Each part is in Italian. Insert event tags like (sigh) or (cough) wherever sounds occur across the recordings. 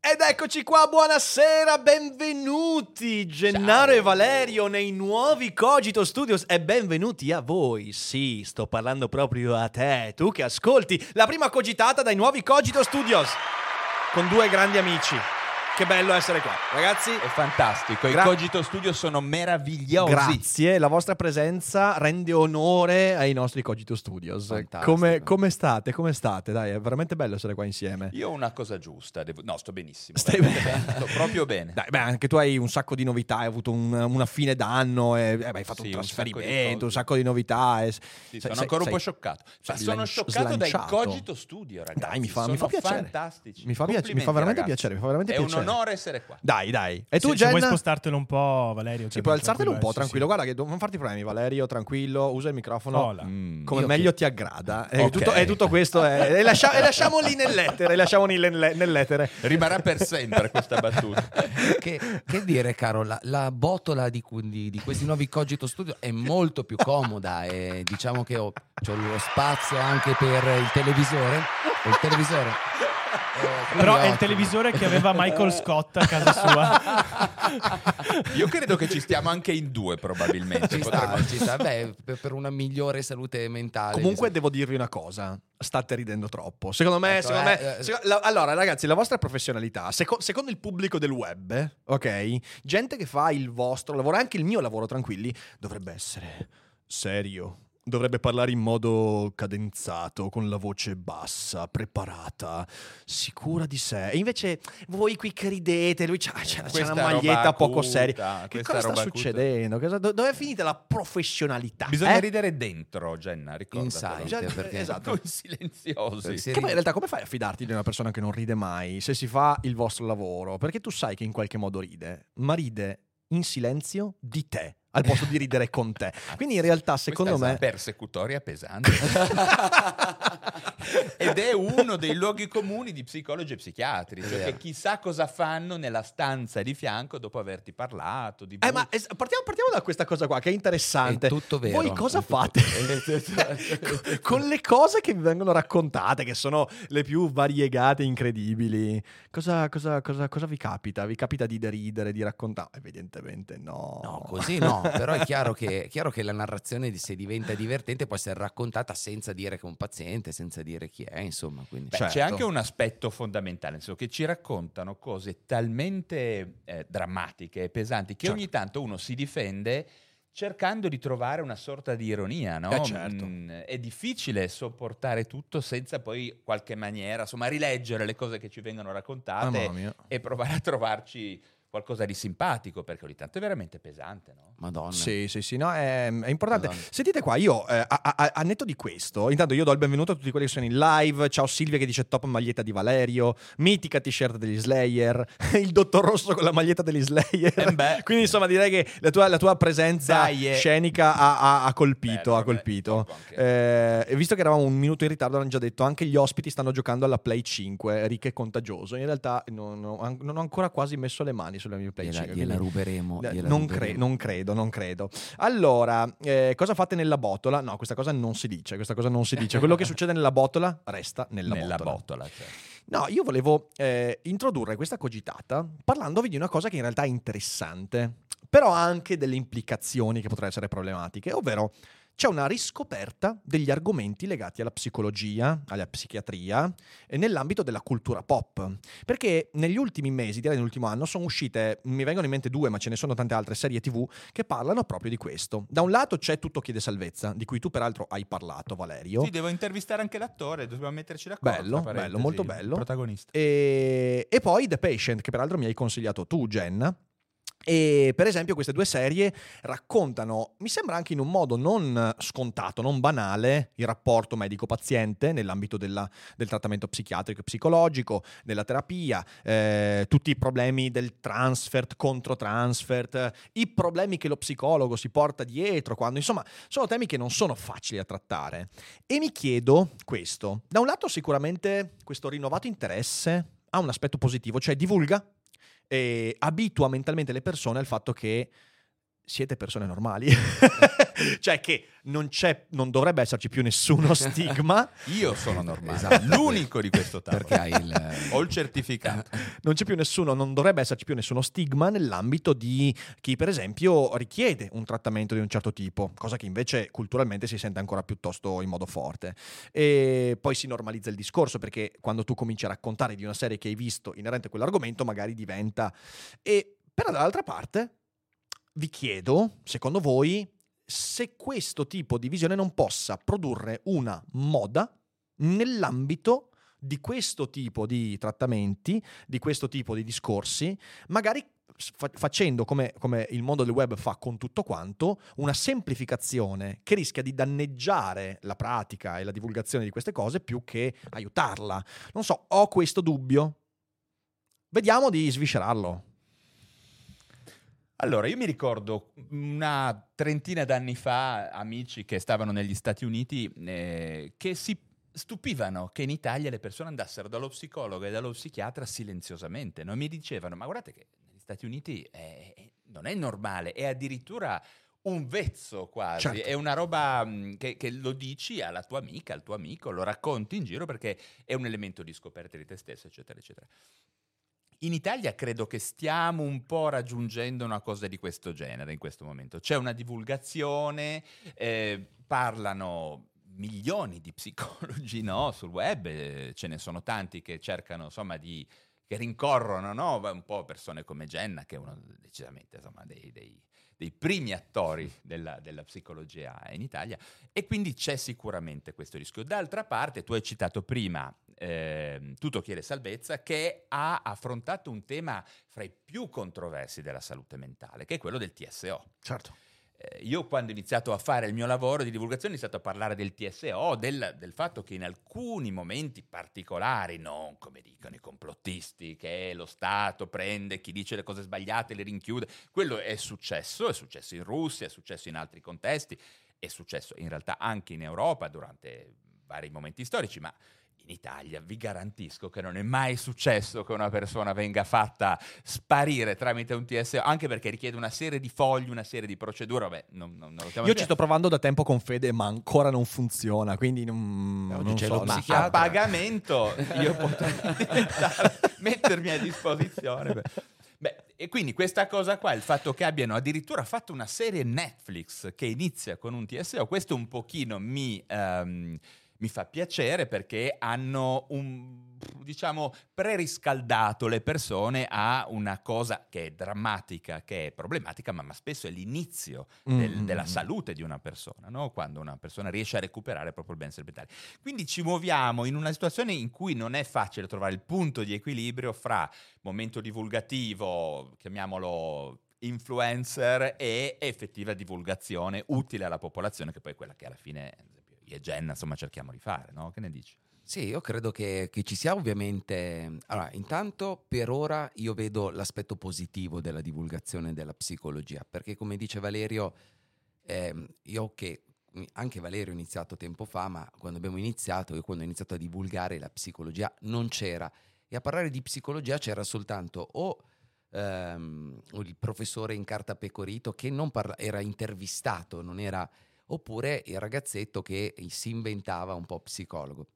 Ed eccoci qua, buonasera, benvenuti Gennaro e Valerio nei nuovi Cogito Studios e benvenuti a voi. Sì, sto parlando proprio a te, tu che ascolti la prima cogitata dai nuovi Cogito Studios con due grandi amici. Che bello essere qua, ragazzi. È fantastico, Gra- i Cogito Studio sono meravigliosi. Grazie, la vostra presenza rende onore ai nostri Cogito Studios. Come, come state? Come state? Dai, è veramente bello essere qua insieme. Io ho una cosa giusta, devo- no, sto benissimo. Stai bene? Sto proprio bene. Dai, beh, anche tu hai un sacco di novità, hai avuto un- una fine d'anno, e, eh, beh, hai fatto Sì, un un trasferimento, un sacco di novità. E, Sì, sei- sono sei- ancora un sei- po' scioccato. Ma sono scioccato dai slanciato. Cogito Studio, ragazzi. Dai, mi fa- mi fa piacere. fantastici. Mi fa piace- mi fa veramente ragazzi. piacere, mi fa veramente È piacere. Onore essere qua. Dai, dai. E tu, se, se vuoi spostartelo un po', Valerio. Sì, puoi alzartelo un po', sì, tranquillo. sì. Guarda che non farti problemi, Valerio, tranquillo, usa il microfono. Hola. Mm, Come io meglio che- ti aggrada. (laughs) E Ok. tutto, e tutto questo è. E, lascia- e lasciamo lì nell'etere. Lasciamo lì nel- nell'etere. Rimarrà per sempre questa battuta. (laughs) Che, che dire, caro, la, la botola di, di- di questi nuovi Cogito Studio è molto più comoda e diciamo che ho, ho lo spazio anche per il televisore. il televisore. Eh, Però è il televisore che aveva Michael Scott a casa sua. Io credo che ci stiamo anche in due, probabilmente. Ci sta, ci sta. Beh, per, una migliore salute mentale. Comunque mi devo dirvi una cosa. State ridendo troppo. Secondo me, Ecco, secondo eh, me- eh. seco- la- allora, ragazzi, la vostra professionalità, seco- secondo il pubblico del web, ok? Gente che fa il vostro lavoro, anche il mio lavoro, tranquilli, dovrebbe essere serio. Dovrebbe parlare in modo cadenzato, con la voce bassa, preparata, sicura di sé. E invece voi qui che ridete, lui c'ha, c'ha- c'ha una maglietta poco acuta, seria. Che cosa sta acuta. succedendo? Cosa- do- dove è finita la professionalità? Bisogna eh? ridere dentro, Jenna, ricorda. Inside, Già- perché esatto. Noi silenziosi. Si Che poi in realtà come fai a fidarti di una persona che non ride mai se si fa il vostro lavoro? Perché tu sai che in qualche modo ride, ma ride in silenzio di te, al posto di ridere con te. (laughs) Quindi in realtà secondo Questa è me... una persecutoria pesante. (laughs) Ed è uno dei luoghi comuni di psicologi e psichiatri, cioè che chissà cosa fanno nella stanza di fianco dopo averti parlato di Eh, ma es- partiamo, partiamo da questa cosa qua che è interessante. È tutto vero. Voi cosa È fate (laughs) con- con le cose che vi vengono raccontate, che sono le più variegate e incredibili? Cosa, cosa- cosa- cosa vi capita? Vi capita di deridere, di raccontare? Evidentemente no. No, così no, però è chiaro che, è chiaro che la narrazione se diventa divertente può essere raccontata senza dire che è un paziente, senza dire chi è, insomma. Quindi. Beh, Certo. C'è anche un aspetto fondamentale, nel senso che ci raccontano cose talmente eh, drammatiche e pesanti che Certo. ogni tanto uno si difende cercando di trovare una sorta di ironia, no? Eh, certo. Mm, è difficile sopportare tutto senza poi qualche maniera, insomma, rileggere le cose che ci vengono raccontate mia. e provare a trovarci qualcosa di simpatico, perché ogni tanto è veramente pesante, no? Madonna. Sì, sì, sì, no, è, è importante. Madonna. Sentite qua, io eh, a, a- a netto di questo, intanto io do il benvenuto a tutti quelli che sono in live. Ciao Silvia che dice top maglietta di Valerio, mitica t-shirt degli Slayer, (laughs) il dottor Rosso con la maglietta degli Slayer. Eh beh. (laughs) Quindi insomma direi che la tua, la tua presenza Dai, eh. scenica ha, ha- ha colpito, Bello, ha colpito. Eh, e visto che eravamo un minuto in ritardo, hanno già detto anche gli ospiti stanno giocando alla Play 5, Rick è contagioso. In realtà non- non ho ancora quasi messo le mani sulla mia Play Gliela, 5. gliela ruberemo. gliela non, ruberemo. cre- non credo, non credo. Allora, eh, cosa fate nella botola? No, questa cosa non si dice, questa cosa non si dice. Quello che succede nella botola resta nella, Nella botola. botola, certo. No, io volevo eh, introdurre questa cogitata parlandovi di una cosa che in realtà è interessante, però ha anche delle implicazioni che potrebbero essere problematiche, ovvero c'è una riscoperta degli argomenti legati alla psicologia, alla psichiatria nell'ambito della cultura pop. Perché negli ultimi mesi, direi nell'ultimo anno, sono uscite, mi vengono in mente due, ma ce ne sono tante altre serie TV che parlano proprio di questo. Da un lato c'è Tutto chiede salvezza, di cui tu peraltro hai parlato, Valerio. Sì, devo intervistare anche l'attore, dobbiamo metterci d'accordo. Bello, bello, molto bello. Protagonista. E, e poi The Patient, che peraltro mi hai consigliato tu, Jen. E per esempio queste due serie raccontano, mi sembra anche in un modo non scontato, non banale, il rapporto medico-paziente nell'ambito della- del trattamento psichiatrico e psicologico, della terapia, eh, tutti i problemi del transfert, contro transfert, i problemi che lo psicologo si porta dietro, quando insomma sono temi che non sono facili da trattare. E mi chiedo questo, da un lato sicuramente questo rinnovato interesse ha un aspetto positivo, cioè divulga e abitua mentalmente le persone al fatto che siete persone normali. (laughs) cioè che non, c'è, non dovrebbe esserci più nessuno (laughs) stigma, Io sono normale, Esatto. l'unico di questo tavolo. Perché hai il... (laughs) Ho il certificato. non c'è più nessuno, non dovrebbe esserci più nessuno stigma nell'ambito di chi per esempio richiede un trattamento di un certo tipo, cosa che invece culturalmente si sente ancora piuttosto in modo forte. E poi si normalizza il discorso perché quando tu cominci a raccontare di una serie che hai visto inerente a quell'argomento magari diventa... E però dall'altra parte vi chiedo, secondo voi, se questo tipo di visione non possa produrre una moda nell'ambito di questo tipo di trattamenti, di questo tipo di discorsi, magari fa- facendo come, come il mondo del web fa con tutto quanto, una semplificazione che rischia di danneggiare la pratica e la divulgazione di queste cose più che aiutarla. Non so, ho questo dubbio. Vediamo di sviscerarlo. Allora, io mi ricordo una trentina d'anni fa amici che stavano negli Stati Uniti eh, che si stupivano che in Italia le persone andassero dallo psicologo e dallo psichiatra silenziosamente. Non mi dicevano, ma guardate che negli Stati Uniti eh, eh, non è normale, è addirittura un vezzo quasi, Certo. è una roba mh, che, che lo dici alla tua amica, al tuo amico, lo racconti in giro perché è un elemento di scoperta di te stesso, eccetera, eccetera. In Italia credo che stiamo un po' raggiungendo una cosa di questo genere in questo momento. C'è una divulgazione, eh, parlano milioni di psicologi no, sul web, eh, ce ne sono tanti che cercano insomma di che rincorrono no? un po' persone come Jenna, che è uno decisamente insomma, dei, dei- dei primi attori della, della psicologia in Italia, e quindi c'è sicuramente questo rischio. D'altra parte, tu hai citato prima ehm, Tutto chiede salvezza, che ha affrontato un tema fra i più controversi della salute mentale, che è quello del TSO. Certo. Eh, io quando ho iniziato a fare il mio lavoro di divulgazione ho iniziato a parlare del TSO, del, del fatto che in alcuni momenti particolari, non come dicono i complottisti, che lo Stato prende chi dice le cose sbagliate e le rinchiude, quello è successo, è successo in Russia, è successo in altri contesti, è successo in realtà anche in Europa durante vari momenti storici, ma in Italia vi garantisco che non è mai successo che una persona venga fatta sparire tramite un TSO, anche perché richiede una serie di fogli, una serie di procedure. Vabbè, non, non- non Io ci sto provando da tempo con Fede, ma ancora non funziona, quindi non, oggi non c'è so. lo no. ma psichiatra. a pagamento (laughs) io potrei mettermi a disposizione. Beh, Beh, e quindi questa cosa qua, il fatto che abbiano addirittura fatto una serie Netflix che inizia con un TSO, questo un pochino mi, ehm, mi fa piacere perché hanno un, diciamo, preriscaldato le persone a una cosa che è drammatica, che è problematica, ma, ma spesso è l'inizio del- Mm, della mm, salute di una persona, no? quando una persona riesce a recuperare proprio il benessere mentale. Quindi ci muoviamo in una situazione in cui non è facile trovare il punto di equilibrio fra momento divulgativo, chiamiamolo influencer, e effettiva divulgazione utile alla popolazione, che poi è quella che alla fine, e Jenna, insomma, cerchiamo di fare, no? Che ne dici? Sì, io credo che, che ci sia ovviamente... Allora, intanto per ora io vedo l'aspetto positivo della divulgazione della psicologia, perché come dice Valerio, ehm, io che anche Valerio ha iniziato tempo fa, ma quando abbiamo iniziato, io quando ho iniziato a divulgare la psicologia non c'era. E a parlare di psicologia c'era soltanto o ehm, il professore in carta pecorito che non parla- era intervistato, non era oppure il ragazzetto che si inventava un po' psicologo.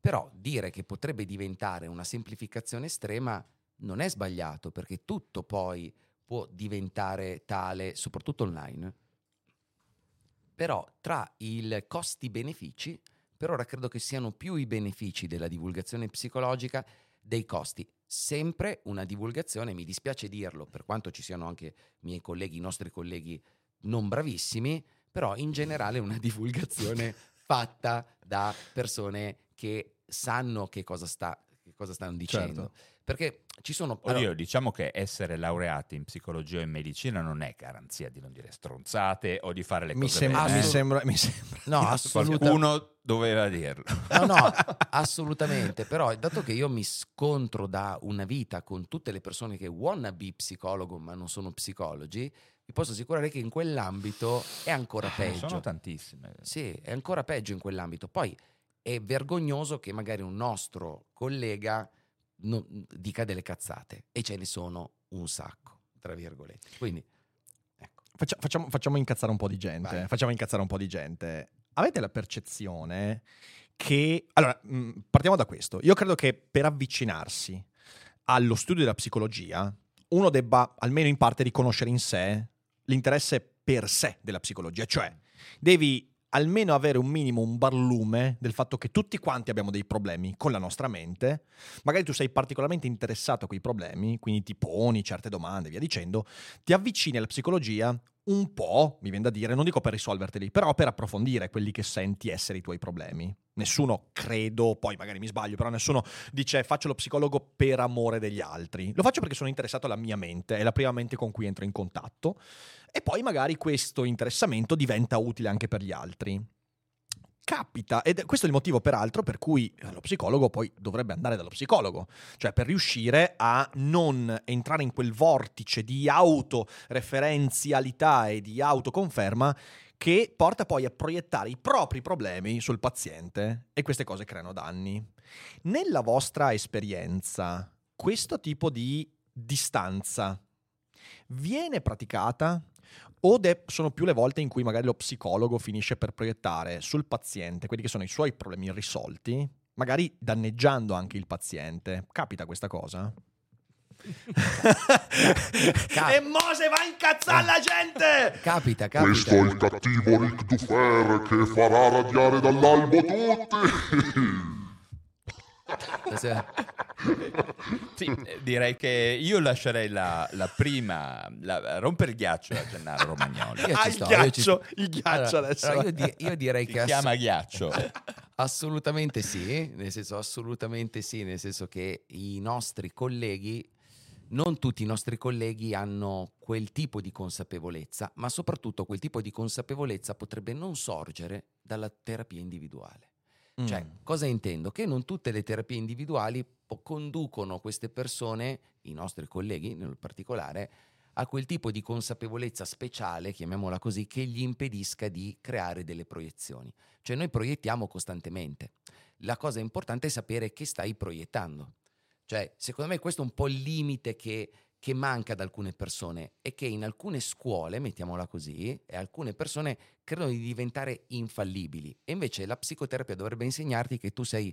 Però dire che potrebbe diventare una semplificazione estrema non è sbagliato, perché tutto poi può diventare tale, soprattutto online. Però tra i costi-benefici, per ora credo che siano più i benefici della divulgazione psicologica dei costi. Sempre una divulgazione, mi dispiace dirlo, per quanto ci siano anche miei colleghi, i nostri colleghi non bravissimi, però in generale una (laughs) divulgazione fatta da persone che sanno che cosa, sta, che cosa stanno dicendo. Certo. Perché ci sono... Oddio, allora, diciamo che essere laureati in psicologia e in medicina non è garanzia di non dire stronzate o di fare le Mi cose sembra, bene. mi eh. sembra, mi sembra. no, (laughs) assolutamente. Qualcuno doveva dirlo. No, no, (laughs) assolutamente. Però, dato che io mi scontro da una vita con tutte le persone che wannabe psicologo, ma non sono psicologi, vi posso assicurare che in quell'ambito è ancora Ce ne peggio. Sono tantissime. Sì, è ancora peggio in quell'ambito. Poi è vergognoso che magari un nostro collega non- dica delle cazzate e ce ne sono un sacco, tra virgolette. Quindi, ecco. Faccia- facciamo, facciamo incazzare un po' di gente. Vai. Facciamo incazzare un po' di gente. Avete la percezione che... Allora, mh, partiamo da questo. Io credo che per avvicinarsi allo studio della psicologia, uno debba almeno in parte riconoscere in sé l'interesse per sé della psicologia. Cioè, devi almeno avere un minimo, un barlume del fatto che tutti quanti abbiamo dei problemi con la nostra mente. Magari tu sei particolarmente interessato a quei problemi, quindi ti poni certe domande, via dicendo, ti avvicini alla psicologia un po', mi viene da dire, non dico per risolverteli, però per approfondire quelli che senti essere i tuoi problemi. Nessuno, credo, poi magari mi sbaglio, però nessuno dice faccio lo psicologo per amore degli altri. Lo faccio perché sono interessato alla mia mente, è la prima mente con cui entro in contatto e poi magari questo interessamento diventa utile anche per gli altri. Capita, ed questo è il motivo peraltro per cui lo psicologo poi dovrebbe andare dallo psicologo, cioè per riuscire a non entrare in quel vortice di autoreferenzialità e di autoconferma che porta poi a proiettare i propri problemi sul paziente e queste cose creano danni. Nella vostra esperienza, questo tipo di distanza viene praticata o de- sono più le volte in cui magari lo psicologo finisce per proiettare sul paziente quelli che sono i suoi problemi irrisolti, magari danneggiando anche il paziente. Capita questa cosa? Cap- e Mose va a incazzare la gente! Capita, Questo è capita. il cattivo Ric Dufer che farà radiare dall'albo tutti. Sì, eh, direi che io lascerei la, la prima, la, rompere il ghiaccio a Gennaro Romagnoli. Io Ah, ci il sto, io ci sto. ghiaccio, il ghiaccio Allora, adesso. allora io, di- io direi Si che ass- chiama ghiaccio. (laughs) assolutamente sì, nel senso assolutamente sì, nel senso che i nostri colleghi, non tutti i nostri colleghi hanno quel tipo di consapevolezza, ma soprattutto quel tipo di consapevolezza potrebbe non sorgere dalla terapia individuale. Cioè, Mm. cosa intendo? Che non tutte le terapie individuali conducono queste persone, i nostri colleghi nel particolare, a quel tipo di consapevolezza speciale, chiamiamola così, che gli impedisca di creare delle proiezioni. Cioè noi proiettiamo costantemente. La cosa importante è sapere che stai proiettando. Cioè, secondo me questo è un po' il limite che, che manca ad alcune persone e che in alcune scuole, mettiamola così, e alcune persone credono di diventare infallibili. E invece la psicoterapia dovrebbe insegnarti che tu sei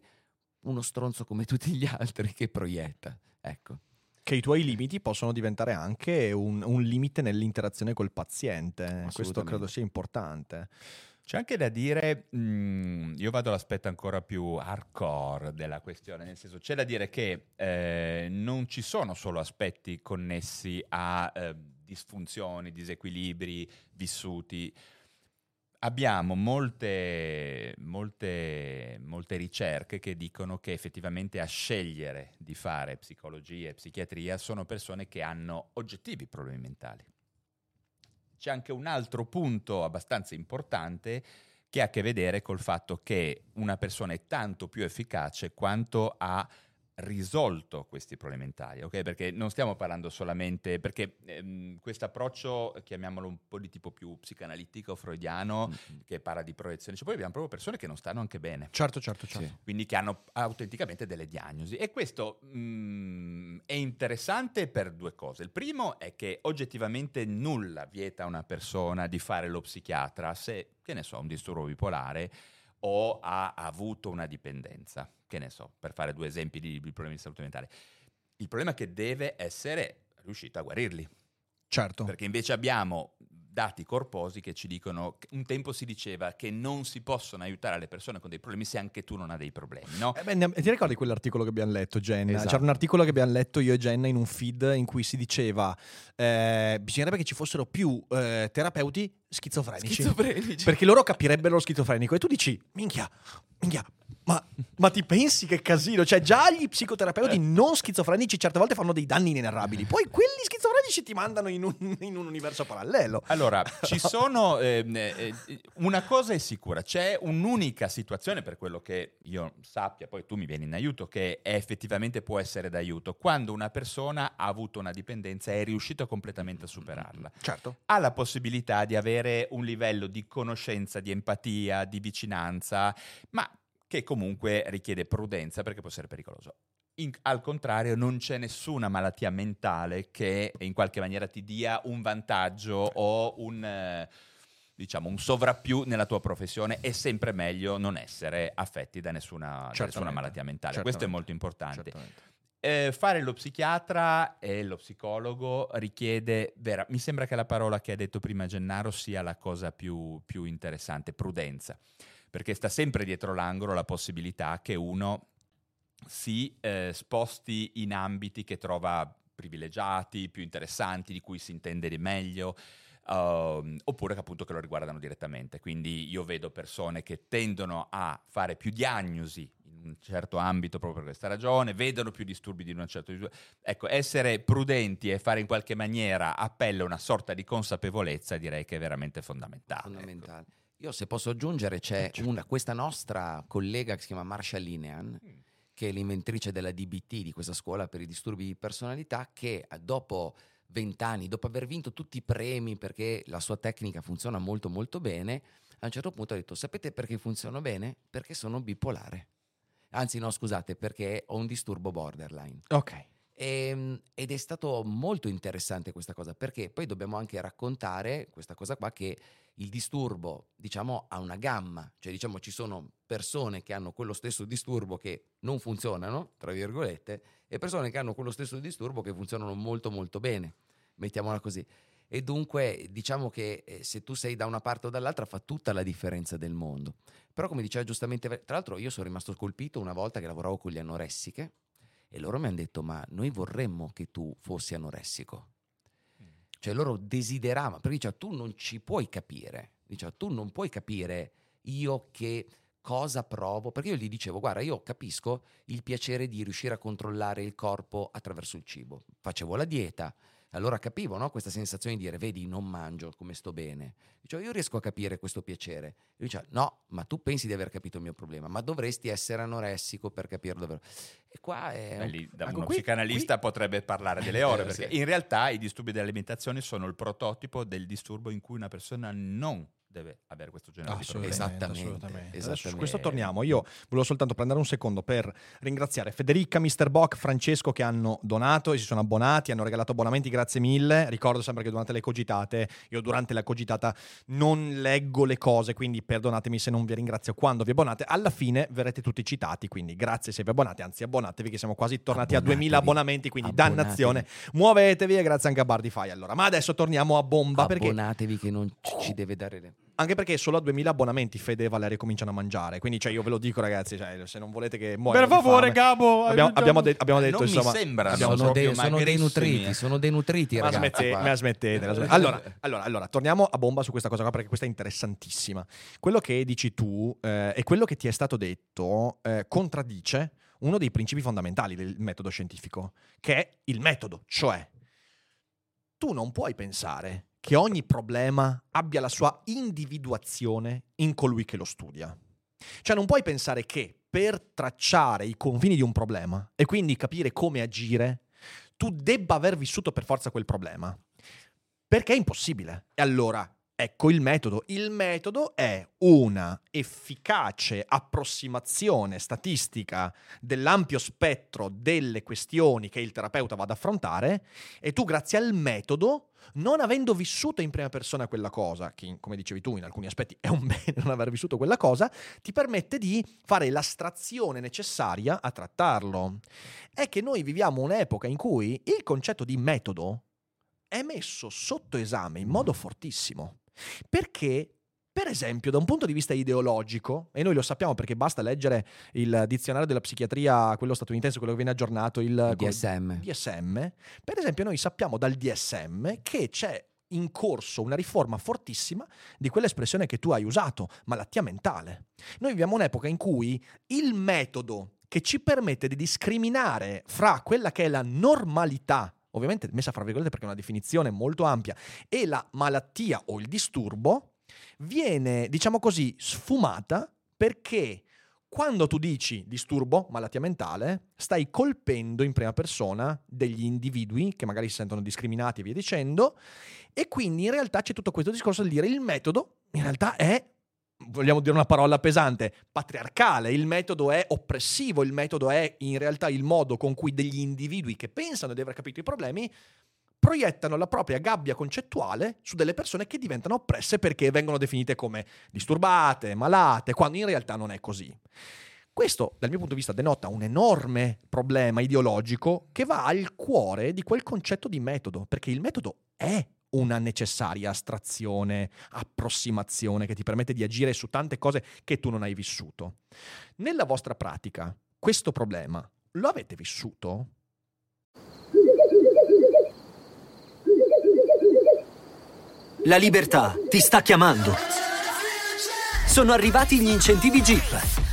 uno stronzo come tutti gli altri che proietta. Ecco. Che i tuoi limiti possono diventare anche un, un limite nell'interazione col paziente. Questo credo sia importante. C'è anche da dire, mm, io vado all'aspetto ancora più hardcore della questione, nel senso c'è da dire che eh, non ci sono solo aspetti connessi a eh, disfunzioni, disequilibri vissuti. Abbiamo molte, molte, molte ricerche che dicono che effettivamente a scegliere di fare psicologia e psichiatria sono persone che hanno oggettivi problemi mentali c'è anche un altro punto abbastanza importante che ha a che vedere col fatto che una persona è tanto più efficace quanto ha risolto questi problemi mentali, ok? Perché non stiamo parlando solamente, perché ehm, questo approccio, chiamiamolo un po' di tipo più psicanalitico, freudiano, che parla di proiezione, cioè poi abbiamo proprio persone che non stanno anche bene Certo, certo, certo. quindi che hanno autenticamente delle diagnosi. E questo mh, è interessante per due cose. Il primo è che oggettivamente nulla vieta a una persona di fare lo psichiatra se, che ne so, un disturbo bipolare o ha avuto una dipendenza, che ne so, per fare due esempi di, di problemi di salute mentale. Il problema è che deve essere riuscito a guarirli, Certo. perché invece abbiamo dati corposi che ci dicono, un tempo si diceva che non si possono aiutare le persone con dei problemi se anche tu non hai dei problemi, no? Eh beh, ti ricordi quell'articolo che abbiamo letto, Jenna? Esatto. C'era un articolo che abbiamo letto io e Jenna in un feed in cui si diceva eh, bisognerebbe che ci fossero più eh, terapeuti schizofrenici. Schizofrenici. Perché loro capirebbero lo schizofrenico. E tu dici, minchia, minchia, ma, ma ti pensi che casino? Cioè, già gli psicoterapeuti non schizofrenici certe volte fanno dei danni inenarrabili. Poi quelli schizofrenici ti mandano in un, in un universo parallelo. Allora, ci (laughs) sono. eh, eh, una cosa è sicura: c'è un'unica situazione, per quello che io sappia, poi tu mi vieni in aiuto, che è- effettivamente può essere d'aiuto. Quando una persona ha avuto una dipendenza e è riuscito completamente a superarla. Certo. Ha la possibilità di avere un livello di conoscenza, di empatia, di vicinanza, ma che comunque richiede prudenza perché può essere pericoloso. In- al contrario, non c'è nessuna malattia mentale che in qualche maniera ti dia un vantaggio o un, eh, diciamo, un sovrappiù nella tua professione. È sempre meglio non essere affetti da nessuna, da nessuna malattia mentale. Questo è molto importante. Certamente. Eh, fare lo psichiatra e lo psicologo richiede, vera- mi sembra che la parola che ha detto prima Gennaro sia la cosa più, più interessante, prudenza, perché sta sempre dietro l'angolo la possibilità che uno si eh, sposti in ambiti che trova privilegiati, più interessanti, di cui si intende di meglio, ehm, oppure che appunto che lo riguardano direttamente. Quindi io vedo persone che tendono a fare più diagnosi un certo ambito proprio per questa ragione, vedono più disturbi di un certo disturbo. Ecco, essere prudenti e fare in qualche maniera appello a una sorta di consapevolezza direi che è veramente fondamentale. ecco. fondamentale. Io se posso aggiungere c'è una, questa nostra collega che si chiama Marsha Linehan, che è l'inventrice della DBT, di questa scuola per i disturbi di personalità, che eh, dopo vent'anni, dopo aver vinto tutti i premi perché la sua tecnica funziona molto molto bene, a un certo punto ha detto sapete perché funziono bene? Perché sono bipolare. Anzi no scusate, perché ho un disturbo borderline. Ok. Ehm, ed è stato molto interessante questa cosa perché poi dobbiamo anche raccontare questa cosa qua che il disturbo diciamo ha una gamma cioè diciamo ci sono persone che hanno quello stesso disturbo che non funzionano tra virgolette e persone che hanno quello stesso disturbo che funzionano molto molto bene mettiamola così e dunque diciamo che eh, se tu sei da una parte o dall'altra fa tutta la differenza del mondo però come diceva giustamente tra l'altro io sono rimasto colpito una volta che lavoravo con le anoressiche e loro mi hanno detto: Ma noi vorremmo che tu fossi anoressico. Cioè, loro desideravano, perché diceva: Tu non ci puoi capire. Diceva: Tu non puoi capire io che cosa provo. Perché io gli dicevo: Guarda, io capisco il piacere di riuscire a controllare il corpo attraverso il cibo. Facevo la dieta. Allora capivo no? questa sensazione di dire, vedi, non mangio come sto bene. Dicevo, io riesco a capire questo piacere. E lui diceva, no, ma tu pensi di aver capito il mio problema, ma dovresti essere anoressico per capirlo davvero. E qua è... Beh, un- lì, da Ecco, uno qui- psicanalista potrebbe parlare delle ore, (laughs) Eh, perché sì. in realtà i disturbi dell'alimentazione sono il prototipo del disturbo in cui una persona non deve avere questo genere di problemi. Esattamente, assolutamente. Adesso su esattamente. questo torniamo. Io volevo soltanto prendere un secondo per ringraziare Federica, Mr. Bock, Francesco che hanno donato e si sono abbonati, hanno regalato abbonamenti, grazie mille. Ricordo sempre che durante le cogitate, io durante la cogitata non leggo le cose, quindi perdonatemi se non vi ringrazio quando vi abbonate. Alla fine verrete tutti citati, quindi grazie se vi abbonate, anzi abbonatevi che siamo quasi tornati a Abbonatevi. 2000 abbonamenti, quindi Abbonatevi. dannazione. Muovetevi e grazie anche a Bardify allora. Ma adesso torniamo a bomba perché Abbonatevi che non ci, ci deve dare... le- anche perché solo a 2000 abbonamenti Fede e Valeria cominciano a mangiare. Quindi, cioè, io ve lo dico, ragazzi, cioè, se non volete che muoiano Per di favore, fame- Gabo. Abbiamo, abbiamo de- abbiamo Eh, detto, non insomma, mi sembra abbiamo- Sono, sono dei magrissimi. nutriti, sono dei nutriti Ma ragazzi. smette- ma smettete, la smettete. Allora, allora, allora, torniamo a bomba su questa cosa qua perché questa è interessantissima. Quello che dici tu eh, e quello che ti è stato detto eh, contraddice uno dei principi fondamentali del metodo scientifico, che è il metodo, cioè tu non puoi pensare che ogni problema abbia la sua individuazione in colui che lo studia. Cioè non puoi pensare che per tracciare i confini di un problema e quindi capire come agire, tu debba aver vissuto per forza quel problema. Perché è impossibile. E allora Ecco il metodo. Il metodo è una efficace approssimazione statistica dell'ampio spettro delle questioni che il terapeuta va ad affrontare e tu grazie al metodo, non avendo vissuto in prima persona quella cosa, che come dicevi tu in alcuni aspetti è un (laughs) bene non aver vissuto quella cosa, ti permette di fare l'astrazione necessaria a trattarlo. È che noi viviamo un'epoca in cui il concetto di metodo è messo sotto esame in modo fortissimo. Perché, per esempio, da un punto di vista ideologico, e noi lo sappiamo perché basta leggere il dizionario della psichiatria, quello statunitense, quello che viene aggiornato, il DSM. DSM, per esempio noi sappiamo dal DSM che c'è in corso una riforma fortissima di quell'espressione che tu hai usato, malattia mentale. Noi viviamo un'epoca in cui il metodo che ci permette di discriminare fra quella che è la normalità, ovviamente messa fra virgolette perché è una definizione molto ampia, e la malattia o il disturbo, viene, diciamo così, sfumata perché quando tu dici disturbo, malattia mentale, stai colpendo in prima persona degli individui che magari si sentono discriminati e via dicendo, e quindi in realtà c'è tutto questo discorso del dire il metodo in realtà è, vogliamo dire una parola pesante, patriarcale, il metodo è oppressivo, il metodo è in realtà il modo con cui degli individui che pensano di aver capito i problemi proiettano la propria gabbia concettuale su delle persone che diventano oppresse perché vengono definite come disturbate, malate, quando in realtà non è così. Questo, dal mio punto di vista, denota un enorme problema ideologico che va al cuore di quel concetto di metodo, perché il metodo è una necessaria astrazione, approssimazione che ti permette di agire su tante cose che tu non hai vissuto. Nella vostra pratica, questo problema lo avete vissuto? La libertà ti sta chiamando. Sono arrivati gli incentivi Jeep.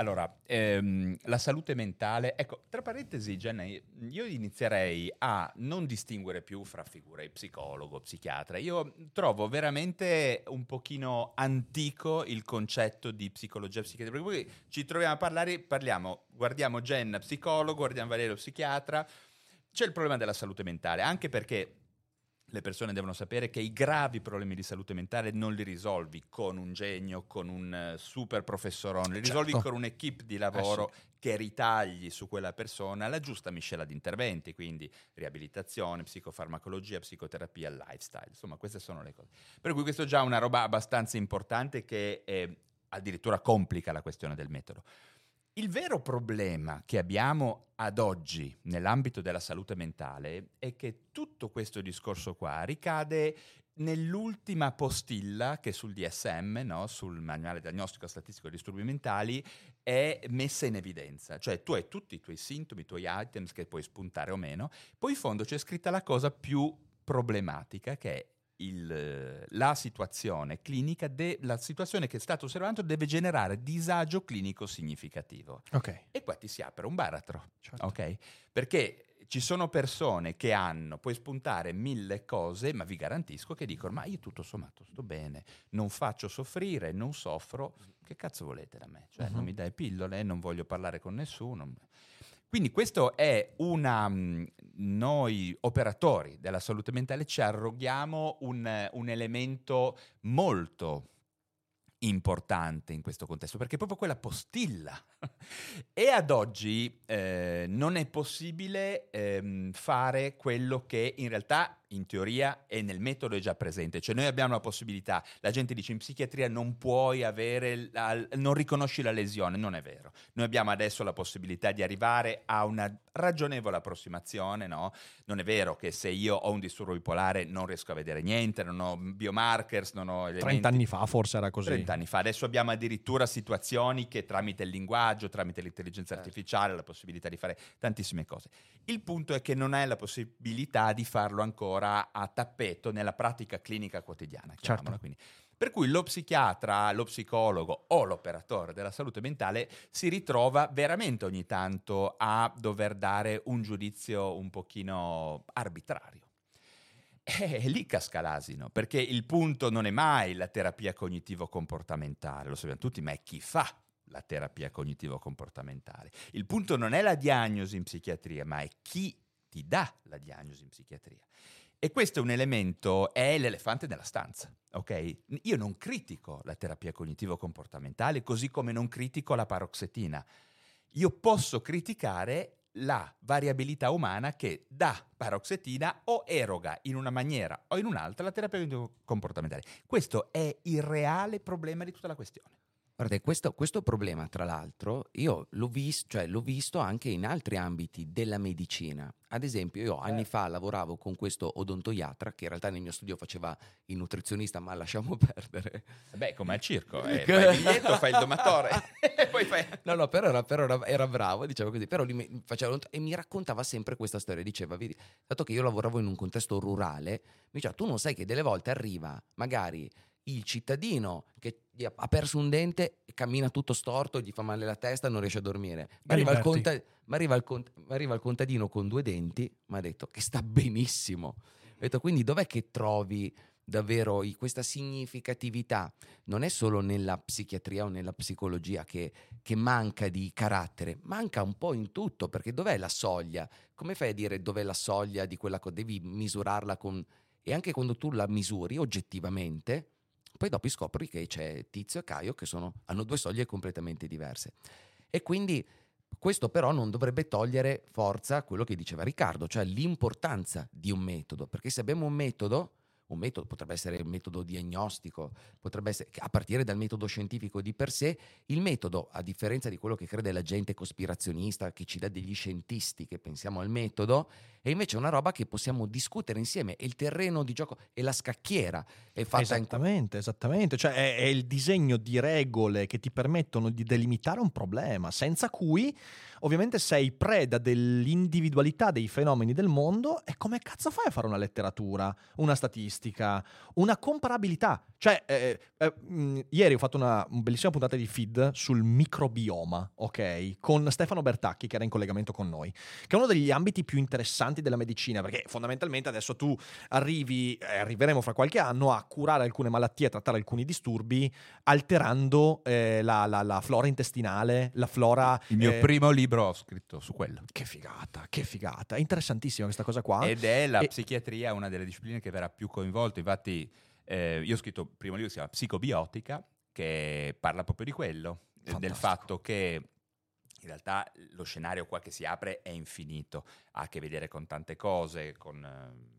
Allora, ehm, la salute mentale, ecco, tra parentesi, Jenna, io inizierei a non distinguere più fra figure psicologo, psichiatra. Io trovo veramente un pochino antico il concetto di psicologia psichiatria, perché poi ci troviamo a parlare, parliamo, guardiamo Jenna psicologo, guardiamo Valerio psichiatra, c'è il problema della salute mentale, anche perché le persone devono sapere che i gravi problemi di salute mentale non li risolvi con un genio, con un eh, super professorone, li risolvi Certo. con un'equipe di lavoro che ritagli su quella persona la giusta miscela di interventi, quindi riabilitazione, psicofarmacologia, psicoterapia, lifestyle. Insomma, queste sono le cose. Per cui questo è già una roba abbastanza importante che eh, addirittura complica la questione del metodo. Il vero problema che abbiamo ad oggi nell'ambito della salute mentale è che tutto questo discorso qua ricade nell'ultima postilla che sul DSM, no, sul manuale diagnostico statistico dei disturbi mentali, è messa in evidenza. Cioè tu hai tutti i tuoi sintomi, i tuoi items che puoi spuntare o meno, poi in fondo c'è scritta la cosa più problematica che è il- la situazione clinica, de- la situazione che è stato osservato deve generare disagio clinico significativo. Ok. E qua ti si apre un baratro, Certo. ok? Perché ci sono persone che hanno, puoi spuntare mille cose, ma vi garantisco che dicono, ma io tutto sommato sto bene, non faccio soffrire, non soffro, che cazzo volete da me? Cioè, non Mhm. mi dai pillole, non voglio parlare con nessuno. Quindi questo è una... mh, Noi operatori della salute mentale ci arroghiamo un, un elemento molto importante in questo contesto, perché è proprio quella postilla. (laughs) e ad oggi eh, non è possibile ehm, fare quello che in realtà in teoria e nel metodo è già presente. Cioè noi abbiamo la possibilità, la gente dice in psichiatria non puoi avere, la- non riconosci la lesione, non è vero. Noi abbiamo adesso la possibilità di arrivare a una ragionevole approssimazione, no? Non è vero che se io ho un disturbo bipolare non riesco a vedere niente, non ho biomarkers, non ho elementi... 30 anni fa forse era così. 30 anni fa. Adesso abbiamo addirittura situazioni che tramite il linguaggio, tramite l'intelligenza Certo. artificiale, la possibilità di fare tantissime cose. Il punto è che non hai la possibilità di farlo ancora ancora a tappeto nella pratica clinica quotidiana. Certo. quindi. Per cui lo psichiatra, lo psicologo o l'operatore della salute mentale si ritrova veramente ogni tanto a dover dare un giudizio un pochino arbitrario. (laughs) E lì casca l'asino, perché il punto non è mai la terapia cognitivo-comportamentale, lo sappiamo tutti, ma è chi fa la terapia cognitivo-comportamentale. Il punto non è la diagnosi in psichiatria, ma è chi ti dà la diagnosi in psichiatria. E questo è un elemento, è l'elefante nella stanza, ok? Io non critico la terapia cognitivo-comportamentale, così come non critico la paroxetina. Io posso criticare la variabilità umana che da paroxetina o eroga in una maniera o in un'altra la terapia cognitivo-comportamentale. Questo è il reale problema di tutta la questione. Guardate, questo, questo problema, tra l'altro, io l'ho, vis- cioè, l'ho visto anche in altri ambiti della medicina. Ad esempio, io anni fa lavoravo con questo odontoiatra, che in realtà nel mio studio faceva il nutrizionista, ma lasciamo (laughs) perdere. Beh, come al circo, eh, fai il biglietto, fai il domatore e (laughs) (laughs) poi fai... No, no, però era, però era- era bravo, diciamo così. Però lui mi faceva e mi raccontava sempre questa storia. Diceva, vedi, dato che io lavoravo in un contesto rurale, mi diceva, tu non sai che delle volte arriva magari il cittadino che ha perso un dente, cammina tutto storto, gli fa male la testa, non riesce a dormire. Ma arriva, il conta- ma arriva il cont- ma arriva il contadino con due denti, mi ha detto che sta (laughs) benissimo. Ho detto, quindi dov'è che trovi davvero questa significatività? Non è solo nella psichiatria o nella psicologia che, che manca di carattere, manca un po' in tutto, perché dov'è la soglia? Come fai a dire dov'è la soglia di quella cosa? Devi misurarla con... E anche quando tu la misuri oggettivamente, poi dopo scopri che c'è Tizio e Caio che sono- hanno due soglie completamente diverse. E quindi questo però non dovrebbe togliere forza a quello che diceva Riccardo, cioè l'importanza di un metodo, perché se abbiamo un metodo, un metodo potrebbe essere un metodo diagnostico, potrebbe essere a partire dal metodo scientifico di per sé, il metodo, a differenza di quello che crede la gente cospirazionista, che ci dà degli scientisti che pensiamo al metodo, è invece una roba che possiamo discutere insieme, è il terreno di gioco, è la scacchiera, è fatta in Esattamente, esattamente. Cioè è, è il disegno di regole che ti permettono di delimitare un problema, senza cui ovviamente sei preda dell'individualità dei fenomeni del mondo e come cazzo fai a fare una letteratura, una statistica, una comparabilità? Cioè, eh, eh, mh, ieri ho fatto una bellissima puntata di feed sul microbioma, ok? Con Stefano Bertacchi che era in collegamento con noi, che è uno degli ambiti più interessanti della medicina, perché fondamentalmente adesso tu arrivi, eh, arriveremo fra qualche anno a curare alcune malattie, a trattare alcuni disturbi, alterando eh, la, la- la flora intestinale, la flora... Il mio eh, primo libro ho scritto su quello. Che figata, che figata. È interessantissima questa cosa qua. Ed è la E- psichiatria una delle discipline che verrà più coinvolta. Infatti, eh, io ho scritto il primo libro che si chiama Psicobiotica, che parla proprio di quello, eh, del Fantastico. fatto che in realtà lo scenario qua che si apre è infinito, ha a che vedere con tante cose, con...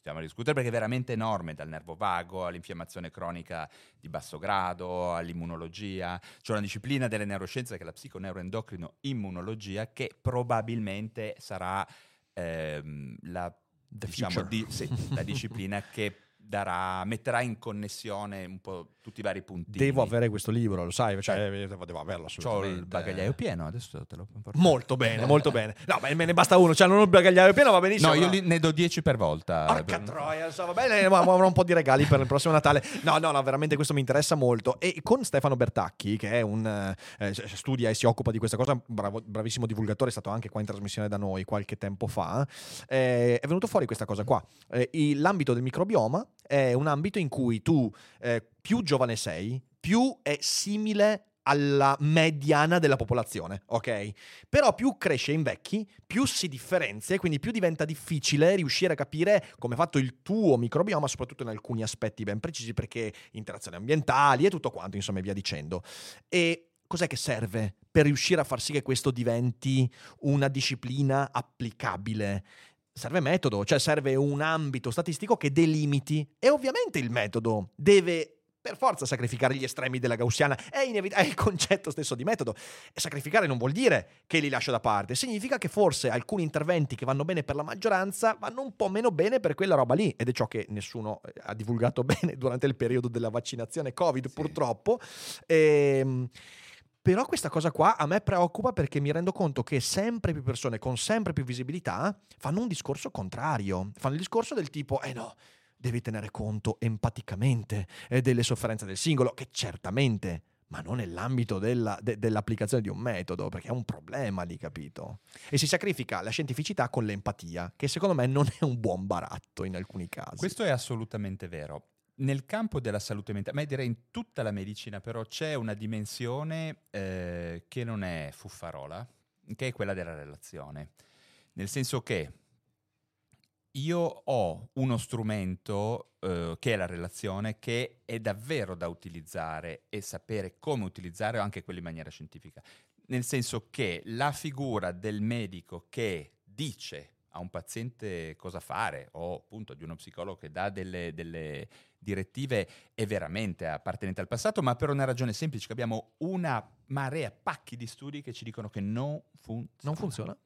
iniziamo a discutere perché è veramente enorme, dal nervo vago all'infiammazione cronica di basso grado, all'immunologia. C'è una disciplina delle neuroscienze che è la psiconeuroendocrino immunologia che probabilmente sarà ehm, la, diciamo, di- sì, la disciplina che darà, metterà in connessione un po' tutti i vari punti. Devo avere questo libro, lo sai, cioè, devo, devo averlo Ho assolutamente. il bagagliaio pieno, adesso te lo porto. Molto bene, (laughs) molto bene. No, beh, me ne basta uno, cioè non ho il bagagliaio pieno, va benissimo. No, io li- ne do 10 per volta. Porca Per- troia, insomma, va bene, avrò un po' di regali per il prossimo Natale. No, no, no, veramente questo mi interessa molto. E con Stefano Bertacchi, che è un eh, studia e si occupa di questa cosa, bravo- bravissimo divulgatore, è stato anche qua in trasmissione da noi qualche tempo fa. eh, è venuto fuori questa cosa qua. Eh, l'ambito del microbioma è un ambito in cui tu eh, più giovane sei, più è simile alla mediana della popolazione, ok? Però più cresce in vecchi, più si differenzia e quindi più diventa difficile riuscire a capire come è fatto il tuo microbioma, soprattutto in alcuni aspetti ben precisi, perché interazioni ambientali e tutto quanto, insomma, e via dicendo. E cos'è che serve per riuscire a far sì che questo diventi una disciplina applicabile? Serve metodo, cioè serve un ambito statistico che delimiti. E ovviamente il metodo deve per forza sacrificare gli estremi della gaussiana, è, inevit- è il concetto stesso di metodo. E sacrificare non vuol dire che li lascio da parte, significa che forse alcuni interventi che vanno bene per la maggioranza vanno un po' meno bene per quella roba lì, ed è ciò che nessuno eh, ha divulgato (laughs) bene durante il periodo della vaccinazione Covid, purtroppo. Ehm, Però questa cosa qua a me preoccupa perché mi rendo conto che sempre più persone con sempre più visibilità fanno un discorso contrario. Fanno il discorso del tipo, eh no, devi tenere conto empaticamente eh, delle sofferenze del singolo, che certamente, ma non nell'ambito della- de- dell'applicazione di un metodo, perché è un problema lì, capito? E si sacrifica la scientificità con l'empatia, che secondo me non è un buon baratto in alcuni casi. Questo è assolutamente vero. Nel campo della salute mentale, ma direi in tutta la medicina, però c'è una dimensione eh, che non è fuffarola, che è quella della relazione. Nel senso che io ho uno strumento eh, che è la relazione che è davvero da utilizzare e sapere come utilizzare anche quello in maniera scientifica. Nel senso che la figura del medico che dice a un paziente cosa fare o appunto di uno psicologo che dà delle, delle direttive è veramente appartenente al passato, ma per una ragione semplice, che abbiamo una marea, pacchi di studi che ci dicono che non funziona. Non funziona?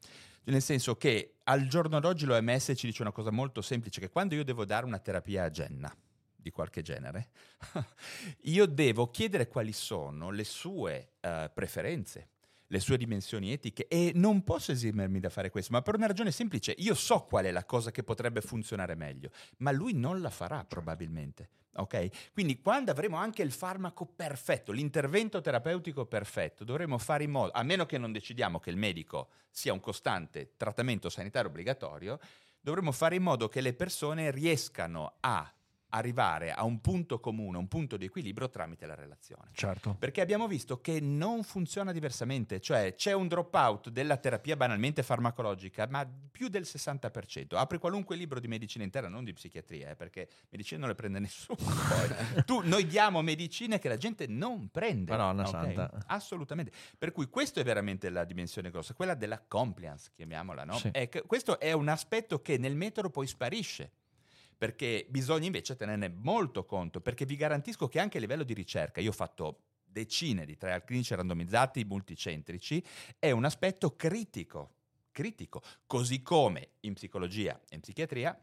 Nel senso che al giorno d'oggi l'OMS ci dice una cosa molto semplice, che quando io devo dare una terapia a Jenna, di qualche genere, (laughs) io devo chiedere quali sono le sue eh, preferenze, le sue dimensioni etiche e non posso esimermi da fare questo, ma per una ragione semplice, io so qual è la cosa che potrebbe funzionare meglio, ma lui non la farà probabilmente. Ok? Quindi quando avremo anche il farmaco perfetto, l'intervento terapeutico perfetto, dovremo fare in modo, a meno che non decidiamo che il medico sia un costante trattamento sanitario obbligatorio, dovremmo fare in modo che le persone riescano a arrivare a un punto comune, un punto di equilibrio tramite la relazione. Certo. Perché abbiamo visto che non funziona diversamente, cioè c'è un dropout della terapia banalmente farmacologica, ma più del 60%. Apri qualunque libro di medicina interna, non di psichiatria, eh, perché medicina non le prende nessuno. (laughs) tu, noi diamo medicine che la gente non prende. Madonna ok? santa. Assolutamente. Per cui questo è veramente la dimensione grossa, quella della compliance, chiamiamola, no? Sì. È questo è un aspetto che nel metodo poi sparisce perché bisogna invece tenerne molto conto, perché vi garantisco che anche a livello di ricerca, io ho fatto decine di trial clinici randomizzati multicentrici, è un aspetto critico, critico, così come in psicologia e in psichiatria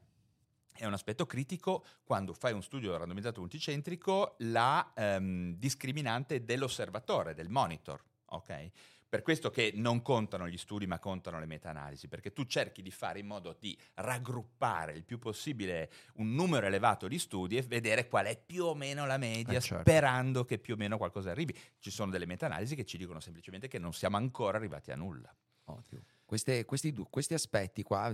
è un aspetto critico quando fai un studio randomizzato multicentrico la ehm, discriminante dell'osservatore, del monitor, ok? Per questo che non contano gli studi ma contano le meta-analisi, perché tu cerchi di fare in modo di raggruppare il più possibile un numero elevato di studi e vedere qual è più o meno la media, Eh, certo. sperando che più o meno qualcosa arrivi. Ci sono delle meta-analisi che ci dicono semplicemente che non siamo ancora arrivati a nulla. Ottimo. Queste- questi, questi aspetti qua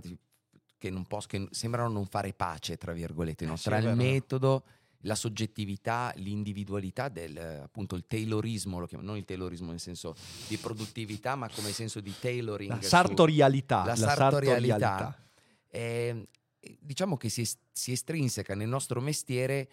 che, non pos- che sembrano non fare pace, tra virgolette, no? Eh sì, tra il vero. metodo, la soggettività, l'individualità del appunto il taylorismo, lo chiamo- non il taylorismo nel senso di produttività, ma come senso di tailoring. La su- sartorialità. la sartorialità. eh, diciamo che si, si estrinseca nel nostro mestiere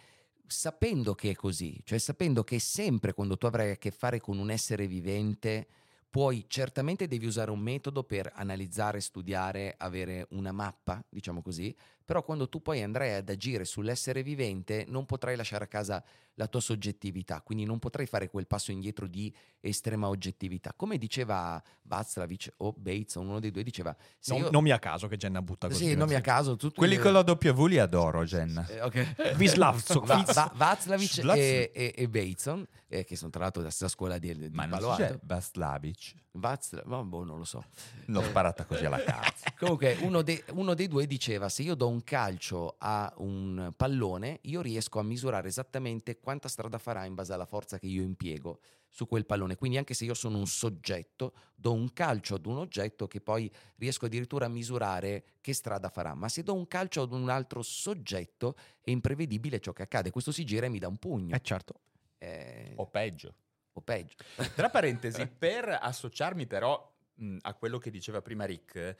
sapendo che è così, cioè sapendo che sempre quando tu avrai a che fare con un essere vivente, puoi certamente devi usare un metodo per analizzare, studiare, avere una mappa, diciamo così, però quando tu poi andrai ad agire sull'essere vivente non potrai lasciare a casa la tua soggettività, quindi non potrai fare quel passo indietro di estrema oggettività. Come diceva Václavic o Bates, uno dei due diceva... Non, io- non mi a caso che Jenna butta così. sì, non mi a caso. tutti- Quelli con la W li adoro, Jenna. Eh, ok. (laughs) Vislavsov. Va- Va- Václavic e, e, e Bateson, eh, che sono tra l'altro della stessa scuola di, di Ma non Palo Alto. Vaslavic. Václav- ma boh, non lo so. L'ho Eh. sparata così alla cazzo. (laughs) Comunque, uno, de- uno dei due diceva: Se io do un calcio a un pallone, io riesco a misurare esattamente quanta strada farà in base alla forza che io impiego su quel pallone. Quindi, anche se io sono un soggetto, do un calcio ad un oggetto che poi riesco addirittura a misurare che strada farà. Ma se do un calcio ad un altro soggetto, è imprevedibile ciò che accade. Questo si gira e mi dà un pugno. Eh certo. Eh, O peggio. o peggio. Tra parentesi, (laughs) per associarmi però mh, a quello che diceva prima Rick,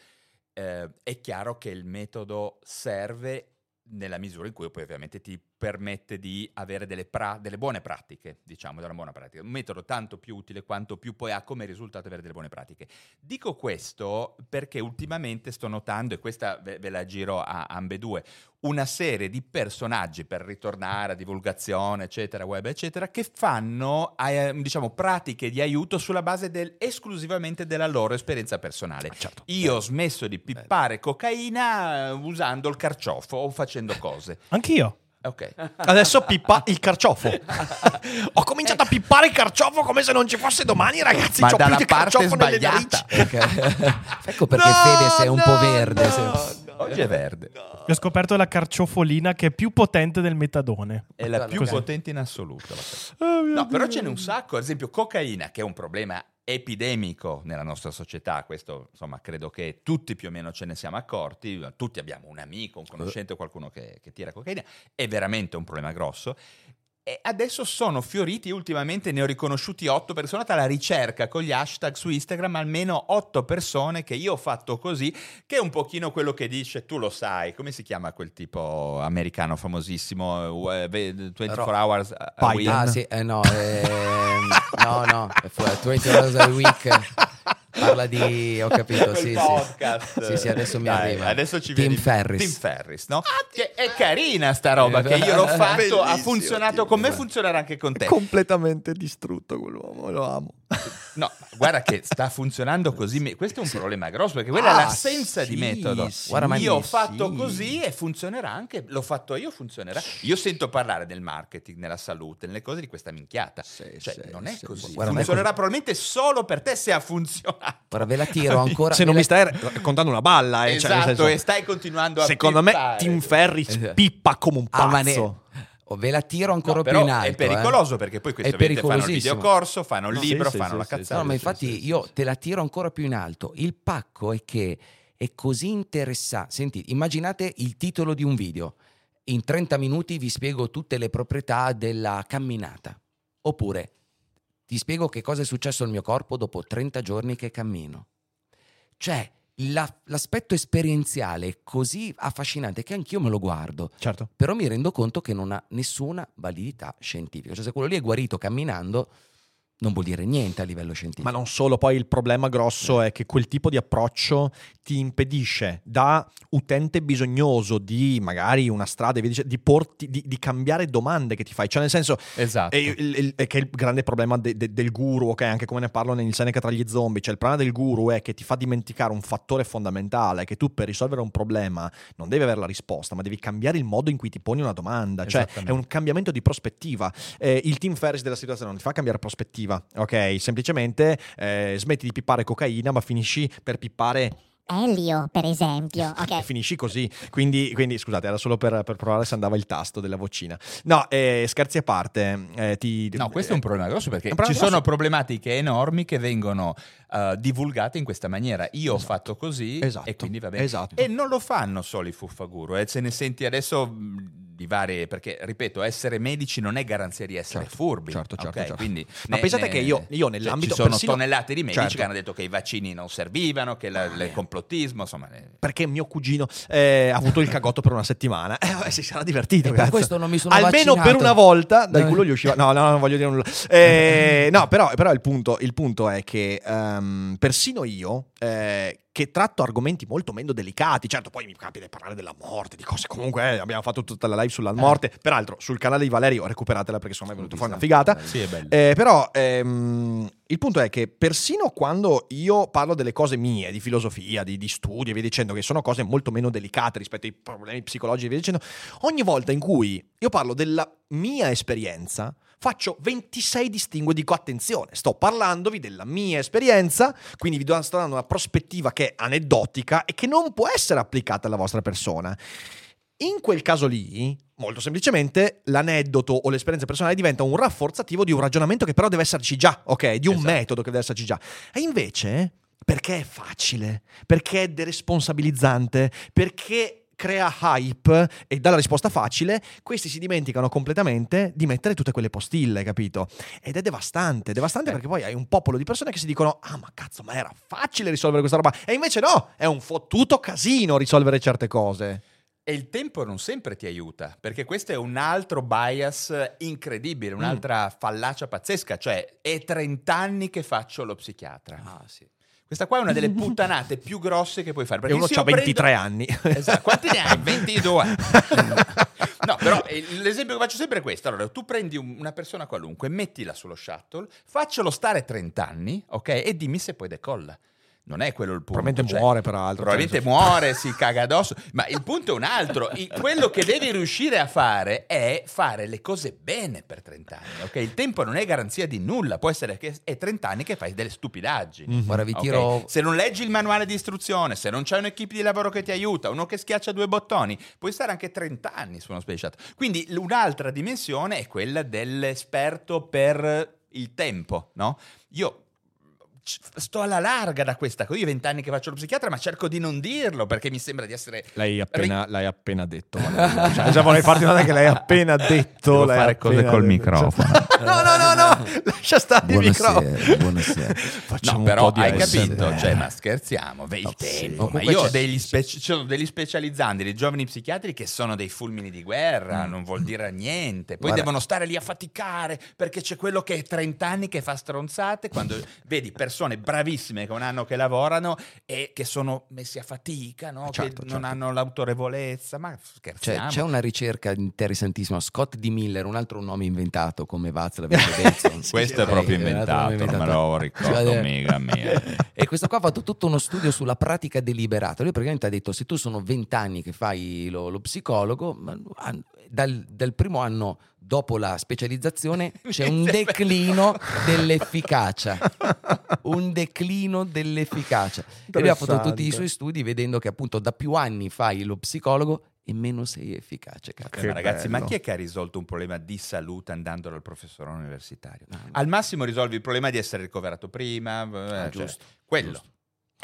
eh, è chiaro che il metodo serve nella misura in cui poi ovviamente ti permette di avere delle, pra- delle buone pratiche, diciamo, della buona pratica. Un metodo tanto più utile quanto più poi ha come risultato avere delle buone pratiche. Dico questo perché ultimamente sto notando, e questa ve, ve la giro a ambedue, una serie di personaggi per ritornare a divulgazione, eccetera, web, eccetera, che fanno, eh, diciamo, pratiche di aiuto sulla base del- esclusivamente della loro esperienza personale. certo. Io ho smesso di pippare cocaina eh, usando il carciofo o facendo cose. Anch'io. Ok. Adesso pippa il carciofo. Ho cominciato a pippare il carciofo come se non ci fosse domani, ragazzi. Ma C'ho più dalla di parte carciofo sbagliata. Ok. ecco perché No, Fede sei un po' no, verde. no, sei- no, Oggi è verde. Io ho scoperto la carciofolina che è più potente del metadone. È la più così. potente in assoluto. Oh, No, però ce n'è un sacco. Ad esempio, cocaina, che è un problema epidemico nella nostra società. Questo, insomma, credo che tutti più o meno ce ne siamo accorti. Tutti abbiamo un amico, un conoscente, qualcuno che, che tira cocaina. È veramente un problema grosso. E adesso sono fioriti, ultimamente ne ho riconosciuti otto persone, sono andata alla ricerca con gli hashtag su Instagram, almeno otto persone che io ho fatto così, che è un pochino quello che dice, tu lo sai, come si chiama quel tipo americano famosissimo, eh, ve- 24 Ro- hours a week? Ah sì, eh, no, ehm, no, no, è fu- 20 hours a week. (laughs) Parla di, ho capito, sì, sì. podcast. Sì, sì, adesso mi Dai, arriva. Adesso ci Tim vedi- Ferris. Tim Ferris, no? Che è carina sta roba, che io l'ho fatto, ha funzionato Tim con me, funzionerà anche con te. Completamente distrutto quell'uomo, lo amo. No, guarda che sta funzionando così. me- Questo è un problema grosso perché quella è Ah, l'assenza di sì, metodo. sì, Guarda, ma io ho sì. fatto così e funzionerà anche. L'ho fatto io, funzionerà. Io sento parlare del marketing, nella salute, nelle cose di questa minchiata. Sì, cioè, sì, non è sì. così. Guarda, è funzionerà così. probabilmente solo per te se ha funzionato. Ora ve la tiro ancora. Se non ve mi la- stai raccontando una balla, eh, cioè, esatto, senso- e stai continuando a secondo me pippare. Tim Ferris Esatto. pippa come un Ah, pazzo. oh, ve la tiro ancora No, più in alto. è pericoloso perché poi È questi ovviamente fanno il videocorso, fanno il No, libro, sì, fanno sì, la sì, cazzata. No, ma infatti io te la tiro ancora più in alto. Il pacco è che è così interessante. Senti, immaginate il titolo di un video. In 30 minuti vi spiego tutte le proprietà della camminata. Oppure ti spiego che cosa è successo al mio corpo dopo 30 giorni che cammino. Cioè, la- l'aspetto esperienziale è così affascinante che anch'io me lo guardo. Certo. Però mi rendo conto che non ha nessuna validità scientifica. Cioè, se quello lì è guarito camminando, non vuol dire niente a livello scientifico. Ma non solo, poi il problema grosso è che quel tipo di approccio ti impedisce da utente bisognoso di magari una strada di, porti, di, di cambiare domande che ti fai. Cioè, nel senso, Esatto. è, il- è che è il grande problema de- de- del guru, ok? Anche come ne parlo nel Seneca tra gli zombie. Cioè, il problema del guru è che ti fa dimenticare un fattore fondamentale: che tu per risolvere un problema non devi avere la risposta, ma devi cambiare il modo in cui ti poni una domanda. Cioè, è un cambiamento di prospettiva. Eh, il team Ferris della situazione non ti fa cambiare prospettiva, ok? Semplicemente eh, smetti di pippare cocaina, ma finisci per pippare Elio, per esempio. (laughs) Ok. e finisci così. Quindi, quindi, scusate, era solo per, per provare se andava il tasto della vocina. No, eh, scherzi a parte. eh, ti- No, questo è un problema grosso perché problema ci sono grosso. problematiche enormi che vengono eh, divulgate in questa maniera. Io ho fatto così Esatto, e quindi va bene. esatto. E non lo fanno solo i fuffaguru, eh, se ne senti adesso mh, di varie, perché ripeto, essere medici non è garanzia di essere Certo, furbi. certo, certo, ok? certo. Quindi Ma ne- pensate ne- che io- io cioè, nell'ambito ci sono persino- tonnellate di medici Certo. che hanno detto che i vaccini non servivano, che la- il complottismo, insomma... Perché mio cugino eh, ha avuto il cagotto per una settimana. (laughs) Eh, vabbè, si sarà divertito. E per questo non mi sono Almeno vaccinato. per una volta dal culo gli usciva. No, no, non voglio dire nulla. (laughs) Eh, no, però, però il, punto, il punto è che ehm, persino io, eh, che tratto argomenti molto meno delicati, certo, poi mi capita di parlare della morte, di cose comunque. eh, abbiamo fatto tutta la live sulla morte. Peraltro, sul canale di Valerio, recuperatela perché secondo me è venuto fuori una figata. Sì, è bello. Eh, però ehm, il punto è che persino quando io parlo delle cose mie, di filosofia, di, di studi e via dicendo, che sono cose molto meno delicate rispetto ai problemi psicologici e via dicendo, ogni volta in cui io parlo della mia esperienza, faccio 26 distinguo e dico attenzione, sto parlandovi della mia esperienza, quindi vi sto dando una prospettiva che è aneddotica e che non può essere applicata alla vostra persona. In quel caso lì, molto semplicemente, l'aneddoto o l'esperienza personale diventa un rafforzativo di un ragionamento che però deve esserci già, ok? Di un Esatto. metodo che deve esserci già. E invece, perché è facile, perché è deresponsabilizzante, perché crea hype e dà la risposta facile, questi si dimenticano completamente di mettere tutte quelle postille, capito? Ed è devastante, devastante perché poi hai un popolo di persone che si dicono "Ah, ma cazzo, ma era facile risolvere questa roba". E invece no, è un fottuto casino risolvere certe cose. E il tempo non sempre ti aiuta, perché questo è un altro bias incredibile, un'altra fallacia pazzesca, cioè è 30 anni che faccio lo psichiatra. Ah, sì. Questa qua è una delle (laughs) puttanate più grosse che puoi fare. E Perché uno se ha io prendo- 23 anni. (laughs) Esatto. Quanti ne hai? 22. (laughs) No, però eh, l'esempio che faccio sempre è questo. Allora, tu prendi un- una persona qualunque, mettila sullo shuttle, faccelo stare 30 anni, ok? E dimmi se poi decolla. Non è quello il punto. Probabilmente cioè, muore, peraltro. Probabilmente Cioè, muore, (laughs) si caga addosso. Ma il punto è un altro. I- quello che devi riuscire a fare è fare le cose bene per 30 anni. ok? Il tempo non è garanzia di nulla. Può essere che è 30 anni che fai delle stupidaggini. Guarda, vi ok? tiro... Se non leggi il manuale di istruzione, se non c'è un'equipe di lavoro che ti aiuta, uno che schiaccia due bottoni, puoi stare anche 30 anni su uno space shuttle. Quindi un'altra dimensione è quella dell'esperto per il tempo, no? Io sto alla larga da questa cosa. Io ho vent'anni che faccio lo psichiatra, ma cerco di non dirlo perché mi sembra di essere. L'hai appena, l'hai appena detto. (laughs) Cioè, già vorrei farti notare che l'hai appena detto. Devo l'hai fare cose col detto. microfono. (laughs) no, no, no, no. Lascia stare il microfono. Buonasera, buonasera. Facciamo No, un però po' di hai capito, cioè, ma scherziamo, ve il sì. tempo. Ma comunque io ho degli, spec- ci sono degli specializzandi, dei giovani psichiatri che sono dei fulmini di guerra, non vuol dire niente. Poi Guarda- devono stare lì a faticare perché c'è quello che è 30 anni che fa stronzate. Quando vedi persone bravissime che un anno che lavorano e che sono messi a fatica, no? Certo, che certo. non hanno l'autorevolezza. Ma C'è, scherziamo. c'è una ricerca interessantissima. Scott D. Miller, un altro nome inventato come Václav Benson. (laughs) Questo è Eh, proprio nome inventato, non me lo ricordo Cioè, mica mia. (laughs) E questo qua ha fatto tutto uno studio sulla pratica deliberata. Lui praticamente ha detto: se tu sono 20 anni che fai lo, lo psicologo, an- dal, dal primo anno dopo la specializzazione (laughs) c'è un declino dell'efficacia. (laughs) Un declino dell'efficacia. E lui ha fatto tutti i suoi studi vedendo che appunto da più anni fai lo psicologo e meno sei efficace. cazzo. Ma ragazzi, ma bello. chi è che ha risolto un problema di salute andando dal professore universitario? No, no. Al massimo risolvi il problema di essere ricoverato prima, eh, cioè, giusto, quello. giusto.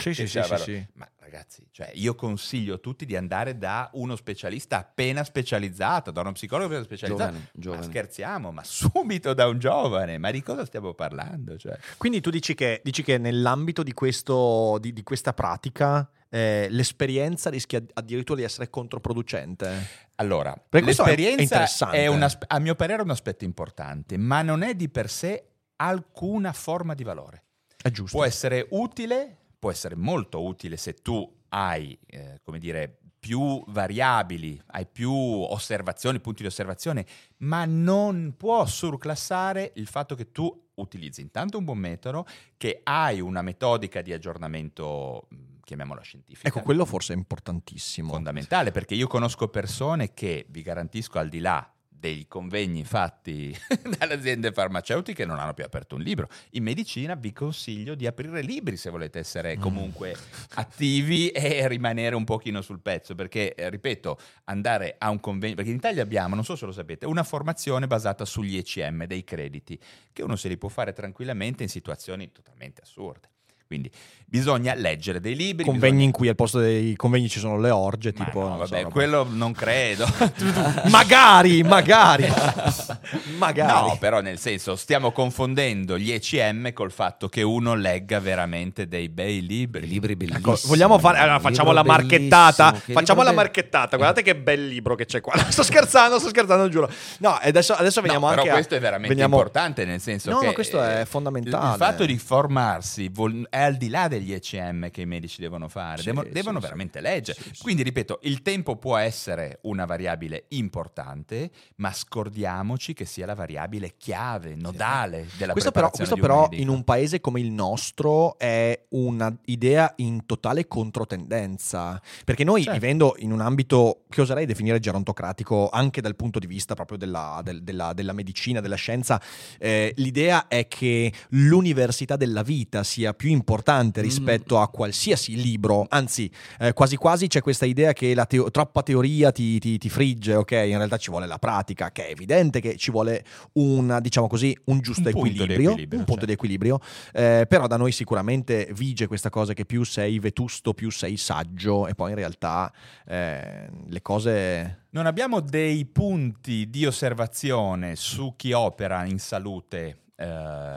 Sì, sì, sì, sì. Ma ragazzi, cioè, io consiglio a tutti di andare da uno specialista appena specializzato, da uno psicologo appena specializzato. Giovane, giovane. Ma scherziamo, ma subito da un giovane, ma di cosa stiamo parlando? Cioè, Quindi tu dici che, dici che nell'ambito di, questo, di, di questa pratica eh, l'esperienza rischia addirittura di essere controproducente? Allora, Perché è- è l'esperienza interessante. è un aspe- a mio parere un aspetto importante, ma non è di per sé alcuna forma di valore. È giusto. Può essere utile, può essere molto utile se tu hai, eh, come dire, più variabili, hai più osservazioni, punti di osservazione, ma non può surclassare il fatto che tu utilizzi intanto un buon metodo, che hai una metodica di aggiornamento, chiamiamola scientifica. Ecco, quello forse è importantissimo. fondamentale perché io conosco persone che, vi garantisco, al di là dei convegni fatti (laughs) dalle aziende farmaceutiche non hanno più aperto un libro. In medicina vi consiglio di aprire libri se volete essere Mm. comunque attivi e rimanere un pochino sul pezzo, perché eh, ripeto, andare a un convegno, perché in Italia abbiamo, non so se lo sapete, una formazione basata sugli ECM, dei crediti, che uno se li può fare tranquillamente in situazioni totalmente assurde. Quindi bisogna leggere dei libri. Convegni bisogna- in cui al posto dei convegni ci sono le orge, Ma tipo... no, non so, vabbè, roba- quello non credo. (laughs) magari, magari, (laughs) magari. No, però nel senso stiamo confondendo gli ECM col fatto che uno legga veramente dei bei libri. Libri bellissimi. Ecco, vogliamo fare. Allora, facciamo la marchettata. Facciamo la marchettata. Guardate che bel libro che c'è qua. (laughs) sto scherzando, sto scherzando, giuro. No, adesso, adesso No, veniamo però anche. a- questo è veramente veniamo- importante nel senso No, che no, questo è eh, fondamentale. Il fatto di formarsi vol- è al di là degli ECM che i medici devono fare, devono sì. veramente leggere. Quindi ripeto, il tempo può essere una variabile importante, ma scordiamoci che sia la variabile chiave, nodale della Questo però, questo un però medico. in un paese come il nostro è un'idea in totale controtendenza. Perché noi, Certo. vivendo in un ambito che oserei definire gerontocratico, anche dal punto di vista proprio della, del- della- della medicina, della scienza, eh, l'idea è che l'università della vita sia più importante Mm. rispetto a qualsiasi libro. Anzi, eh, quasi quasi c'è questa idea che la teo- troppa teoria ti, ti- ti frigge, ok? In realtà ci vuole la pratica, che è evidente che ci vuole una, diciamo così, un giusto Un equilibrio, un punto certo. di equilibrio. Eh, però da noi sicuramente vige questa cosa che più sei vetusto, più sei saggio, e poi in realtà eh, le cose. Non abbiamo dei punti di osservazione su chi opera in salute eh,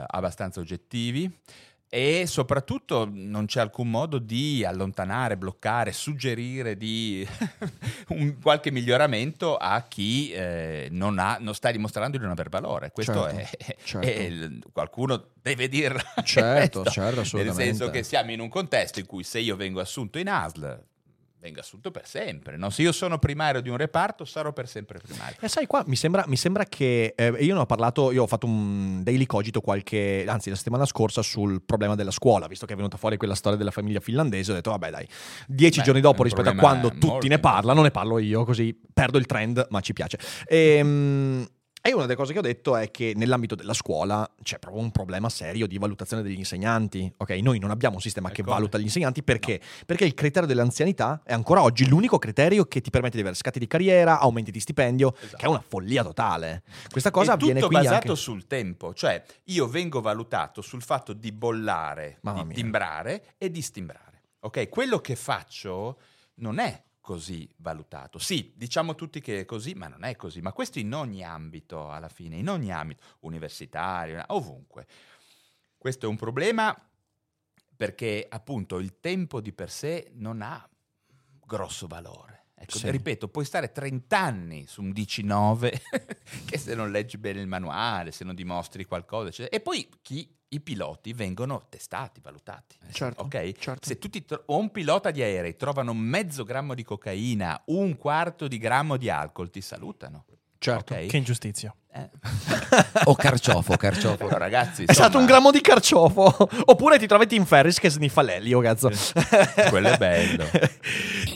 abbastanza oggettivi e soprattutto non c'è alcun modo di allontanare, bloccare, suggerire di (laughs) un qualche miglioramento a chi eh, non, ha- non sta dimostrando di non aver valore. Questo Certo, è, certo. è qualcuno deve dirlo. Certo, (laughs) certo, Nel assolutamente. senso che siamo in un contesto in cui se io vengo assunto in ASL venga assunto per sempre. no? Se io sono primario di un reparto, sarò per sempre primario. E sai, qua mi sembra, mi sembra che eh, io ne ho parlato, io ho fatto un daily cogito qualche, anzi la settimana scorsa sul problema della scuola, visto che è venuta fuori quella storia della famiglia finlandese, ho detto vabbè dai, dieci Beh, giorni dopo rispetto a quando tutti ne parlano, ne parlo io, così perdo il trend, ma ci piace. Ehm, E una delle cose che ho detto è che nell'ambito della scuola c'è proprio un problema serio di valutazione degli insegnanti. Ok, noi non abbiamo un sistema che valuta gli insegnanti perché? Perché il criterio dell'anzianità è ancora oggi l'unico criterio che ti permette di avere scatti di carriera, aumenti di stipendio, che è una follia totale. Questa cosa è avviene tutto basato anche... sul tempo, cioè io vengo valutato sul fatto di bollare, Mamma di mia. timbrare e di stimbrare. Ok, quello che faccio non è così valutato. Sì, diciamo tutti che è così, ma non è così. Ma questo in ogni ambito, alla fine, in ogni ambito, universitario, ovunque. Questo è un problema perché appunto il tempo di per sé non ha grosso valore. Ecco, Sì. ripeto, puoi stare 30 anni su un 19 (laughs) che se non leggi bene il manuale, se non dimostri qualcosa, eccetera. E poi chi, i piloti vengono testati, valutati. Certo, ok? certo. Se tutti tro- o un pilota di aerei trovano mezzo grammo di cocaina, un quarto di grammo di alcol, ti salutano. Certo. ok? Che ingiustizia. Eh. (laughs) O carciofo, carciofo. Però ragazzi, È stato insomma, un grammo di carciofo. (laughs) Oppure ti trovi Tim Ferris che sniffa l'elio, cazzo. Quello è bello.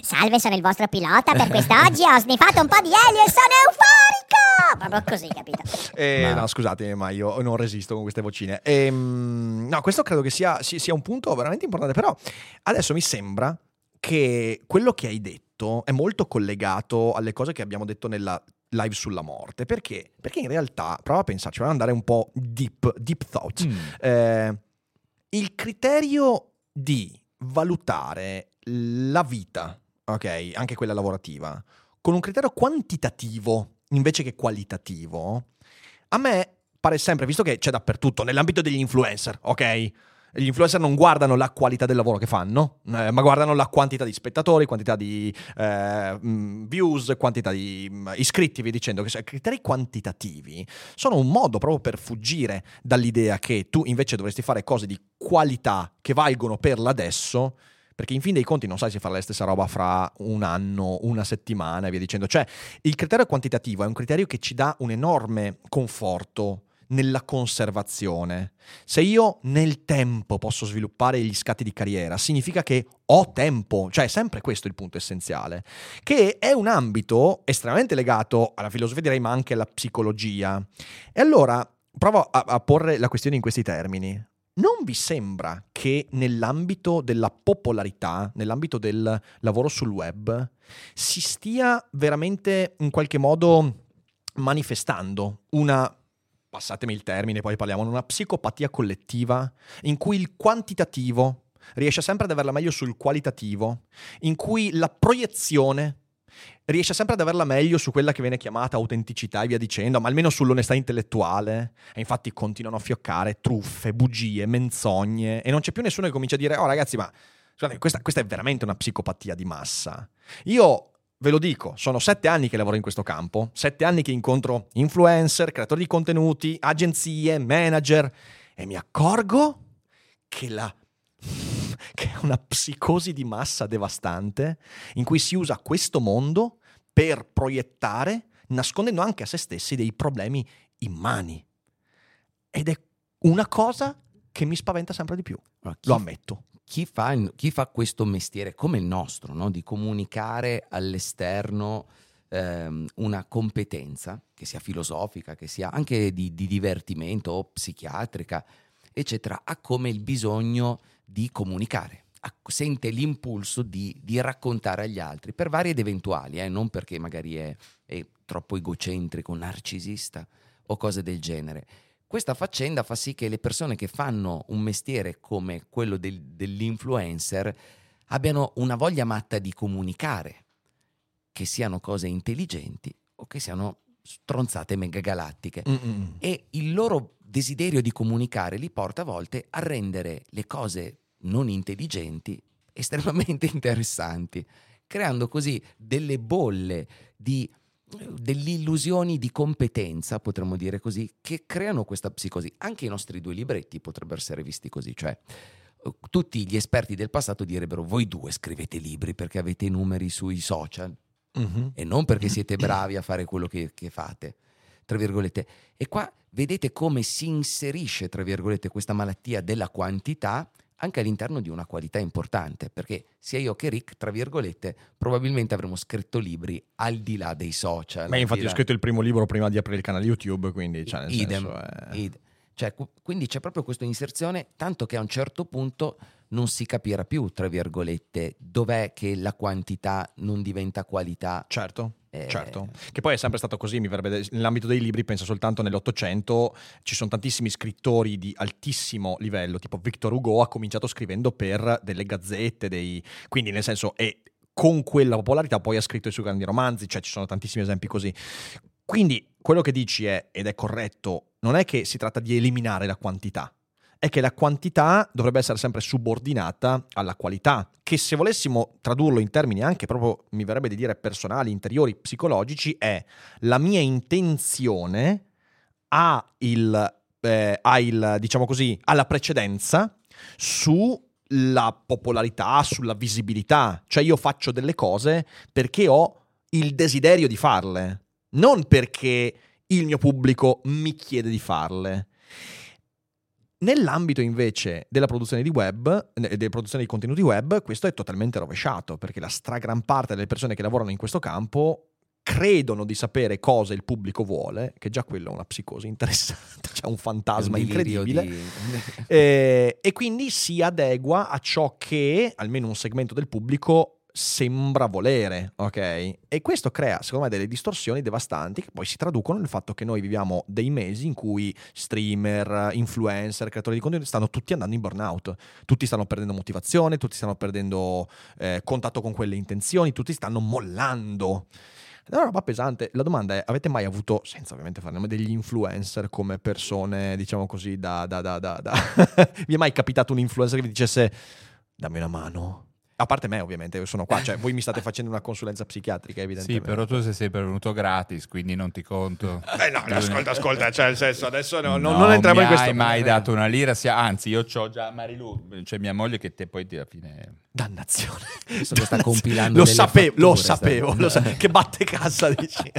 Salve, sono il vostro pilota per quest'oggi. Ho sniffato un po' di elio e sono euforico! Proprio così, capito? Eh, Ma- No, scusate, ma io non resisto con queste vocine. Ehm, no, questo credo che sia, si- sia un punto veramente importante. Però adesso mi sembra che quello che hai detto è molto collegato alle cose che abbiamo detto nella live sulla morte. Perché? Perché in realtà, prova a pensarci, prova ad andare un po' deep, deep thought. Mm. Eh, il criterio di valutare la vita, ok, anche quella lavorativa, con un criterio quantitativo invece che qualitativo, a me pare sempre, visto che c'è dappertutto, nell'ambito degli influencer, ok? Gli influencer non guardano la qualità del lavoro che fanno, eh, ma guardano la quantità di spettatori, quantità di eh, mh, views, quantità di mh, iscritti, vi dicendo che criteri quantitativi sono un modo proprio per fuggire dall'idea che tu invece dovresti fare cose di qualità che valgono per l'adesso, perché in fin dei conti non sai se fare la stessa roba fra un anno, una settimana e via dicendo. Cioè, il criterio quantitativo è un criterio che ci dà un enorme conforto nella conservazione. Se io nel tempo posso sviluppare gli scatti di carriera, significa che ho tempo, cioè è sempre questo il punto essenziale, che è un ambito estremamente legato alla filosofia, direi, ma anche alla psicologia. E allora provo a, a porre la questione in questi termini. Non vi sembra che nell'ambito della popolarità, nell'ambito del lavoro sul web, si stia veramente in qualche modo manifestando una, passatemi il termine, poi parliamo, una psicopatia collettiva in cui il quantitativo riesce sempre ad averla meglio sul qualitativo, in cui la proiezione riesce sempre ad averla meglio su quella che viene chiamata autenticità e via dicendo, ma almeno sull'onestà intellettuale. E infatti continuano a fioccare truffe, bugie, menzogne e non c'è più nessuno che comincia a dire, oh ragazzi, ma scusate, questa, questa è veramente una psicopatia di massa. Io ve lo dico, sono sette anni che lavoro in questo campo, sette anni che incontro influencer, creatori di contenuti, agenzie, manager e mi accorgo che la (laughs) che è una psicosi di massa devastante in cui si usa questo mondo per proiettare, nascondendo anche a se stessi dei problemi immani. Ed è una cosa che mi spaventa sempre di più, lo ammetto. Chi fa, chi fa questo mestiere come il nostro, no? di comunicare all'esterno ehm, una competenza, che sia filosofica, che sia anche di, di divertimento o psichiatrica, eccetera, ha come il bisogno di comunicare. Ha- Sente l'impulso di, di raccontare agli altri per vari ed eventuali, eh, non perché magari è, è troppo egocentrico, narcisista o cose del genere. Questa faccenda fa sì che le persone che fanno un mestiere come quello del- dell'influencer abbiano una voglia matta di comunicare, che siano cose intelligenti o che siano stronzate megagalattiche. Mm-mm. E il loro desiderio di comunicare li porta a volte a rendere le cose non intelligenti estremamente (laughs) interessanti, creando così delle bolle di delle illusioni di competenza, potremmo dire così, che creano questa psicosi. Anche i nostri due libretti potrebbero essere visti così, cioè tutti gli esperti del passato direbbero voi due scrivete libri perché avete i numeri sui social Mhm. e non perché siete bravi a fare quello che, che fate, tra virgolette. E qua vedete come si inserisce, tra virgolette, questa malattia della quantità anche all'interno di una qualità importante, perché sia io che Rick, tra virgolette, probabilmente avremmo scritto libri al di là dei social. Ma infatti ho scritto il primo libro prima di aprire il canale YouTube, quindi cioè, nel idem, senso è- id- cioè, qu- quindi c'è proprio questa inserzione, tanto che a un certo punto non si capirà più, tra virgolette, dov'è che la quantità non diventa qualità. Certo. Eh, Certo, che poi è sempre stato così, mi verrebbe nell'ambito dei libri, penso soltanto nell'Ottocento ci sono tantissimi scrittori di altissimo livello, tipo Victor Hugo ha cominciato scrivendo per delle gazzette, dei... quindi nel senso e con quella popolarità poi ha scritto i suoi grandi romanzi, cioè ci sono tantissimi esempi così. Quindi quello che dici è, ed è corretto, non è che si tratta di eliminare la quantità, è che la quantità dovrebbe essere sempre subordinata alla qualità, che se volessimo tradurlo in termini anche proprio, mi verrebbe di dire, personali, interiori, psicologici, è la mia intenzione ha il, eh, ha il diciamo così, ha la precedenza sulla popolarità, sulla visibilità. Cioè io faccio delle cose perché ho il desiderio di farle, non perché il mio pubblico mi chiede di farle. Nell'ambito invece della produzione di web, della produzione di contenuti web, questo è totalmente rovesciato, perché la stragran parte delle persone che lavorano in questo campo credono di sapere cosa il pubblico vuole, che già quello è una psicosi interessante, (laughs) c'è un fantasma un incredibile. di- Eh, e quindi si adegua a ciò che almeno un segmento del pubblico sembra volere, ok? E questo crea, secondo me, delle distorsioni devastanti che poi si traducono nel fatto che noi viviamo dei mesi in cui streamer, influencer, creatori di contenuti stanno tutti andando in burnout, tutti stanno perdendo motivazione, tutti stanno perdendo eh, contatto con quelle intenzioni, tutti stanno mollando. È una roba pesante. La domanda è: avete mai avuto, senza ovviamente fare nome, degli influencer come persone, diciamo così, da. da, da, da, da- (laughs) vi è mai capitato un influencer che vi dicesse dammi una mano? A parte me, ovviamente, io sono qua, cioè voi mi state (laughs) facendo una consulenza psichiatrica, Sì, evidentemente. però tu sei sempre venuto gratis, quindi non ti conto. Eh no, ascolta, ascolta, (laughs) cioè nel senso, adesso no, non, No, non entriamo mi in questo. hai mai dato una lira, sia- anzi io c'ho già Marilu, cioè mia moglie che te poi alla fine... Dannazione. Adesso che sta compilando Lo delle sapevo, lo fatture, sta- sapevo, lo sa- che batte cassa, (laughs) dici.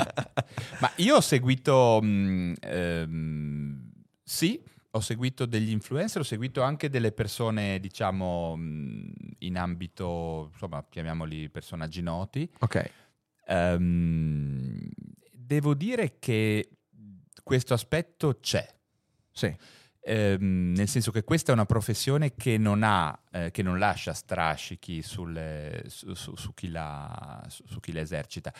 Ma io ho seguito, mh, ehm, sì, ho seguito degli influencer, ho seguito anche delle persone, diciamo, mh, in ambito, insomma, chiamiamoli personaggi noti. ok. Ehm, devo dire che questo aspetto c'è. Sì. Ehm, nel senso che questa è una professione che non ha, eh, che non lascia strascichi sulle- su, su- su chi la, su- su chi la esercita.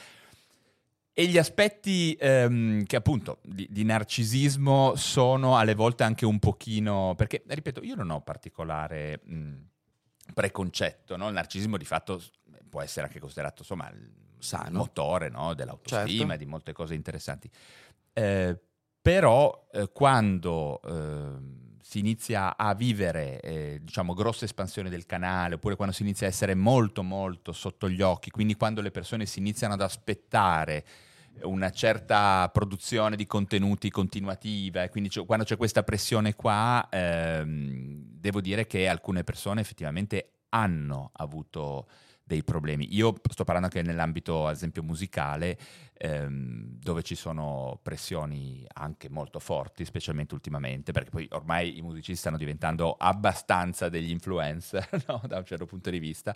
E gli aspetti ehm, che appunto di, di narcisismo sono alle volte anche un pochino, perché ripeto, io non ho particolare mh, preconcetto, no? il narcisismo di fatto può essere anche considerato insomma il Sano. motore no? dell'autostima, Certo. di molte cose interessanti. Eh, però eh, quando ehm, si inizia a vivere eh, diciamo grosse espansioni del canale oppure quando si inizia a essere molto molto sotto gli occhi quindi quando le persone si iniziano ad aspettare una certa produzione di contenuti continuativa e quindi c'è- quando c'è questa pressione qua ehm, devo dire che alcune persone effettivamente hanno avuto dei problemi. Io sto parlando anche nell'ambito, ad esempio, musicale, ehm, dove ci sono pressioni anche molto forti, specialmente ultimamente, perché poi ormai i musicisti stanno diventando abbastanza degli influencer, (laughs) no? da un certo punto di vista.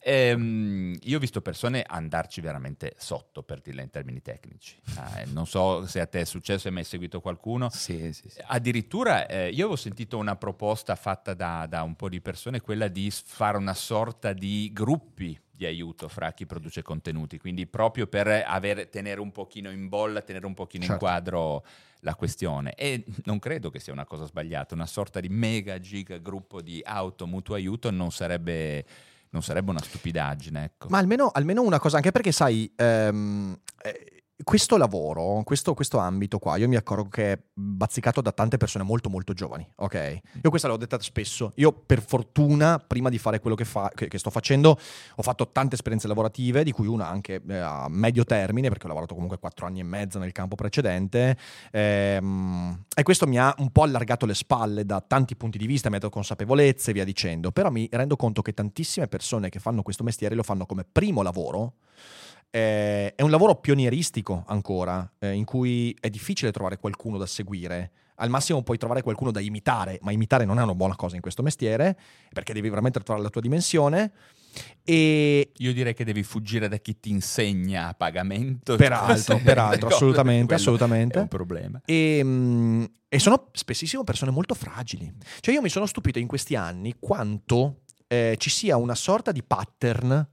Ehm, io ho visto persone andarci veramente sotto, per dirla in termini tecnici. Eh, non so se a te è successo, hai mai seguito qualcuno. Sì, sì, sì. Addirittura eh, io avevo sentito una proposta fatta da, da un po' di persone, quella di fare una sorta di gruppi di aiuto fra chi produce contenuti, quindi proprio per avere- tenere un pochino in bolla, tenere un pochino in Certo. quadro la questione. E non credo che sia una cosa sbagliata, una sorta di mega giga gruppo di auto mutuo aiuto non sarebbe, non sarebbe una stupidaggine, ecco. Ma almeno, almeno una cosa, anche perché sai, ehm, eh, questo lavoro, questo, questo ambito qua, io mi accorgo che è bazzicato da tante persone molto molto giovani, ok? Io questa l'ho detta spesso, io per fortuna prima di fare quello che, fa- che- che sto facendo ho fatto tante esperienze lavorative, di cui una anche eh, a medio termine, perché ho lavorato comunque quattro anni e mezzo nel campo precedente, ehm, e questo mi ha un po' allargato le spalle da tanti punti di vista, mi ha dato consapevolezze e via dicendo, però mi rendo conto che tantissime persone che fanno questo mestiere lo fanno come primo lavoro, eh, è un lavoro pionieristico ancora, eh, in cui è difficile trovare qualcuno da seguire. Al massimo puoi trovare qualcuno da imitare, ma imitare non è una buona cosa in questo mestiere, perché devi veramente trovare la tua dimensione. E Io direi che devi fuggire da chi ti insegna a pagamento. (laughs) peraltro, peraltro, assolutamente, assolutamente. È un problema. E, mm, e sono spessissimo persone molto fragili. Cioè io mi sono stupito in questi anni quanto eh, ci sia una sorta di pattern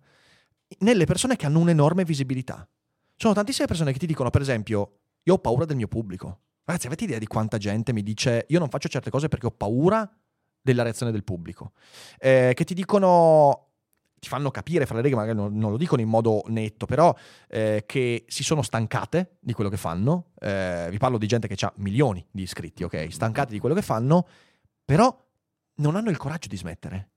nelle persone che hanno un'enorme visibilità. Sono tantissime persone che ti dicono, per esempio, io ho paura del mio pubblico. Ragazzi, avete idea di quanta gente mi dice io non faccio certe cose perché ho paura della reazione del pubblico? Eh, che ti dicono ti fanno capire fra le righe, magari non, non lo dicono in modo netto, però eh, che si sono stancate di quello che fanno. Eh, vi parlo di gente che ha milioni di iscritti, ok? Stancate di quello che fanno, però non hanno il coraggio di smettere.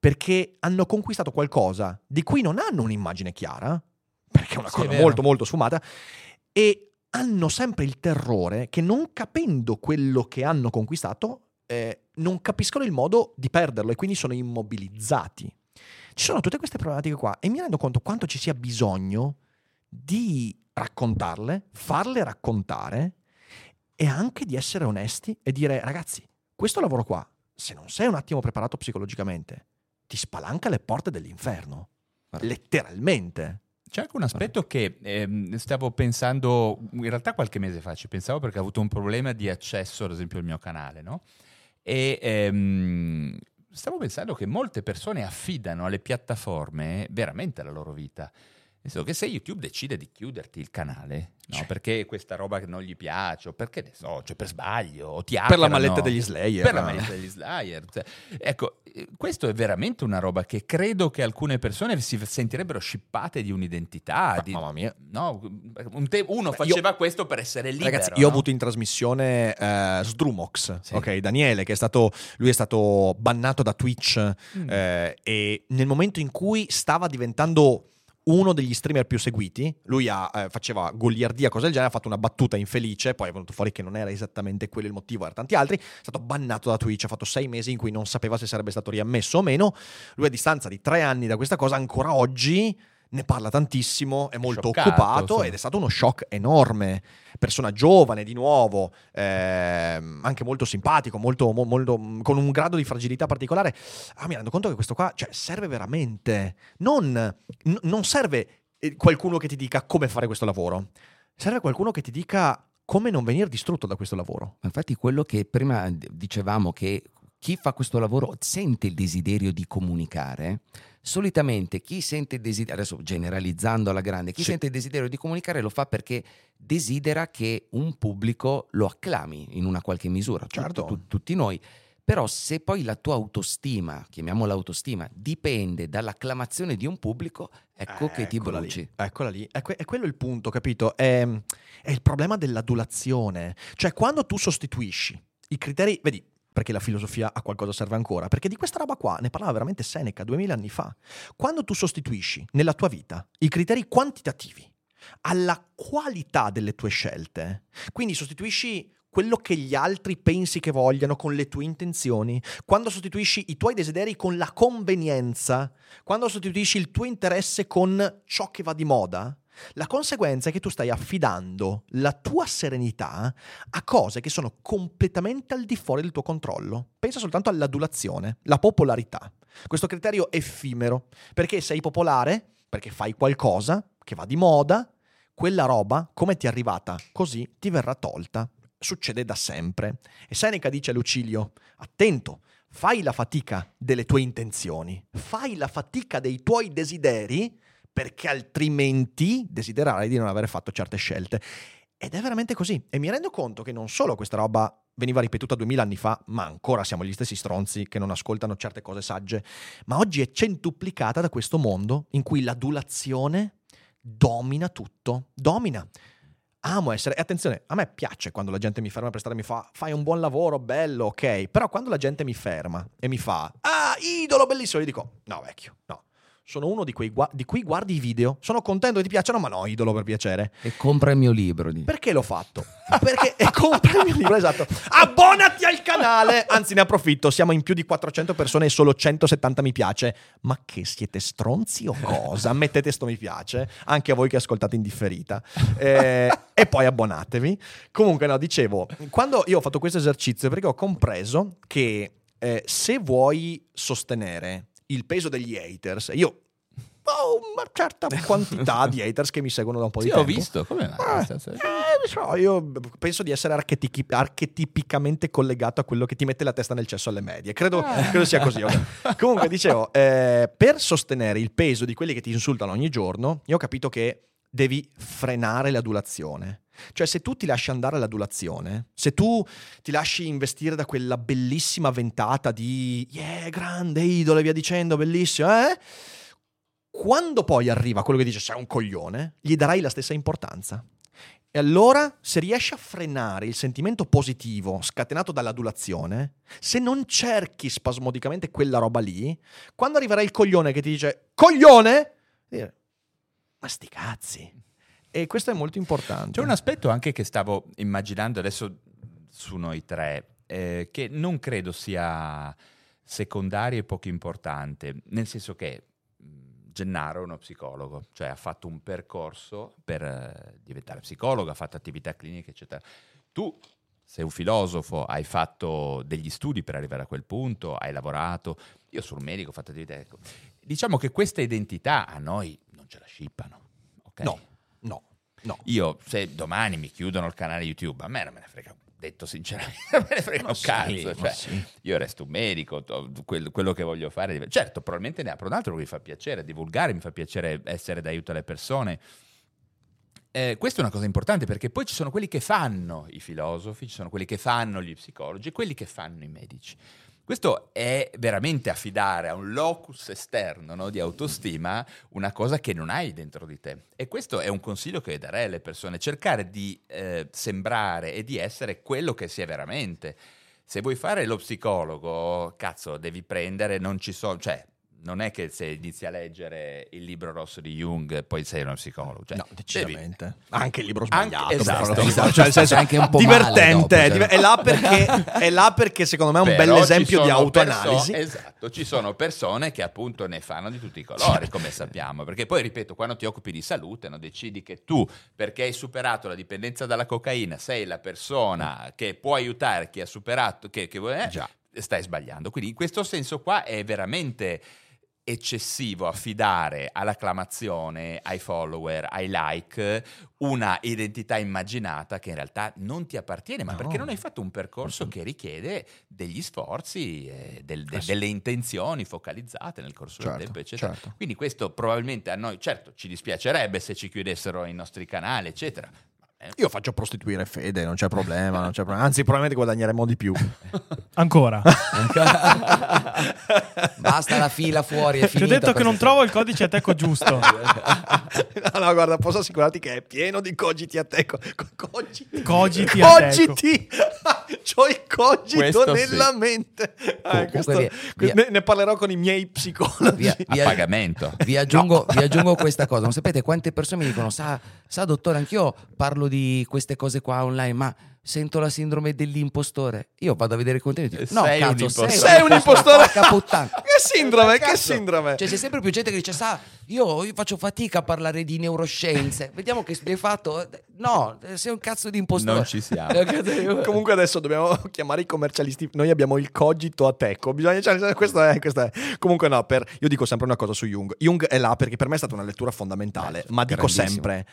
Perché hanno conquistato qualcosa di cui non hanno un'immagine chiara, (laughs) perché è una Sì, cosa vero. molto molto sfumata, e hanno sempre il terrore che non capendo quello che hanno conquistato, eh, non capiscono il modo di perderlo e quindi sono immobilizzati. Ci sono tutte queste problematiche qua e mi rendo conto quanto ci sia bisogno di raccontarle, farle raccontare e anche di essere onesti e dire ragazzi, questo lavoro qua, se non sei un attimo preparato psicologicamente, ti spalanca le porte dell'inferno. Letteralmente. C'è anche un aspetto che ehm, stavo pensando, in realtà qualche mese fa ci pensavo perché ho avuto un problema di accesso ad esempio al mio canale, no? E ehm, stavo pensando che molte persone affidano alle piattaforme veramente la loro vita. Senso che se YouTube decide di chiuderti il canale, no? Perché questa roba non gli piace, o perché ne so, cioè per sbaglio, o ti Per la hackerano, malletta degli Slayer. per la maglietta degli Slayer. cioè, ecco, eh, questo è veramente una roba che credo che alcune persone si sentirebbero scippate di un'identità. di- Mamma mia. no, un te- uno faceva questo per essere libero. Ragazzi, io ho no? avuto in trasmissione eh, Sdrumox, Sì. ok, Daniele, che è stato, lui è stato bannato da Twitch Mm. eh, e nel momento in cui stava diventando uno degli streamer più seguiti, lui ha, eh, faceva goliardia, cosa del genere, ha fatto una battuta infelice, poi è venuto fuori che non era esattamente quello il motivo, era tanti altri, è stato bannato da Twitch, ha fatto sei mesi in cui non sapeva se sarebbe stato riammesso o meno, lui a distanza di tre anni da questa cosa ancora oggi ne parla tantissimo, è molto Scioccato, occupato insomma. ed è stato uno shock enorme. Persona giovane di nuovo, ehm, anche molto simpatico, molto, mo- molto- con un grado di fragilità particolare. Ah, mi rendo conto che questo qua cioè, serve veramente. Non, n- non serve eh, qualcuno che ti dica come fare questo lavoro, serve qualcuno che ti dica come non venire distrutto da questo lavoro. Infatti quello che prima dicevamo che chi fa questo lavoro sente il desiderio di comunicare, solitamente chi sente il desiderio, adesso generalizzando alla grande, chi Sì. sente il desiderio di comunicare lo fa perché desidera che un pubblico lo acclami in una qualche misura, Certo. tu- tutti noi. Però se poi la tua autostima, chiamiamola autostima, dipende dall'acclamazione di un pubblico, ecco che ti bruci. Lì, eccola lì. È, que- è quello il punto, capito? È, è il problema dell'adulazione. Cioè, quando tu sostituisci i criteri, vedi, perché la filosofia a qualcosa serve ancora, perché di questa roba qua ne parlava veramente Seneca duemila anni fa. Quando tu sostituisci nella tua vita i criteri quantitativi alla qualità delle tue scelte, quindi sostituisci quello che gli altri pensi che vogliano con le tue intenzioni, quando sostituisci i tuoi desideri con la convenienza, quando sostituisci il tuo interesse con ciò che va di moda, la conseguenza è che tu stai affidando la tua serenità a cose che sono completamente al di fuori del tuo controllo. Pensa soltanto all'adulazione, la popolarità. Questo criterio effimero, perché sei popolare, perché fai qualcosa che va di moda, quella roba, come ti è arrivata, così ti verrà tolta. Succede da sempre. E Seneca dice a Lucilio, attento, fai la fatica delle tue intenzioni, fai la fatica dei tuoi desideri, perché altrimenti desidererai di non aver fatto certe scelte. Ed è veramente così. E mi rendo conto che non solo questa roba veniva ripetuta duemila anni fa, ma ancora siamo gli stessi stronzi che non ascoltano certe cose sagge, ma oggi è centuplicata da questo mondo in cui l'adulazione domina tutto. Domina. amo essere. E attenzione, a me piace quando la gente mi ferma per strada e mi fa: Fai un buon lavoro, bello, ok. Però quando la gente mi ferma e mi fa: Ah, idolo, bellissimo, io dico: No, vecchio, no. Sono uno di, quei gua- di cui guardi i video. Sono contento che ti piacciono, ma no, idolo per piacere. E compra il mio libro. di- Perché l'ho fatto? Perché e compra il mio libro, esatto. Abbonati al canale! Anzi, ne approfitto. Siamo in più di 400 persone e solo 170 mi piace. Ma che siete stronzi o cosa? Mettete sto mi piace, anche a voi che ascoltate in differita. Eh, e poi abbonatevi. Comunque, no, dicevo, quando io ho fatto questo esercizio, perché ho compreso che eh, se vuoi sostenere il peso degli haters, io ho una certa (laughs) quantità di haters che mi seguono da un po' di Sì, ho tempo. visto. Come? Eh, eh, so, io penso di essere archetipi- archetipicamente collegato a quello che ti mette la testa nel cesso alle medie. Credo, credo sia così. (laughs) Comunque, dicevo, eh, per sostenere il peso di quelli che ti insultano ogni giorno, io ho capito che devi frenare l'adulazione. Cioè, se tu ti lasci andare l'adulazione, se tu ti lasci investire da quella bellissima ventata di yeah, grande idolo e via dicendo, bellissimo, eh? Quando poi arriva quello che dice sei un coglione, gli darai la stessa importanza. E allora, se riesci a frenare il sentimento positivo scatenato dall'adulazione, se non cerchi spasmodicamente quella roba lì, quando arriverà il coglione che ti dice coglione, dire, ma sti cazzi. E questo è molto importante. C'è un aspetto anche che stavo immaginando adesso su noi tre, eh, che non credo sia secondario e poco importante, nel senso che Gennaro è uno psicologo, cioè ha fatto un percorso per eh, diventare psicologo, ha fatto attività cliniche, eccetera. Tu sei un filosofo, hai fatto degli studi per arrivare a quel punto, hai lavorato, io sono un medico, ho fatto attività... Ecco. Diciamo che questa identità a noi non ce la scippano. ok? No, no, no. Io, se domani mi chiudono il canale YouTube, a me non me ne frega, detto sinceramente, (laughs) non me ne frega Ma un sì, cazzo. cioè, sì. Io resto un medico, quello che voglio fare. Certo, probabilmente ne apro un altro che mi fa piacere divulgare, mi fa piacere essere d'aiuto alle persone. Eh, questa è una cosa importante perché poi ci sono quelli che fanno i filosofi, ci sono quelli che fanno gli psicologi quelli che fanno i medici. Questo è veramente affidare a un locus esterno no, di autostima una cosa che non hai dentro di te. E questo è un consiglio che darei alle persone, cercare di eh, sembrare e di essere quello che si è veramente. Se vuoi fare lo psicologo, cazzo, devi prendere, non ci sono, cioè, non è che se inizi a leggere il libro rosso di Jung poi sei uno psicologo. Cioè, No, devi- decisamente. Anche il libro Anche- sbagliato. per esatto, esatto. Cioè, nel senso, Anche un po' male divertente. dopo, è cioè. è, là perché, è là perché secondo me è un Però ci bell'esempio di autoanalisi. perso- esatto, ci sono persone che appunto ne fanno di tutti i colori, come sappiamo. Perché poi, ripeto, quando ti occupi di salute, no, decidi che tu, perché hai superato la dipendenza dalla cocaina, sei la persona che può aiutare chi ha superato, che, che vuole- eh, stai sbagliando. Quindi in questo senso qua è veramente eccessivo affidare all'acclamazione, ai follower, ai like, una identità immaginata che in realtà non ti appartiene, ma No. perché non hai fatto un percorso che richiede degli sforzi, e del- de- Eh delle intenzioni focalizzate nel corso Certo, del tempo, eccetera. certo. Quindi questo probabilmente a noi, certo, ci dispiacerebbe se ci chiudessero i nostri canali, eccetera. Eh, Io faccio prostituire fede, non c'è problema, non c'è problema. Anzi, probabilmente guadagneremo di più. (laughs) Ancora. (laughs) Basta la fila fuori, è Ti ho detto che non trovo il codice ateco giusto. (laughs) no, no, guarda, posso assicurarti che è pieno di cogiti a te. co- co- Cogiti. Cogiti a teco. Cogiti. C'ho il cogito Questo sì. nella mente. Ah, questo- via- via- ne, ne parlerò con i miei psicologi. Via- a via- pagamento. Vi aggiungo, vi aggiungo questa cosa, non sapete quante persone mi dicono, sa, sa dottore, anch'io parlo di queste cose qua online, ma sento la sindrome dell'impostore. Io vado a vedere i contenuti. e dico, No, Sei un cazzo, impostore. Sei un impostore. (laughs) Che sindrome, che sindrome. Cioè, c'è sempre più gente che dice, sa, io, io faccio fatica a parlare di neuroscienze. (laughs) Vediamo che hai fatto. No, sei un cazzo di impostore. Non ci siamo. (laughs) Comunque adesso dobbiamo chiamare i commercialisti. Noi abbiamo il cogito a teco. Bisogna, cioè, questo è, questo è. Comunque no, per, io dico sempre una cosa su Jung. Jung è là perché per me è stata una lettura fondamentale. ma dico sempre,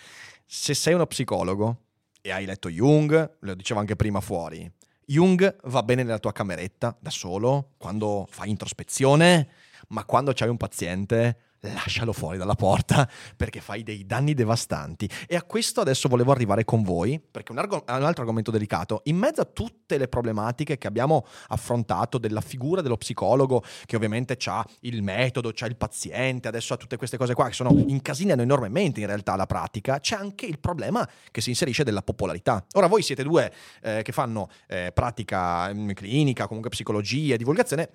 se sei uno psicologo e hai letto Jung, lo dicevo anche prima fuori, Jung va bene nella tua cameretta da solo, quando fai introspezione, ma quando c'hai un paziente, lascialo fuori dalla porta (laughs) perché fai dei danni devastanti. E a questo adesso volevo arrivare con voi, perché un, argo- un altro argomento delicato, in mezzo a tutte le problematiche che abbiamo affrontato della figura dello psicologo, che ovviamente ha il metodo, c'ha il paziente, adesso ha tutte queste cose qua che sono incasinano enormemente in realtà la pratica, c'è anche il problema che si inserisce della popolarità. Ora voi siete due eh, che fanno eh, pratica mm, clinica, comunque psicologia, divulgazione,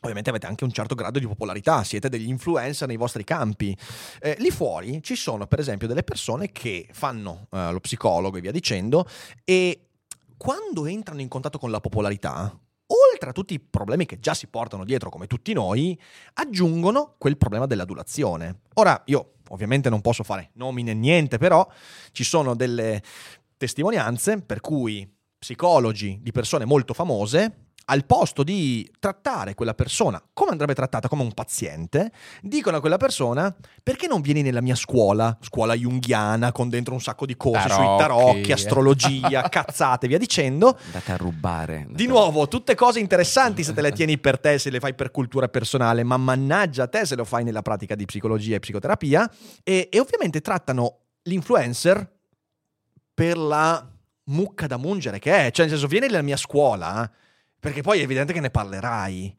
Ovviamente avete anche un certo grado di popolarità, siete degli influencer nei vostri campi. Eh, lì fuori ci sono per esempio delle persone che fanno eh, lo psicologo e via dicendo e quando entrano in contatto con la popolarità, oltre a tutti i problemi che già si portano dietro come tutti noi, aggiungono quel problema dell'adulazione. Ora io ovviamente non posso fare nomi né niente, però ci sono delle testimonianze per cui psicologi di persone molto famose al posto di trattare quella persona come andrebbe trattata come un paziente, dicono a quella persona perché non vieni nella mia scuola, scuola junghiana con dentro un sacco di cose sui Tarocchi. tarocchi, astrologia, (laughs) cazzate, via dicendo. Andate a rubare. Di nuovo, tutte cose interessanti se te le (laughs) tieni per te, se le fai per cultura personale, ma mannaggia a te se lo fai nella pratica di psicologia e psicoterapia. E, e ovviamente trattano l'influencer per la mucca da mungere che è. Cioè, nel senso, vieni nella mia scuola, perché poi è evidente che ne parlerai.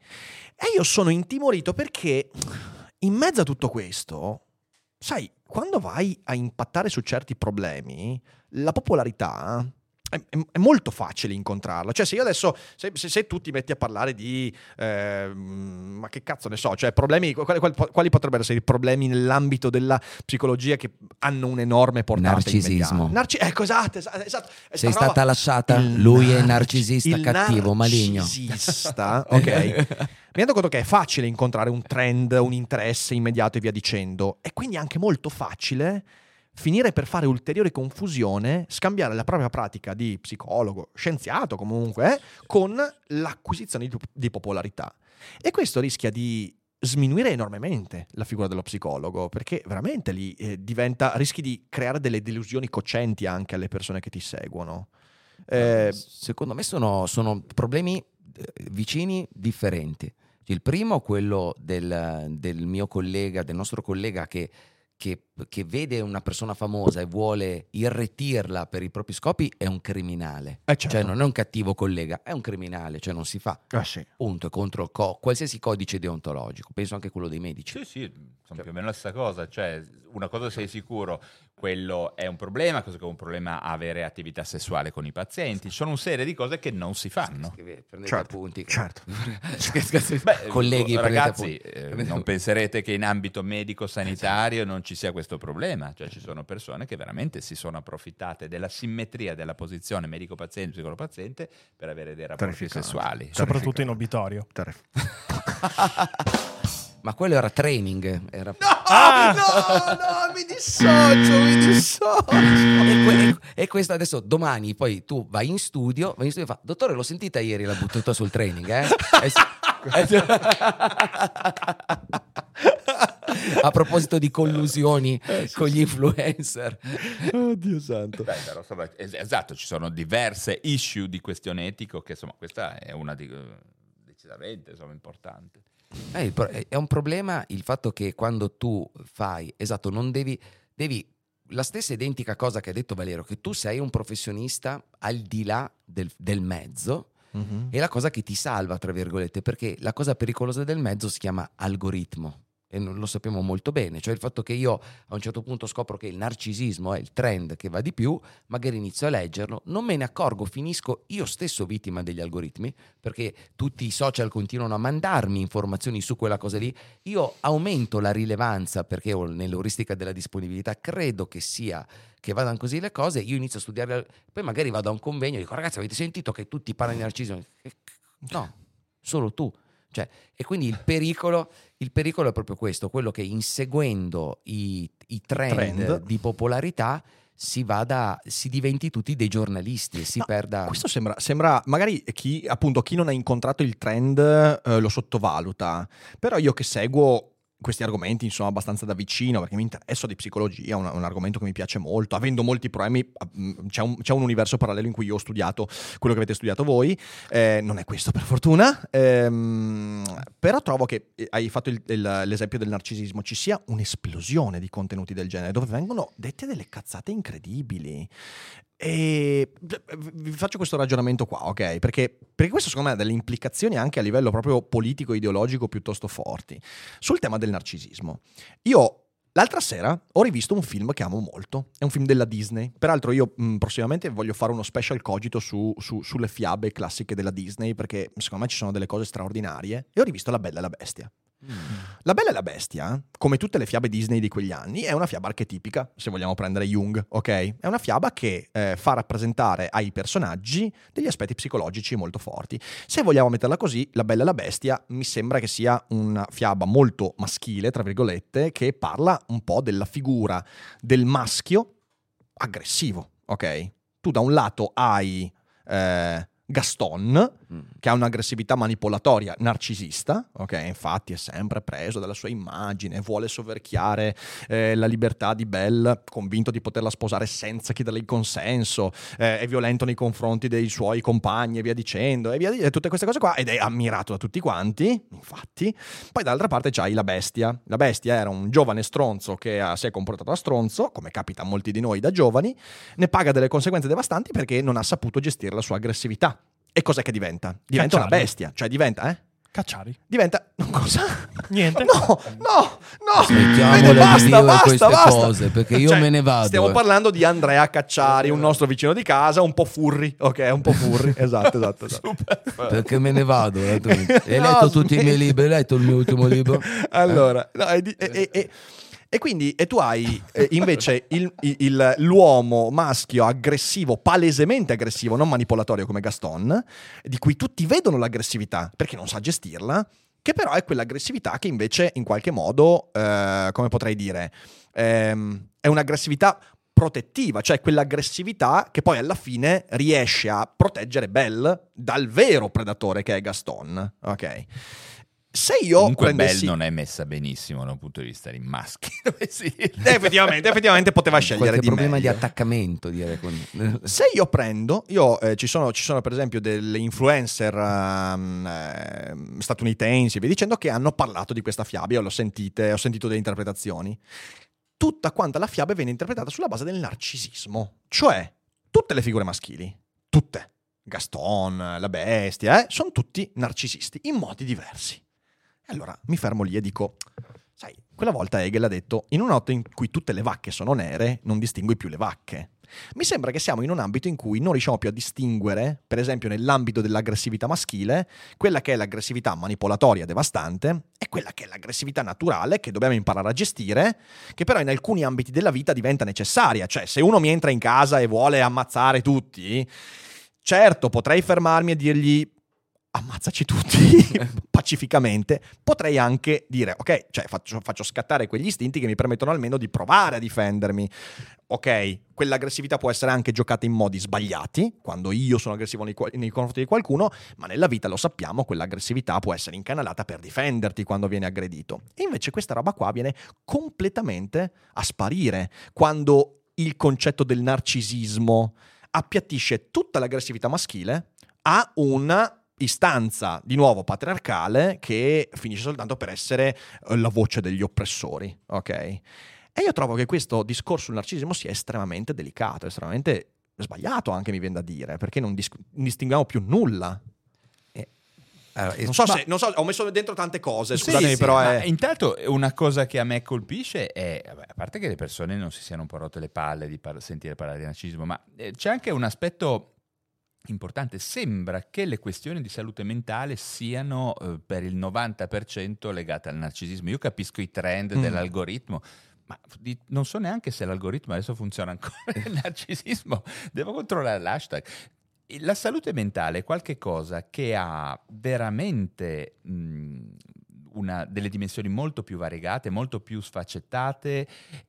E io sono intimorito perché in mezzo a tutto questo, sai, quando vai a impattare su certi problemi, la popolarità è, è- è molto facile incontrarla. Cioè, se io adesso, se, se- se tu ti metti a parlare di, ehm, ma che cazzo ne so, cioè problemi, quali, quali- potrebbero essere i problemi nell'ambito della psicologia che hanno un'enorme portata Narcisismo. Narci- ecco, esatto, esatto. esatto. Sei Sta stata roba- lasciata? il Lui è narci- narcisista, il cattivo, maligno. narcisista, (laughs) ok. Mi rendo conto che è facile incontrare un trend, un interesse immediato e via dicendo. E quindi è anche molto facile finire per fare ulteriore confusione, scambiare la propria pratica di psicologo, scienziato comunque, con l'acquisizione di, di popolarità. E questo rischia di sminuire enormemente la figura dello psicologo, perché veramente lì eh, diventa, rischi di creare delle delusioni cocenti anche alle persone che ti seguono. Eh, Secondo me sono, sono problemi eh, vicini differenti. Il primo, quello del, del mio collega, del nostro collega che, che- che vede una persona famosa e vuole irretirla per i propri scopi, è un criminale. eh, certo. Cioè non è un cattivo collega, è un criminale, cioè non si fa. Ah, sì. Punto, è contro co- qualsiasi codice deontologico, penso anche quello dei medici. Sì, sì, sono più o meno la stessa cosa. Cioè, una cosa sei sicuro, quello è un problema, così come un problema avere attività sessuale con i pazienti. Ci sono una serie di cose che non si fanno. Scrive- Prendete Certo, appunti. certo. (laughs) Beh, Colleghi, ragazzi, eh, non penserete che in ambito medico-sanitario non ci sia questo problema. Cioè, ci sono persone che veramente si sono approfittate della simmetria della posizione medico-paziente, psicolo-paziente per avere dei rapporti Terrificante. sessuali. Soprattutto in obitorio. (laughs) (laughs) Ma quello era training. Era... Ah, no, no, mi dissocio, mi dissocio. E, que- e questo adesso domani poi tu vai in studio, vai in studio e fa, dottore l'ho sentita ieri la battuta sul training, eh? Eh sì. Eh (laughs) sì. A proposito di collusioni con gli influencer. Oddio santo. Beh, però, insomma, es- esatto, ci sono diverse issue di questione etico che insomma questa è una di eh, decisamente insomma, importante. Eh, è un problema il fatto che quando tu fai, esatto, non devi, devi la stessa identica cosa che ha detto Valero, che tu sei un professionista al di là del, del mezzo, Mhm. è la cosa che ti salva, tra virgolette, perché la cosa pericolosa del mezzo si chiama algoritmo. E non lo sappiamo molto bene, cioè il fatto che io a un certo punto scopro che il narcisismo è il trend che va di più, magari inizio a leggerlo, non me ne accorgo, finisco io stesso vittima degli algoritmi, perché tutti i social continuano a mandarmi informazioni su quella cosa lì, io aumento la rilevanza perché nell'euristica della disponibilità credo che sia che vadano così le cose, io inizio a studiare, poi magari vado a un convegno e dico ragazzi avete sentito che tutti parlano di narcisismo? No, solo tu. Cioè, e quindi il pericolo, il pericolo è proprio questo, quello che inseguendo i, i trend, Trend. di popolarità si vada, si diventi tutti dei giornalisti e si No, perda... Questo sembra, sembra magari chi, appunto, chi non ha incontrato il trend eh, lo sottovaluta, però io che seguo questi argomenti insomma abbastanza da vicino perché mi interesso di psicologia, è un, un argomento che mi piace molto, avendo molti problemi mm, c'è un, c'è un universo parallelo in cui io ho studiato quello che avete studiato voi, eh, non è questo per fortuna, ehm, però trovo che eh, hai fatto il- il- l'esempio del narcisismo, ci sia un'esplosione di contenuti del genere dove vengono dette delle cazzate incredibili. E vi faccio questo ragionamento qua, ok? Perché, perché questo secondo me ha delle implicazioni anche a livello proprio politico-ideologico piuttosto forti. Sul tema del narcisismo, io l'altra sera ho rivisto un film che amo molto, è un film della Disney. Peraltro io mh, prossimamente voglio fare uno special cogito su- su- sulle fiabe classiche della Disney perché secondo me ci sono delle cose straordinarie e ho rivisto La Bella e la Bestia. La Bella e la Bestia, come tutte le fiabe Disney di quegli anni, è una fiaba archetipica, se vogliamo prendere Jung, ok? È una fiaba che eh, fa rappresentare ai personaggi degli aspetti psicologici molto forti. Se vogliamo metterla così, La Bella e la Bestia mi sembra che sia una fiaba molto maschile, tra virgolette, che parla un po' della figura del maschio aggressivo, ok? Tu da un lato hai eh, Gaston, che ha un'aggressività manipolatoria narcisista, ok? Infatti è sempre preso dalla sua immagine, vuole soverchiare eh, la libertà di Belle, convinto di poterla sposare senza chiederle il consenso, eh, è violento nei confronti dei suoi compagni e via dicendo, e via di- e tutte queste cose qua, ed è ammirato da tutti quanti, infatti. Poi dall'altra parte c'hai la bestia. La bestia era un giovane stronzo che ha- si è comportato da stronzo, come capita a molti di noi da giovani, ne paga delle conseguenze devastanti perché non ha saputo gestire la sua aggressività. E cos'è che diventa? Diventa una Cacciarli. bestia, cioè diventa, eh? Cacciari. Diventa. Cosa? Niente. No, no, no. Vede, basta, basta, queste basta. cose, perché io me ne vado, Stiamo eh. parlando di Andrea Cacciari, un nostro vicino di casa, un po' furri. Ok, un po' furri. (laughs) esatto, esatto. esatto. Perché me ne vado. eh. Hai (laughs) No, letto tutti i miei smetti. libri? Hai letto il mio ultimo libro? (laughs) allora, no, e, di- e- e- e- quindi e tu hai eh, invece il- il- l'uomo maschio aggressivo, palesemente aggressivo, non manipolatorio come Gaston, di cui tutti vedono l'aggressività perché non sa gestirla, che però è quell'aggressività che invece in qualche modo, eh, come potrei dire, ehm, è un'aggressività protettiva, cioè quell'aggressività che poi alla fine riesce a proteggere Belle dal vero predatore che è Gaston. Ok. Se io Comunque prendessi... Belle non è messa benissimo da un punto di vista di maschi. (laughs) dire. Eh, effettivamente, effettivamente poteva scegliere Qualche di problema di meglio. attaccamento, direi. con- (laughs) Se io prendo, io, eh, ci, sono, ci sono per esempio delle influencer ehm, ehm, statunitensi e via dicendo che hanno parlato di questa fiaba, io l'ho sentite, ho sentito delle interpretazioni. Tutta quanta la fiaba viene interpretata sulla base del narcisismo, cioè tutte le figure maschili, tutte, Gaston, la bestia, eh, sono tutti narcisisti in modi diversi. E allora mi fermo lì e dico, sai, quella volta Hegel ha detto, in un notte in cui tutte le vacche sono nere, non distingui più le vacche. Mi sembra che siamo in un ambito in cui non riusciamo più a distinguere, per esempio nell'ambito dell'aggressività maschile, quella che è l'aggressività manipolatoria devastante e quella che è l'aggressività naturale che dobbiamo imparare a gestire, che però in alcuni ambiti della vita diventa necessaria. Cioè, se uno mi entra in casa e vuole ammazzare tutti, certo potrei fermarmi e dirgli ammazzaci tutti (laughs) pacificamente, potrei anche dire, ok, cioè faccio, faccio scattare quegli istinti che mi permettono almeno di provare a difendermi. Ok, quell'aggressività può essere anche giocata in modi sbagliati, quando io sono aggressivo nei, nei confronti di qualcuno, ma nella vita lo sappiamo, quell'aggressività può essere incanalata per difenderti quando viene aggredito. E invece questa roba qua viene completamente a sparire quando il concetto del narcisismo appiattisce tutta l'aggressività maschile a una istanza di nuovo patriarcale che finisce soltanto per essere eh, la voce degli oppressori, ok? E io trovo che questo discorso sul narcisismo sia estremamente delicato, estremamente sbagliato anche mi viene da dire, perché non, dis- distinguiamo più nulla. Allora, Non so, se, non so, ho messo dentro tante cose, Sì, scusatemi, sì, però ma è... intanto una cosa che a me colpisce è, vabbè, a parte che le persone non si siano un po' rotte le palle di par- sentire parlare di narcisismo, ma eh, c'è anche un aspetto importante. Sembra che le questioni di salute mentale siano eh, per il 90% legate al narcisismo. Io capisco i trend Mm. dell'algoritmo. Ma di- non so neanche se l'algoritmo adesso funziona ancora. (laughs) Il narcisismo, devo controllare l'hashtag. La salute mentale è qualcosa che ha veramente mh, una- delle dimensioni molto più variegate, molto più sfaccettate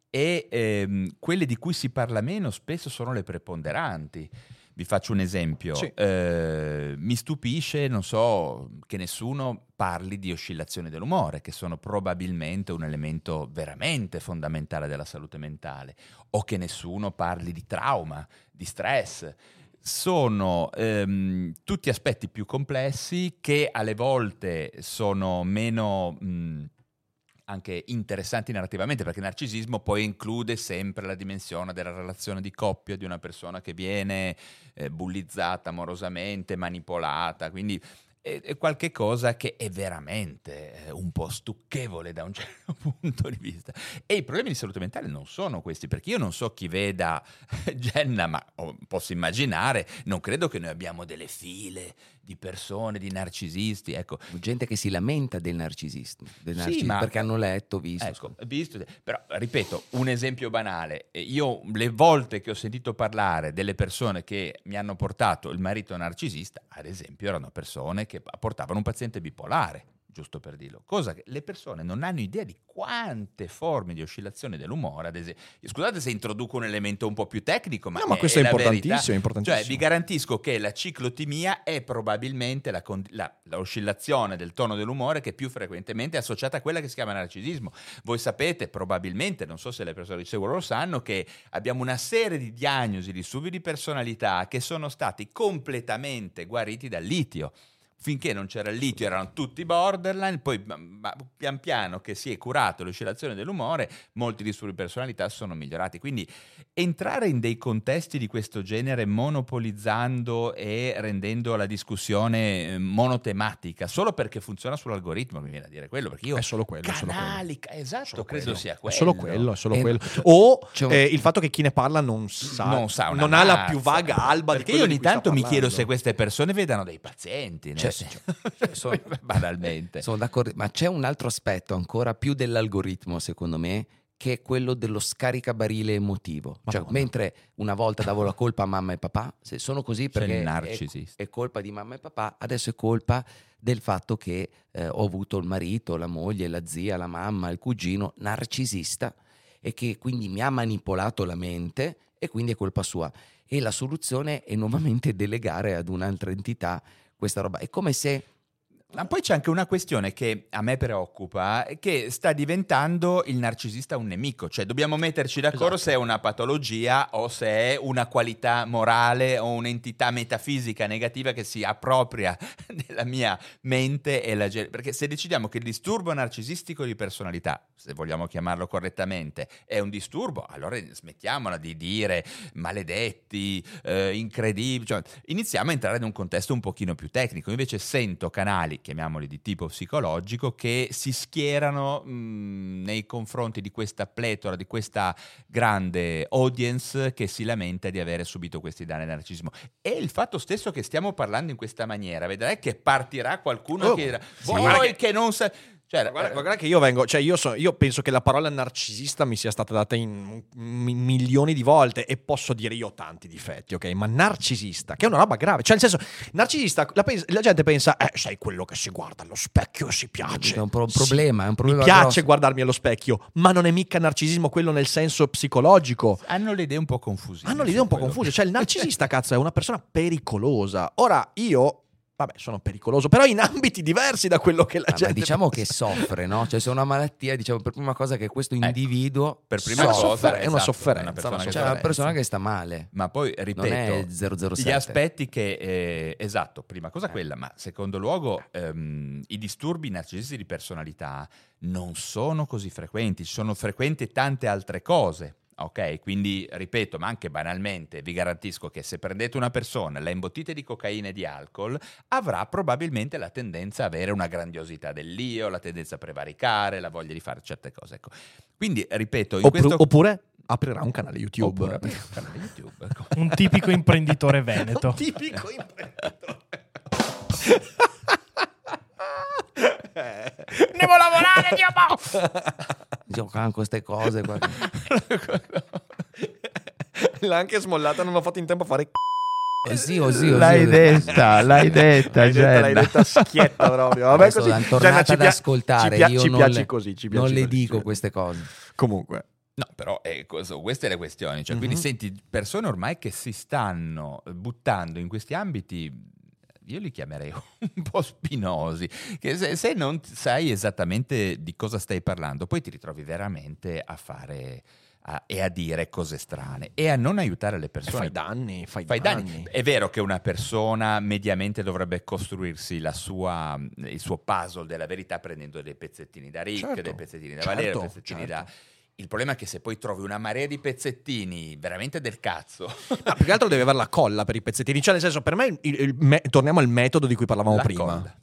e ehm, quelle di cui si parla meno spesso sono le preponderanti. Vi faccio un esempio. Sì. Eh, mi stupisce, non so, che nessuno parli di oscillazioni dell'umore, che sono probabilmente un elemento veramente fondamentale della salute mentale, o che nessuno parli di trauma, di stress. Sono ehm, tutti aspetti più complessi che alle volte sono meno... mh, anche interessanti narrativamente, perché il narcisismo poi include sempre la dimensione della relazione di coppia di una persona che viene eh, bullizzata amorosamente, manipolata, quindi è, è qualche cosa che è veramente eh, un po' stucchevole da un (laughs) certo punto di vista. E i problemi di salute mentale non sono questi, perché io non so chi veda Jenna, ma posso immaginare, non credo che noi abbiamo delle file di persone, di narcisisti, ecco, Gente che si lamenta del narcisismo, del Sì, narcisismo ma- perché hanno letto, visto. Ecco, visto, però ripeto, un esempio banale. Io le volte che ho sentito parlare delle persone che mi hanno portato il marito narcisista, ad esempio, erano persone che portavano un paziente bipolare, giusto per dirlo. Cosa che le persone non hanno idea di quante forme di oscillazione dell'umore, ad esempio. Scusate se introduco un elemento un po' più tecnico, ma, No, ma questo è importantissimo, è importantissimo. Cioè, vi garantisco che la ciclotimia è probabilmente la, con- la- la oscillazione del tono dell'umore che più frequentemente è associata a quella che si chiama narcisismo. Voi sapete, probabilmente, non so se le persone che ci seguono lo sanno, che abbiamo una serie di diagnosi di subi di personalità che sono stati completamente guariti dal litio. Finché non c'era il litio erano tutti borderline, poi ma- pian piano che si è curato l'oscillazione dell'umore, molti disturbi di personalità sono migliorati. Quindi entrare in dei contesti di questo genere monopolizzando e rendendo la discussione eh, monotematica solo perché funziona sull'algoritmo, mi viene a dire quello, perché io È solo quello, è solo quello. canali, esatto, Solo credo quello. sia È quello. solo quello, è solo Eh, quello. c'è- O un- eh, il fatto che chi ne parla non sa, non sa non ha la più vaga alba di perché io ogni tanto mi chiedo se queste persone vedano dei pazienti nel Cioè, sono- banalmente Sono d'accordo, ma c'è un altro aspetto ancora più dell'algoritmo, secondo me, che è quello dello scaricabarile emotivo. Cioè, Madonna. mentre una volta davo la colpa a mamma e papà, se sono così perché è, è colpa di mamma e papà, adesso è colpa del fatto che eh, ho avuto il marito, la moglie, la zia, la mamma, il cugino narcisista e che quindi mi ha manipolato la mente e quindi è colpa sua. E la soluzione è nuovamente (laughs) delegare ad un'altra entità questa roba. È come se Ma poi c'è anche una questione che a me preoccupa, che sta diventando il narcisista un nemico, cioè dobbiamo metterci d'accordo Esatto. se è una patologia o se è una qualità morale o un'entità metafisica negativa che si appropria (laughs) della mia mente e la perché se decidiamo che il disturbo narcisistico di personalità, se vogliamo chiamarlo correttamente, è un disturbo, allora smettiamola di dire maledetti, eh, incredibili, cioè, iniziamo a entrare in un contesto un pochino più tecnico. Invece sento canali, chiamiamoli di tipo psicologico, che si schierano mh, nei confronti di questa pletora, di questa grande audience che si lamenta di avere subito questi danni al narcisismo. E il fatto stesso che stiamo parlando in questa maniera, vedrai che partirà qualcuno Oh, che dirà, sì. voi che non sa... Cioè, Ma Guarda, ma guarda che io vengo, cioè io, so- io penso che la parola narcisista mi sia stata data in mi- milioni di volte e posso dire io ho tanti difetti, ok? Ma narcisista, che è una roba grave, cioè nel senso, narcisista, la, la gente pensa, eh, sei quello che si guarda allo specchio e si piace. è un pro- Sì, problema, è un problema Mi piace grosso. guardarmi allo specchio, ma non è mica narcisismo quello nel senso psicologico. hanno le idee un po' confuse. Hanno le idee un po' confuse. Cioè, il narcisista, (laughs) cazzo, è una persona pericolosa. Ora, io. Vabbè, sono pericoloso, però in (laughs) ambiti diversi da quello che la Ah, ma gente. diciamo che pensa. soffre, no? Cioè, se è una malattia, diciamo per prima cosa che questo Ecco, individuo per prima È una cosa, è una esatto, sofferenza, una persona una che cioè, è una persona che sta male. Ma poi, ripeto, Non è 007. gli aspetti che... eh, esatto, prima cosa quella, ma secondo luogo ehm, i disturbi narcisisti di personalità non sono così frequenti, ci sono frequenti tante altre cose. Ok, quindi ripeto, ma anche banalmente, vi garantisco che se prendete una persona, la imbottite di cocaina e di alcol, avrà probabilmente la tendenza a avere una grandiosità dell'io, la tendenza a prevaricare, la voglia di fare certe cose. Ecco. Quindi, ripeto, in Oppure, questo... oppure aprirà un canale YouTube. Oppure aprirà un canale YouTube. ecco. Un tipico imprenditore (laughs) veneto. Un tipico imprenditore. (laughs) Devo lavorare, Dio boh! Giocano queste cose. qua. (laughs) L'ha anche smollata, non ho fatto in tempo a fare. Così, così, così. L'hai detta, l'hai detta, L'hai detta, l'hai detta schietta proprio. Vabbè, Adesso così. Jenna, tornata ci ad pia- ascoltare. Ci, pia- io ci non piaci le- così. Ci piaci non le così, dico ci- queste cose. Comunque, No, però ecco, so, queste le questioni. Cioè, Quindi Mhm. senti, persone ormai che si stanno buttando in questi ambiti, io li chiamerei (laughs) un po' spinosi, che se, se non sai esattamente di cosa stai parlando, poi ti ritrovi veramente a fare a- e a dire cose strane e a non aiutare le E persone. fai danni, fai, Fai danni. danni. È vero che una persona mediamente dovrebbe costruirsi la sua- il suo puzzle della verità prendendo dei pezzettini da Rick, Certo, dei pezzettini da certo, Valerio, dei pezzettini certo. da... Il problema è che se poi trovi una marea di pezzettini veramente del cazzo, No, più che altro devi avere la colla per i pezzettini. Cioè, nel senso, per me, il- il me- torniamo al metodo di cui parlavamo la prima. colla.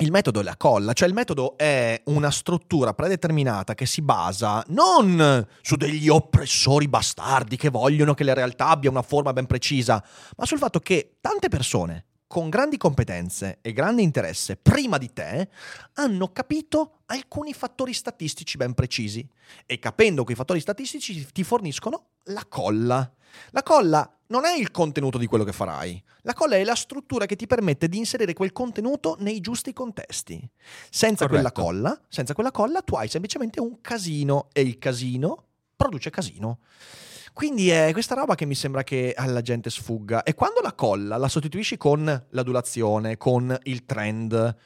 Il metodo è la colla, cioè il metodo è una struttura predeterminata che si basa non su degli oppressori bastardi che vogliono che la realtà abbia una forma ben precisa, ma sul fatto che tante persone con grandi competenze e grande interesse prima di te hanno capito alcuni fattori statistici ben precisi e capendo quei fattori statistici ti forniscono la colla. La colla non è il contenuto di quello che farai, la colla è la struttura che ti permette di inserire quel contenuto nei giusti contesti. Senza quella colla, senza quella colla tu hai semplicemente un casino e il casino produce casino. Quindi è questa roba che mi sembra che alla gente sfugga. E quando la colla la sostituisci con l'adulazione, con il trend,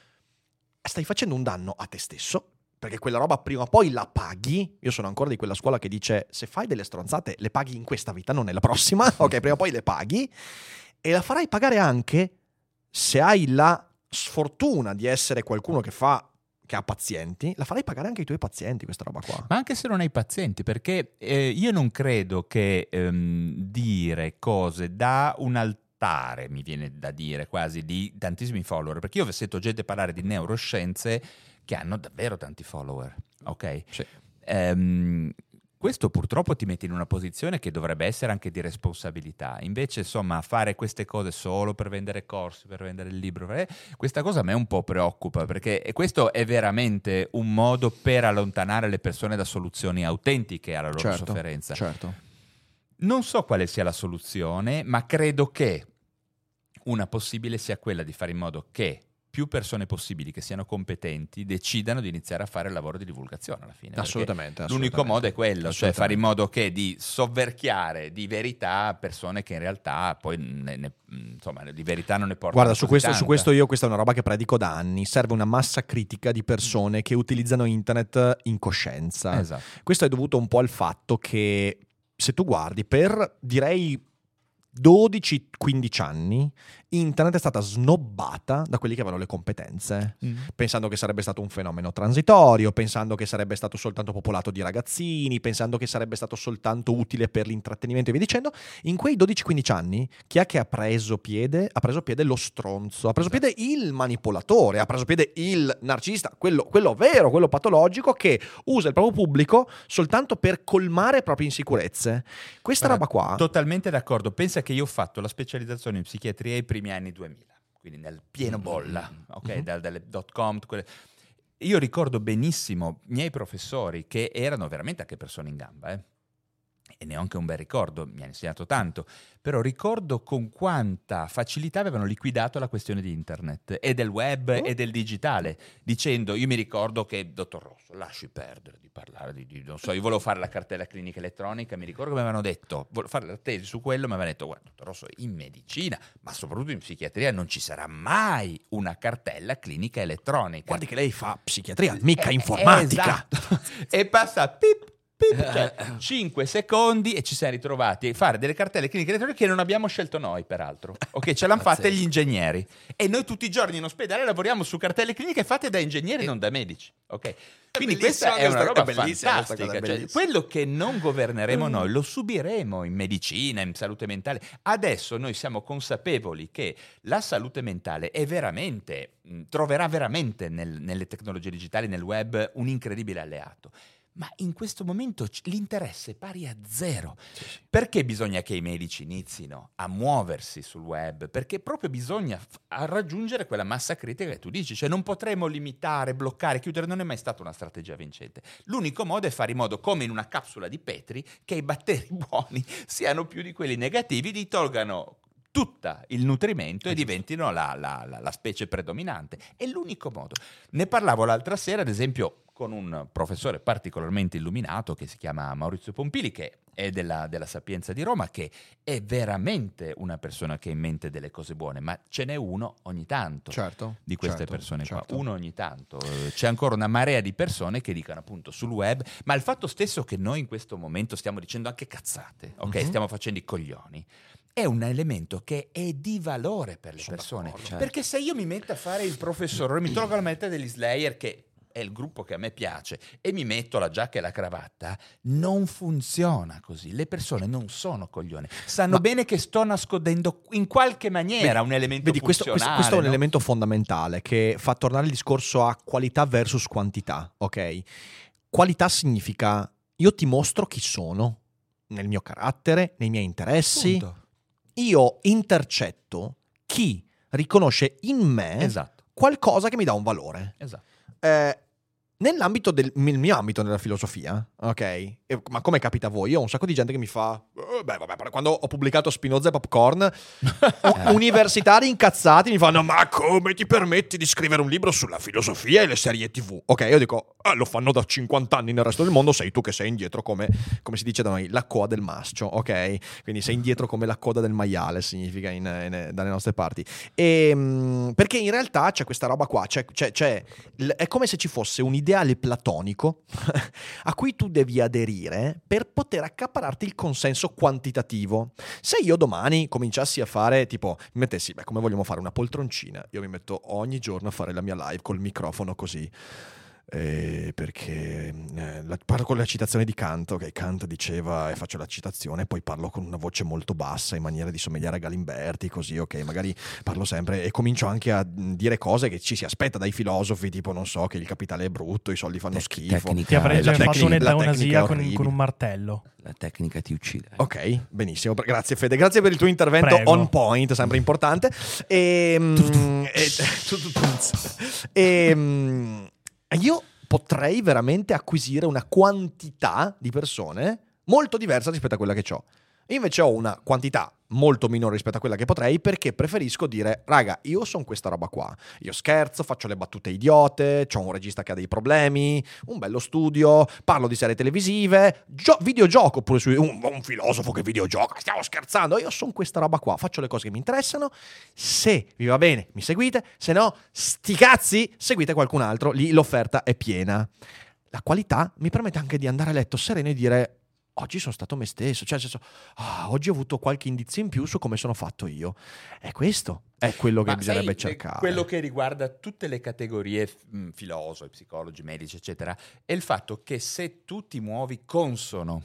stai facendo un danno a te stesso. Perché quella roba prima o poi la paghi. Io sono ancora di quella scuola che dice: se fai delle stronzate, le paghi in questa vita, non nella prossima. (laughs) ok, prima o poi le paghi. E la farai pagare anche se hai la sfortuna di essere qualcuno che fa. Che ha pazienti, la farai pagare anche ai tuoi pazienti questa roba qua. Ma anche se non hai pazienti, perché eh, io non credo che ehm, dire cose da un altare, mi viene da dire quasi, di tantissimi follower, perché io sento gente parlare di neuroscienze che hanno davvero tanti follower, ok? Sì. Ehm, questo purtroppo ti mette in una posizione che dovrebbe essere anche di responsabilità. Invece, insomma, fare queste cose solo per vendere corsi, per vendere il libro, eh, questa cosa a me un po' preoccupa, perché questo è veramente un modo per allontanare le persone da soluzioni autentiche alla loro certo, sofferenza. certo. Non so quale sia la soluzione, ma credo che una possibile sia quella di fare in modo che più persone possibili che siano competenti decidano di iniziare a fare il lavoro di divulgazione alla fine. perché Assolutamente. L'unico assolutamente. modo è quello, cioè Assolutamente. fare in modo che di sovverchiare di verità persone che in realtà poi ne- ne- insomma, di verità non ne portano Guarda, su questo, su questo io, questa è una roba che predico da anni. Serve una massa critica di persone che utilizzano internet in coscienza. Esatto. Questo è dovuto un po' al fatto che se tu guardi per direi 12-15 anni, internet è stata snobbata da quelli che avevano le competenze, pensando che sarebbe stato un fenomeno transitorio, pensando che sarebbe stato soltanto popolato di ragazzini, pensando che sarebbe stato soltanto utile per l'intrattenimento e via dicendo. In quei 12-15 anni, chi è che ha preso piede? Ha preso piede lo stronzo, ha preso piede il manipolatore, ha preso piede il narcisista, quello, quello vero, quello patologico che usa il proprio pubblico soltanto per colmare proprie insicurezze. Questa Guarda, roba qua... Totalmente d'accordo. Pensa che io ho fatto la specializzazione in psichiatria ai primi anni 2000, quindi nel pieno bolla, ok? Mhm. Dal- dalle dot com, quelle- Io ricordo benissimo i miei professori che erano veramente anche persone in gamba, eh? E ne ho anche un bel ricordo, mi hanno insegnato tanto, però ricordo con quanta facilità avevano liquidato la questione di internet e del web Oh. e del digitale, dicendo, io mi ricordo che, dottor Rosso, lasci perdere di parlare di, di- non so, io volevo fare la cartella clinica elettronica, mi ricordo che mi avevano detto, volevo fare la tesi su quello, mi avevano detto, guarda, dottor Rosso, in medicina, ma soprattutto in psichiatria non ci sarà mai una cartella clinica elettronica. Guardi che lei fa psichiatria, mica Eh, informatica. esatto. (laughs) e passa pip, cioè 5 secondi e ci siamo ritrovati a fare delle cartelle cliniche elettroniche che non abbiamo scelto noi, peraltro. (laughs) Ok, ce l'hanno fatte gli ingegneri. E noi tutti i giorni in ospedale lavoriamo su cartelle cliniche fatte da ingegneri, non da medici. Ok. Quindi questa è una roba fantastica. Cioè, quello che non governeremo noi lo subiremo in medicina, in salute mentale. Adesso noi siamo consapevoli che la salute mentale è veramente, mh, troverà veramente nel- nelle tecnologie digitali, nel web, un incredibile alleato. Ma in questo momento l'interesse è pari a zero. Perché bisogna che i medici inizino a muoversi sul web? Perché proprio bisogna f- raggiungere quella massa critica che tu dici, cioè non potremo limitare, bloccare, chiudere, non è mai stata una strategia vincente. L'unico modo è fare in modo, come in una capsula di Petri, che i batteri (laughs) buoni siano più di quelli negativi, li tolgano tutta il nutrimento e diventino la, la- la- la specie predominante. È l'unico modo. Ne parlavo l'altra sera, ad esempio, con un professore particolarmente illuminato che si chiama Maurizio Pompili, che è della, della Sapienza di Roma, che è veramente una persona che ha in mente delle cose buone, ma ce n'è uno ogni tanto Certo. di queste certo, persone certo. qua, uno ogni tanto. C'è ancora una marea di persone che dicono appunto sul web, ma il fatto stesso che noi in questo momento stiamo dicendo anche cazzate, ok? Mhm. Stiamo facendo i coglioni. È un elemento che è di valore per le persone. Certo. Perché se io mi metto a fare il professore, mi trovo alla metà degli Slayer che è il gruppo che a me piace e mi metto la giacca e la cravatta, non funziona così. Le persone non sono coglioni. Sanno Ma- bene che sto nascondendo in qualche maniera Vedi- un elemento Vedi, questo, questo- questo è un no? elemento fondamentale che fa tornare il discorso a qualità versus quantità, ok? Qualità significa io ti mostro chi sono, nel mio carattere, nei miei interessi. Punto. Io intercetto chi riconosce in me Esatto, qualcosa che mi dà un valore. esatto. Eh, nell'ambito del mio ambito nella filosofia, ok? E- ma come capita a voi? Io ho un sacco di gente che mi fa. "Eh, beh, vabbè, quando ho pubblicato Spinoza e Popcorn, (laughs) universitari incazzati mi fanno: Ma come ti permetti di scrivere un libro sulla filosofia e le serie TV? Ok, io dico: "Ah, Lo fanno da 50 anni nel resto del mondo, sei tu che sei indietro come, come si dice da noi, la coda del mascio, ok? Quindi sei indietro come la coda del maiale, significa in- in- dalle nostre parti. E, mm, perché in realtà c'è questa roba qua, c'è, c'è- c'è- è come se ci fosse un ideale platonico (laughs) a cui tu devi aderire per poter accapararti il consenso quantitativo. Se io domani cominciassi a fare, tipo, mi mettessi, beh, come vogliamo fare una poltroncina, io mi metto ogni giorno a fare la mia live col microfono così. Eh, perché eh, la- parlo con la citazione di Kant, che Kant diceva e faccio la citazione, poi parlo con una voce molto bassa in maniera di somigliare a Galimberti, così ok, magari parlo sempre e comincio anche a mh, dire cose che ci si aspetta dai filosofi, tipo non so, che il capitale è brutto, i soldi fanno Tec- schifo. tecnica- Ti avrei Eh, già la fatto un'eutanasia con, con un martello. La tecnica ti uccide. Ok, benissimo. Grazie Fede, grazie per il tuo intervento Prego. on point, sempre importante. Ehm, E, (laughs) Ehm, io potrei veramente acquisire una quantità di persone molto diversa rispetto a quella che ho. Invece ho una quantità molto minore rispetto a quella che potrei perché preferisco dire, raga, io sono questa roba qua. Io scherzo, faccio le battute idiote, ho un regista che ha dei problemi, un bello studio, parlo di serie televisive, gio- videogioco pure su un, un filosofo che videogioca, stiamo scherzando. Io sono questa roba qua, faccio le cose che mi interessano. Se vi va bene, mi seguite, se no, sti cazzi, seguite qualcun altro, lì l'offerta è piena. La qualità mi permette anche di andare a letto sereno e dire oggi sono stato me stesso, cioè senso, ah, oggi ho avuto qualche indizio in più su come sono fatto io. E questo è quello che Ma bisognerebbe cercare. Quello che riguarda tutte le categorie mh, filosofi, psicologi, medici, eccetera, è il fatto che se tu ti muovi consono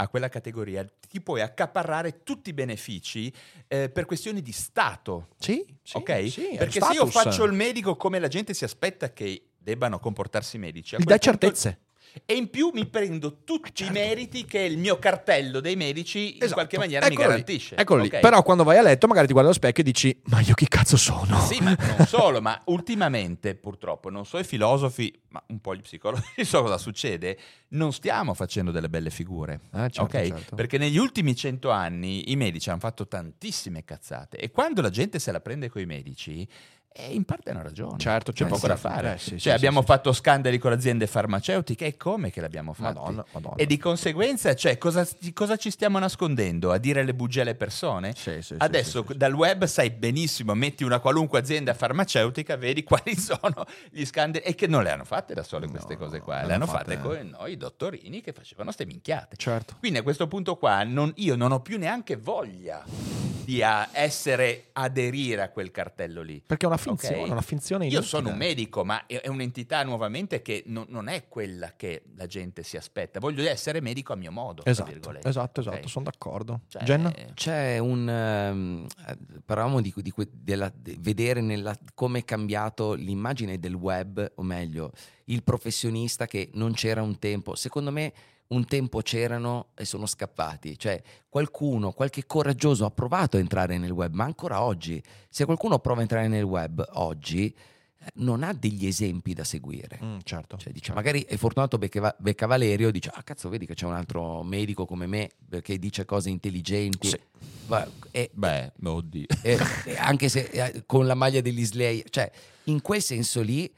a quella categoria, ti puoi accaparrare tutti i benefici eh, per questioni di stato. Sì, sì, ok? sì, è Perché se io faccio il medico come la gente si aspetta che debbano comportarsi i medici, a dai punto- certezze. E in più mi prendo tutti certo. i meriti che il mio cartello dei medici in Esatto. qualche maniera mi Eccolo lì, garantisce. Eccolo lì. ok? Però quando vai a letto magari ti guardi allo specchio e dici, ma io chi cazzo sono? Sì, ma non (laughs) solo, ma ultimamente purtroppo, non so i filosofi, ma un po' gli psicologi, (laughs) so cosa succede, non stiamo facendo delle belle figure. Ah, certo, ok? certo. Perché negli ultimi cento anni i medici hanno fatto tantissime cazzate e quando la gente se la prende con i medici, eh, in parte hanno ragione. Certo, c'è certo. poco da Sì, fare. eh, sì, cioè, sì, abbiamo fatto scandali con le aziende farmaceutiche e come che l'abbiamo fatto? Madonna, madonna. E di conseguenza, cioè, cosa, cosa ci stiamo nascondendo? A dire le bugie alle persone? Adesso dal web sai benissimo, metti una qualunque azienda farmaceutica, vedi quali (laughs) sono gli scandali e che non le hanno fatte da sole queste No, cose qua, le hanno fatte, fatte- con noi dottorini che facevano ste minchiate. Certo. Quindi a questo punto qua non- io non ho più neanche voglia di essere, aderire a quel cartello lì. Perché è una finzione, Ok? una finzione Io sono un medico, ma è un'entità nuovamente che non, non è quella che la gente si aspetta. Voglio essere medico a mio modo. Esatto, esatto, esatto, Ok? sono d'accordo. Cioè, Jenna? C'è un. eh, parlavamo di, di della- de- vedere nella- come è cambiato l'immagine del web, o meglio, il professionista che non c'era un tempo. Secondo me, un tempo c'erano e sono scappati. Cioè, qualcuno, qualche coraggioso ha provato a entrare nel web, ma ancora oggi, se qualcuno prova a entrare nel web oggi, eh, non ha degli esempi da seguire. Mm, certo. Cioè, dice, magari è fortunato becca, becca Valerio, dice, ah cazzo, vedi che c'è un altro medico come me che dice cose intelligenti. Sì. Va- e- Beh, oddio. e- e anche se eh, con la maglia dell'Islay, cioè in quel senso lì,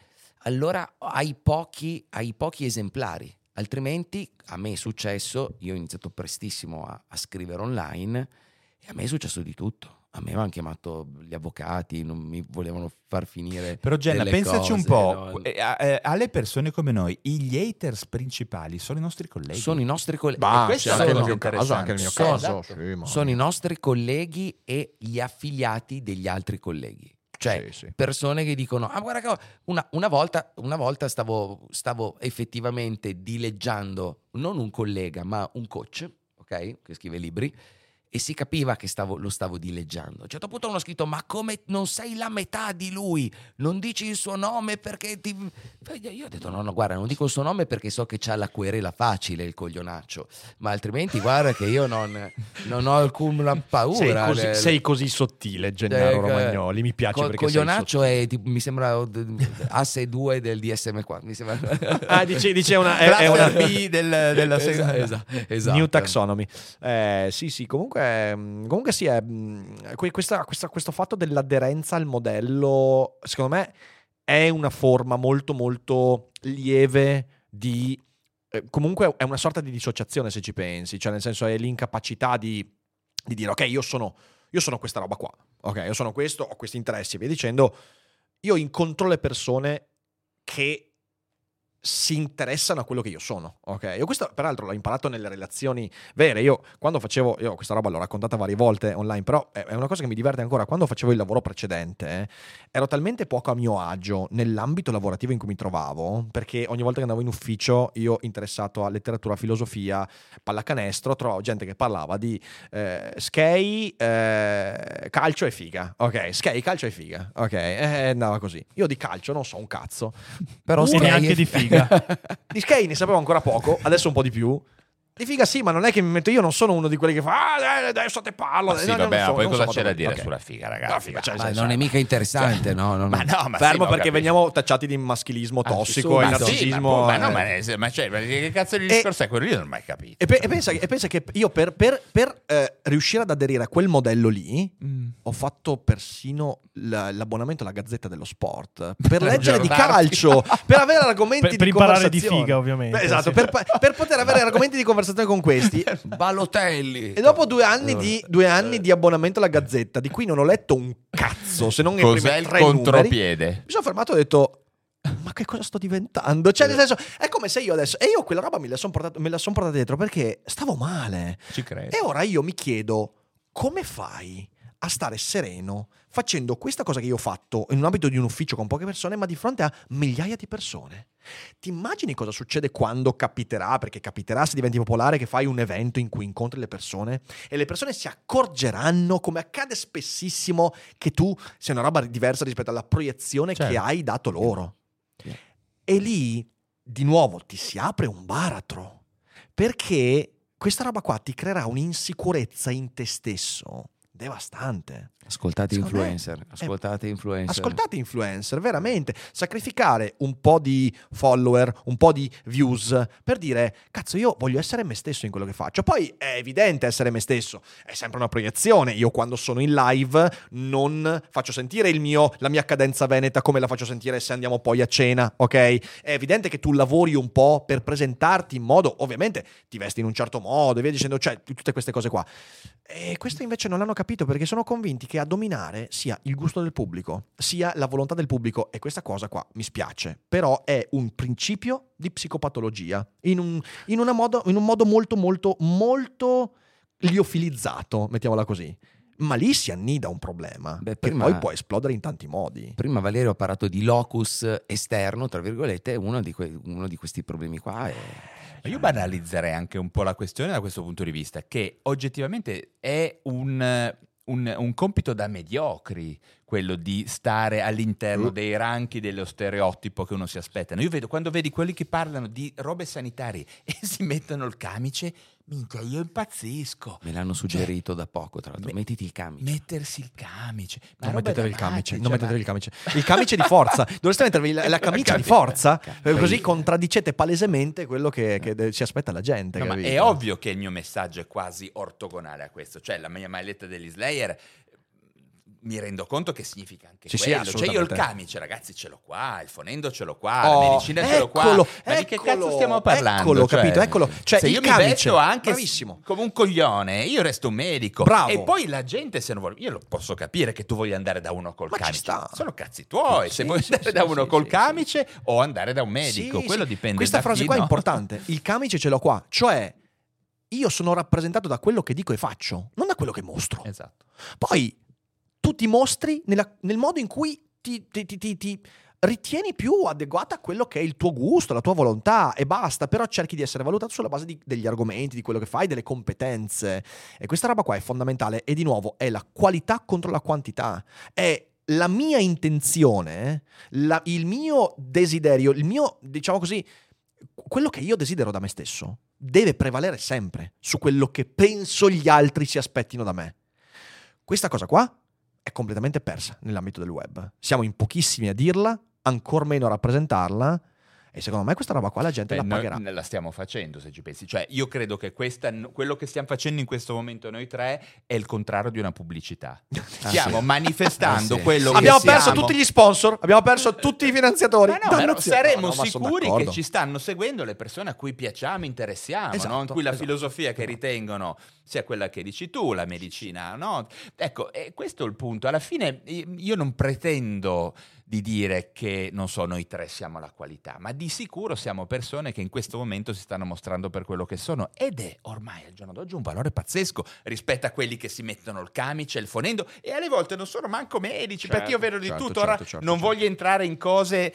allora hai pochi, hai pochi esemplari. Altrimenti a me è successo, io ho iniziato prestissimo a, a scrivere online e a me è successo di tutto. A me avevano chiamato gli avvocati, non mi volevano far finire. Però Jenna, delle pensaci un cose, po', no? eh, eh, alle persone come noi, gli haters principali sono i nostri colleghi. Sono i nostri colleghi. Bah, questo sì, anche sono- nel mio caso, anche nel mio sono- caso, sì, ma- sono i nostri colleghi e gli affiliati degli altri colleghi. Cioè, Sì, sì. persone che dicono: Ah, guarda, che una, una volta, una volta stavo, stavo effettivamente dileggiando non un collega, ma un coach, ok? Che scrive libri. E si capiva che stavo- lo stavo dileggiando. A un certo punto uno ha scritto: Ma come non sei la metà di lui? Non dici il suo nome perché ti. Io ho detto: No, no, guarda, non dico il suo nome perché so che c'ha la querela facile il coglionaccio. Ma altrimenti, guarda, che io non, non ho alcuna paura. Sei così, Le- sei così sottile, Gennaro eh, Romagnoli. Mi piace Co- perché coglionaccio è tipo- mi sembra asse 2 del DSM4 mi sembra (laughs) Ah, dice, dice una, è, è una B del- della (laughs) Esa- seconda. esa- esatto. New taxonomy. Eh, sì, sì, comunque, mm, comunque sì, è, que- questa- questa- questo fatto dell'aderenza al modello, secondo me, è una forma molto, molto lieve di... eh, comunque è una sorta di dissociazione se ci pensi, cioè nel senso è l'incapacità di, di dire ok, io sono, io sono questa roba qua, ok, io sono questo, ho questi interessi, e via dicendo, io incontro le persone che si interessano a quello che io sono, ok? Io questo peraltro l'ho imparato nelle relazioni vere, io quando facevo, io questa roba l'ho raccontata varie volte online, però è una cosa che mi diverte ancora, quando facevo il lavoro precedente eh, ero talmente poco a mio agio nell'ambito lavorativo in cui mi trovavo, perché ogni volta che andavo in ufficio io interessato a letteratura, filosofia, pallacanestro, trovavo gente che parlava di eh, skate, eh, calcio e figa, ok? Skate, calcio e figa, ok? E andava così. Io di calcio non so un cazzo, però E neanche di figa. Di skate ne sapevo ancora poco, adesso un po' di più. Di figa sì, ma non è che mi metto io, non sono uno di quelli che fa ah, dai, adesso te parlo. Ma sì, No, vabbè, non so- ma poi non cosa so c'è da dire ok. sulla figa, ragazzi? No, figa, cioè, Ma non è mica interessante (laughs) no, no, no. Ma no, ma sì, Fermo ma ho perché veniamo tacciati di maschilismo tossico subito. e Ma sì, narcisismo. ma, ma no, eh. ma, ne- ma cioè, ma che cazzo di E- discorso è quello? Io non ho mai capito. E, pe- e pensa, che- e pensa che io per, per- per, eh, riuscire ad aderire a quel modello lì Mm. ho fatto persino l'abbonamento alla Gazzetta dello Sport (laughs) per leggere di calcio, per avere argomenti Per- di per imparare di conversazione. figa, ovviamente, esatto, sì. per poter avere (laughs) argomenti di conversazione con questi. (laughs) Balotelli E dopo due anni, di, due anni di abbonamento alla Gazzetta, di cui non ho letto un cazzo, se non i Cos'è primi il tre numeri, mi contropiede? sono fermato e ho detto... Ma che cosa sto diventando? Cioè, nel senso, è come se io adesso. E io quella roba me la sono portata, son portata dietro perché stavo male. Ci credo. E ora io mi chiedo come fai a stare sereno facendo questa cosa che io ho fatto in un ambito di un ufficio con poche persone, ma di fronte a migliaia di persone. Ti immagini cosa succede quando capiterà, perché capiterà se diventi popolare, che fai un evento in cui incontri le persone e le persone si accorgeranno, come accade spessissimo, che tu sei una roba diversa rispetto alla proiezione che Certo. hai dato loro. E lì, di nuovo, ti si apre un baratro, perché questa roba qua ti creerà un'insicurezza in te stesso devastante. ascoltate Secondo me- influencer ascoltate influencer Ascoltate influencer, veramente. Sacrificare un po' di follower, un po' di views per dire, cazzo, io voglio essere me stesso in quello che faccio. Poi è evidente essere me stesso, è sempre una proiezione. Io quando sono in live non faccio sentire il mio, la mia cadenza veneta come la faccio sentire se andiamo poi a cena, ok? È evidente che tu lavori un po' per presentarti in modo, ovviamente ti vesti in un certo modo e via dicendo, cioè tutte queste cose qua. E questo invece non l'hanno capito perché sono convinti che a dominare sia il gusto del pubblico, sia la volontà del pubblico. E questa cosa qua mi spiace, però è un principio di psicopatologia in un, in modo, in un modo molto, molto, molto liofilizzato, mettiamola così. Ma lì si annida un problema Beh, che prima- poi può esplodere in tanti modi. prima Valerio ha parlato di locus esterno tra virgolette uno di, que- uno di questi problemi qua è Io banalizzerei anche un po' la questione da questo punto di vista, che oggettivamente è un, un- un compito da mediocri quello di stare all'interno Mm. dei ranchi dello stereotipo che uno si aspetta. Io vedo quando vedi quelli che parlano di robe sanitarie (laughs) e si mettono il camice, minchia, io impazzisco. Me l'hanno suggerito da poco, tra l'altro. me- Mettiti il camice. Mettersi il camice. Ma Non mettetevi il camice, non cioè, mettetevi il camice. Il camice di forza. (laughs) Dovreste mettervi la, la camicia di forza, Camicia. eh, così contraddicete palesemente quello che, che de- si aspetta la gente. No, ma capito? è ovvio che il mio messaggio è quasi ortogonale a questo, cioè la mia maglietta degli Slayer mi rendo conto che significa anche Sì, sì, quello. cioè io il camice, ragazzi, ce l'ho qua, il fonendo ce l'ho qua, Oh, la medicina ce l'ho qua. eccolo, Ma di che eccolo, cazzo stiamo parlando? eccolo, Cioè, capito, eccolo. Cioè, se io camice, mi vesto anche bravissimo. come un coglione, io resto un medico. Bravo. E poi la gente se non vuole, io lo posso capire che tu voglia andare da uno col Ma camice. Sono cazzi tuoi, se Sì, vuoi sì, andare sì, da uno sì, col sì, camice o andare da un medico, Sì, quello sì. dipende Questa frase chi, qua è importante. Il camice ce l'ho qua, cioè io sono rappresentato da quello che dico e faccio, non da quello che mostro. Esatto. Poi tu ti mostri nella- nel modo in cui ti, ti- ti- ti- ti ritieni più adeguata a quello che è il tuo gusto, la tua volontà e basta, però cerchi di essere valutato sulla base di- degli argomenti, di quello che fai, delle competenze. E questa roba qua è fondamentale e di nuovo è la qualità contro la quantità. È la mia intenzione, la- il mio desiderio, il mio, diciamo così, quello che io desidero da me stesso deve prevalere sempre su quello che penso gli altri si aspettino da me. Questa cosa qua è completamente persa nell'ambito del web. Siamo in pochissimi a dirla, ancor meno a rappresentarla e secondo me questa roba qua la gente Beh, la noi pagherà. la stiamo facendo, se ci pensi. Cioè, io credo che questa, quello che stiamo facendo in questo momento noi tre è il contrario di una pubblicità. (laughs) Stiamo sì. manifestando Ah, sì. quello Sì, che Abbiamo sì, perso siamo. tutti gli sponsor, abbiamo perso tutti i finanziatori. Ma no, saremo No, no, sicuri che ci stanno seguendo le persone a cui piacciamo, interessiamo, Esatto, no? in cui la esatto. filosofia che ritengono sia quella che dici tu, la medicina, no? Ecco, e questo è il punto. Alla fine io non pretendo di dire che, non so, noi tre siamo la qualità, ma di sicuro siamo persone che in questo momento si stanno mostrando per quello che sono ed è ormai al giorno d'oggi un valore pazzesco rispetto a quelli che si mettono il camice, il fonendo e alle volte non sono manco medici, perché io Certo, vedo di certo, tutto. Ora certo, certo, non certo. voglio entrare in cose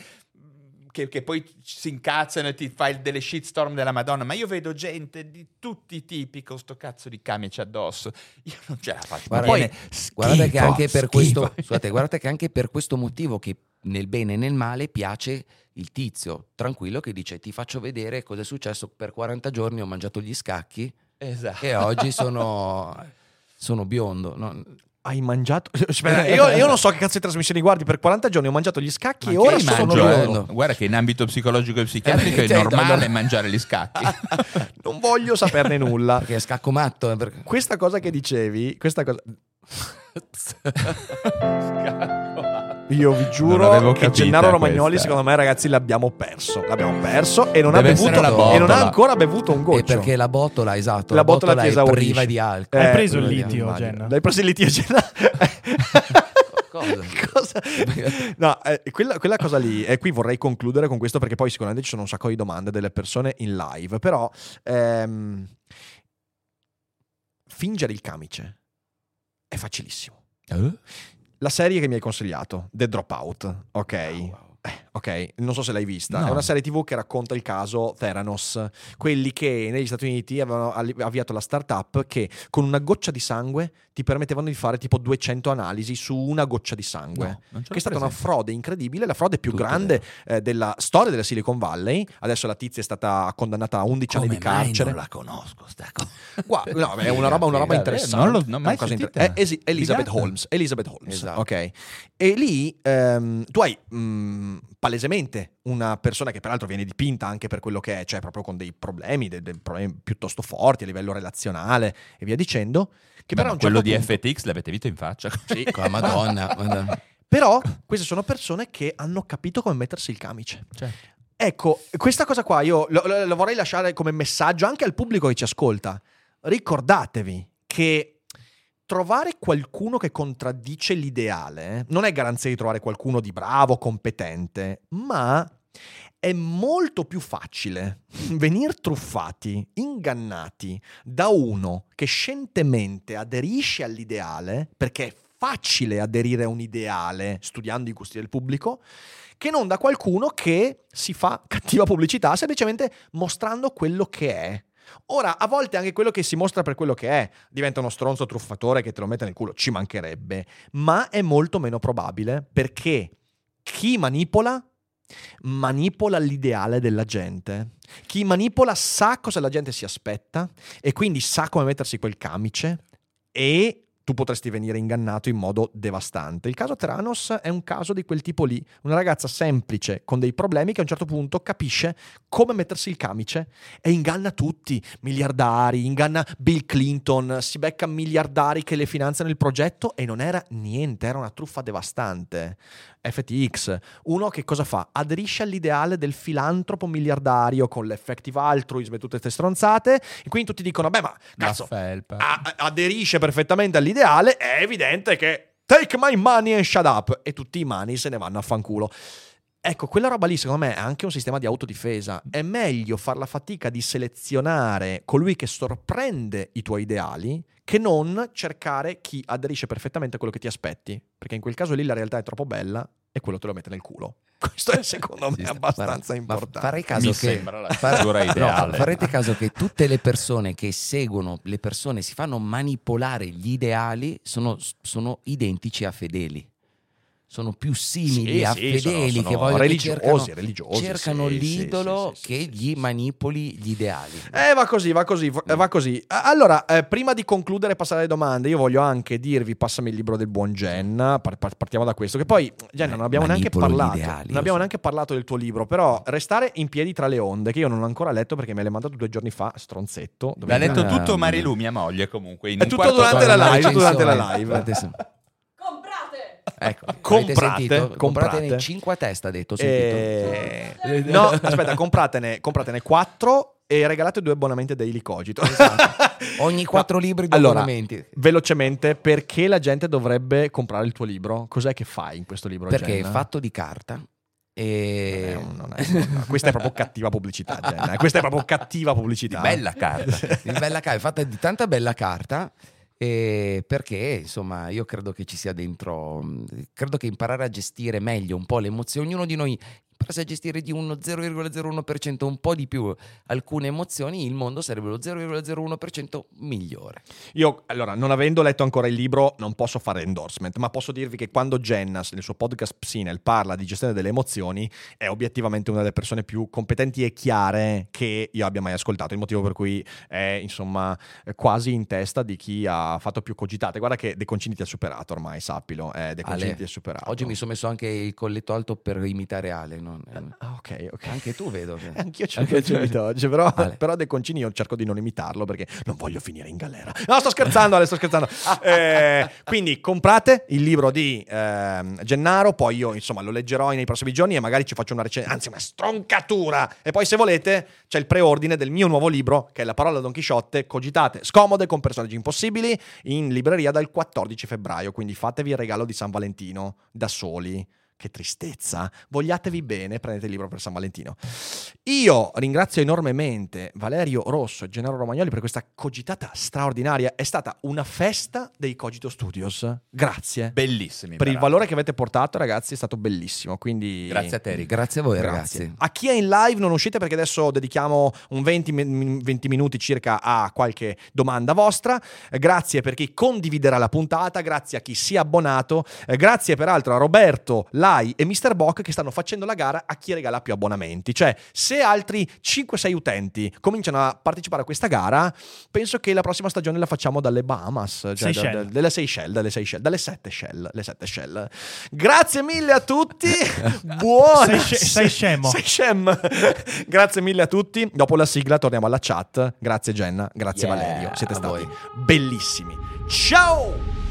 che, che poi si incazzano e ti fai delle shitstorm della Madonna, ma io vedo gente di tutti i tipi con sto cazzo di camice addosso. (laughs) Io non ce la faccio. Guarda- Ma viene Guardate che schifo, anche per schifo. questo, (laughs) scusate, guardate che anche per questo motivo che nel bene e nel male piace il tizio tranquillo che dice ti faccio vedere cosa è successo per 40 giorni ho mangiato gli scacchi Esatto. e oggi sono, (laughs) sono biondo. No, Hai mangiato? (laughs) Aspetta, io, io non so che cazzo di trasmissioni guardi. Per 40 giorni ho mangiato gli scacchi Ma e ora sono mangio, eh? Guarda che in ambito psicologico e psichiatrico Eh, è cioè, normale no, no. mangiare gli scacchi. (laughs) Non voglio saperne nulla. (laughs) perché è scacco matto. eh, perché- Questa cosa che dicevi, questa cosa. Io vi giuro che capita Gennaro Romagnoli, questa. secondo me, ragazzi, l'abbiamo perso. L'abbiamo perso e non, ha bevuto, la e non ha ancora bevuto un E goccio. perché la botola, esatto, La la, botola botola, ti è esaurisce. priva di alcol. Hai preso il litio. Jenna? L'hai preso il litio, Jenna? Cosa? (laughs) Cosa? No, eh, quella, quella cosa lì, e qui vorrei concludere con questo perché poi sicuramente ci sono un sacco di domande delle persone in live, però ehm, fingere il camice è facilissimo. La serie che mi hai consigliato, The Dropout, ok? Eh, ok, non so se l'hai vista. No. È una serie TV che racconta il caso Theranos, quelli che negli Stati Uniti avevano avviato la startup che con una goccia di sangue ti permettevano di fare tipo 200 analisi su una goccia di sangue. No, che è stata una presente. frode incredibile, la frode più Tutto grande eh, della storia della Silicon Valley. Adesso la tizia è stata condannata a 11 anni Come di mai carcere. non la conosco sta? Guarda, no, è una roba, una roba interessante. non l'ho- mai una sentita. inter- è Esi- Elizabeth. Holmes. Elizabeth Holmes, Esatto. ok. E lì ehm, tu hai mh, palesemente una persona che peraltro viene dipinta anche per quello che è, cioè proprio con dei problemi, dei, dei problemi piuttosto forti a livello relazionale e via dicendo. Che Beh, però ma un quello certo di punto- FTX l'avete visto in faccia? (laughs) Sì, Con la Madonna. (laughs) Madonna. Però queste sono persone che hanno capito come mettersi il camice. Certo. Ecco, questa cosa qua io lo, lo- lo vorrei lasciare come messaggio anche al pubblico che ci ascolta. Ricordatevi che trovare qualcuno che contraddice l'ideale eh, non è garanzia di trovare qualcuno di bravo, competente, ma è molto più facile (laughs) venire truffati, ingannati da uno che scientemente aderisce all'ideale, perché è facile aderire a un ideale studiando i gusti del pubblico, che non da qualcuno che si fa (laughs) cattiva pubblicità semplicemente mostrando quello che è. Ora, a volte anche quello che si mostra per quello che è diventa uno stronzo truffatore che te lo mette nel culo, ci mancherebbe, ma è molto meno probabile perché chi manipola manipola l'ideale della gente. Chi manipola sa cosa la gente si aspetta e quindi sa come mettersi quel camice e tu potresti venire ingannato in modo devastante. Il caso Theranos è un caso di quel tipo lì, una ragazza semplice con dei problemi che a un certo punto capisce come mettersi il camice e inganna tutti, miliardari, inganna Bill Clinton, si becca miliardari che le finanziano il progetto e non era niente, era una truffa devastante. FTX, uno che cosa fa? Aderisce all'ideale del filantropo miliardario con l'effective altruism e tutte queste stronzate e quindi tutti dicono, beh ma cazzo, a- aderisce perfettamente all'ideale, è evidente che take my money and shut up e tutti i money se ne vanno a fanculo. Ecco, quella roba lì secondo me è anche un sistema di autodifesa. È meglio far la fatica di selezionare colui che sorprende i tuoi ideali che non cercare chi aderisce perfettamente a quello che ti aspetti. Perché in quel caso lì la realtà è troppo bella e quello te lo mette nel culo. (laughs) Questo è secondo me abbastanza ma- importante. Ma farei caso Mi che sembra la figura no, ideale. farete caso che tutte le persone che seguono le persone si fanno manipolare gli ideali sono, sono identici a fedeli. Sono più simili Sì, a sì, sono- fedeli sono che vogliono che religiosi, cercano, religiosi, cercano sì, l'idolo sì, sì, che gli manipoli gli ideali. Eh, va così, va così, va va così. Allora, eh, prima di concludere e passare alle domande, io voglio anche dirvi, passami il libro del buon par- partiamo da questo, che poi, Jenna, non abbiamo neanche Manipolo parlato, ideali, non abbiamo so. neanche parlato del tuo libro, però Restare in piedi tra le onde, che io non ho ancora letto perché me l'hai mandato due giorni fa, stronzetto. L'ha letto tutto ma- Marilu, mia moglie, comunque. In È un tutto durante la live, recensione. durante la live. Ecco, Comprate, comprate. Compratene 5 a testa, ha detto. sentito. Eh, no, (laughs) aspetta, compratene, compratene quattro e regalate due abbonamenti a Daily Cogito. Ogni quattro libri di allora, abbonamenti. Velocemente, perché la gente dovrebbe comprare il tuo libro? Cos'è che fai in questo libro? Perché è Jenna? fatto di carta. E... non è- no, questa è proprio cattiva pubblicità, Jenna. Questa è proprio cattiva pubblicità. Bella carta. di bella carta, è fatta di tanta bella carta. E perché insomma io credo che ci sia dentro mh, credo che imparare a gestire meglio un po' le emozioni ognuno di noi imparasse a gestire di uno 0,01% un po' di più alcune emozioni il mondo sarebbe lo 0,01% migliore Io, allora, non avendo letto ancora il libro, non posso fare endorsement, ma posso dirvi che quando Jennas, nel suo podcast Psinel, parla di gestione delle emozioni, è obiettivamente una delle persone più competenti e chiare che io abbia mai ascoltato. Il motivo per cui è, insomma, quasi in testa di chi ha fatto più cogitate. Guarda che De Concini ti ha superato ormai, sappilo. Eh, De Concini Ale, ti ha superato. oggi mi sono messo anche il colletto alto per imitare Ale no? Ah, ok, ok. anche tu vedo che... (laughs) Anch'io ce l'ho imitato oggi, però, Ale. però De Concini io cerco di non imitarlo perché non voglio finire in galera. No, sto scherzando, Ale, sto scherzando. (laughs) Eh, quindi comprate il libro di ehm, Gennaro, poi io insomma lo leggerò nei prossimi giorni e magari ci faccio una recensione, anzi una stroncatura. E poi se volete c'è il preordine del mio nuovo libro che è La parola Don Chisciotte, cogitate scomode con personaggi impossibili in libreria dal 14 febbraio, quindi fatevi il regalo di San Valentino da soli. Che tristezza. Vogliatevi bene, prendete il libro per San Valentino. Io ringrazio enormemente Valerio Rosso e Gennaro Romagnoli per questa cogitata straordinaria. È stata una festa dei Cogito Studios. Grazie. Bellissimi. per il peraltro. valore che avete portato, ragazzi, è stato bellissimo. Quindi Grazie a te, grazie a voi Grazie. ragazzi A chi è in live non uscite perché adesso dedichiamo un 20, mi- 20 minuti circa a qualche domanda vostra. Eh, Grazie per chi condividerà la puntata, grazie a chi si è abbonato, eh, grazie peraltro a Roberto, Lai e Mr. Bock che stanno facendo la gara a chi regala più abbonamenti. Cioè, se altri 5-6 utenti cominciano a partecipare a questa gara, penso che la prossima stagione la facciamo dalle Bahamas, cioè da- da- dalle Seychelles, dalle Seychelles, dalle 7 shell, le 7 shell. Grazie mille a tutti. (laughs) Buona Sei sce- sei scemo. sei scem. (laughs) Grazie mille a tutti. Dopo la sigla torniamo alla chat. Grazie Jenna, grazie Yeah, Valerio. Siete stati voi. bellissimi. Ciao!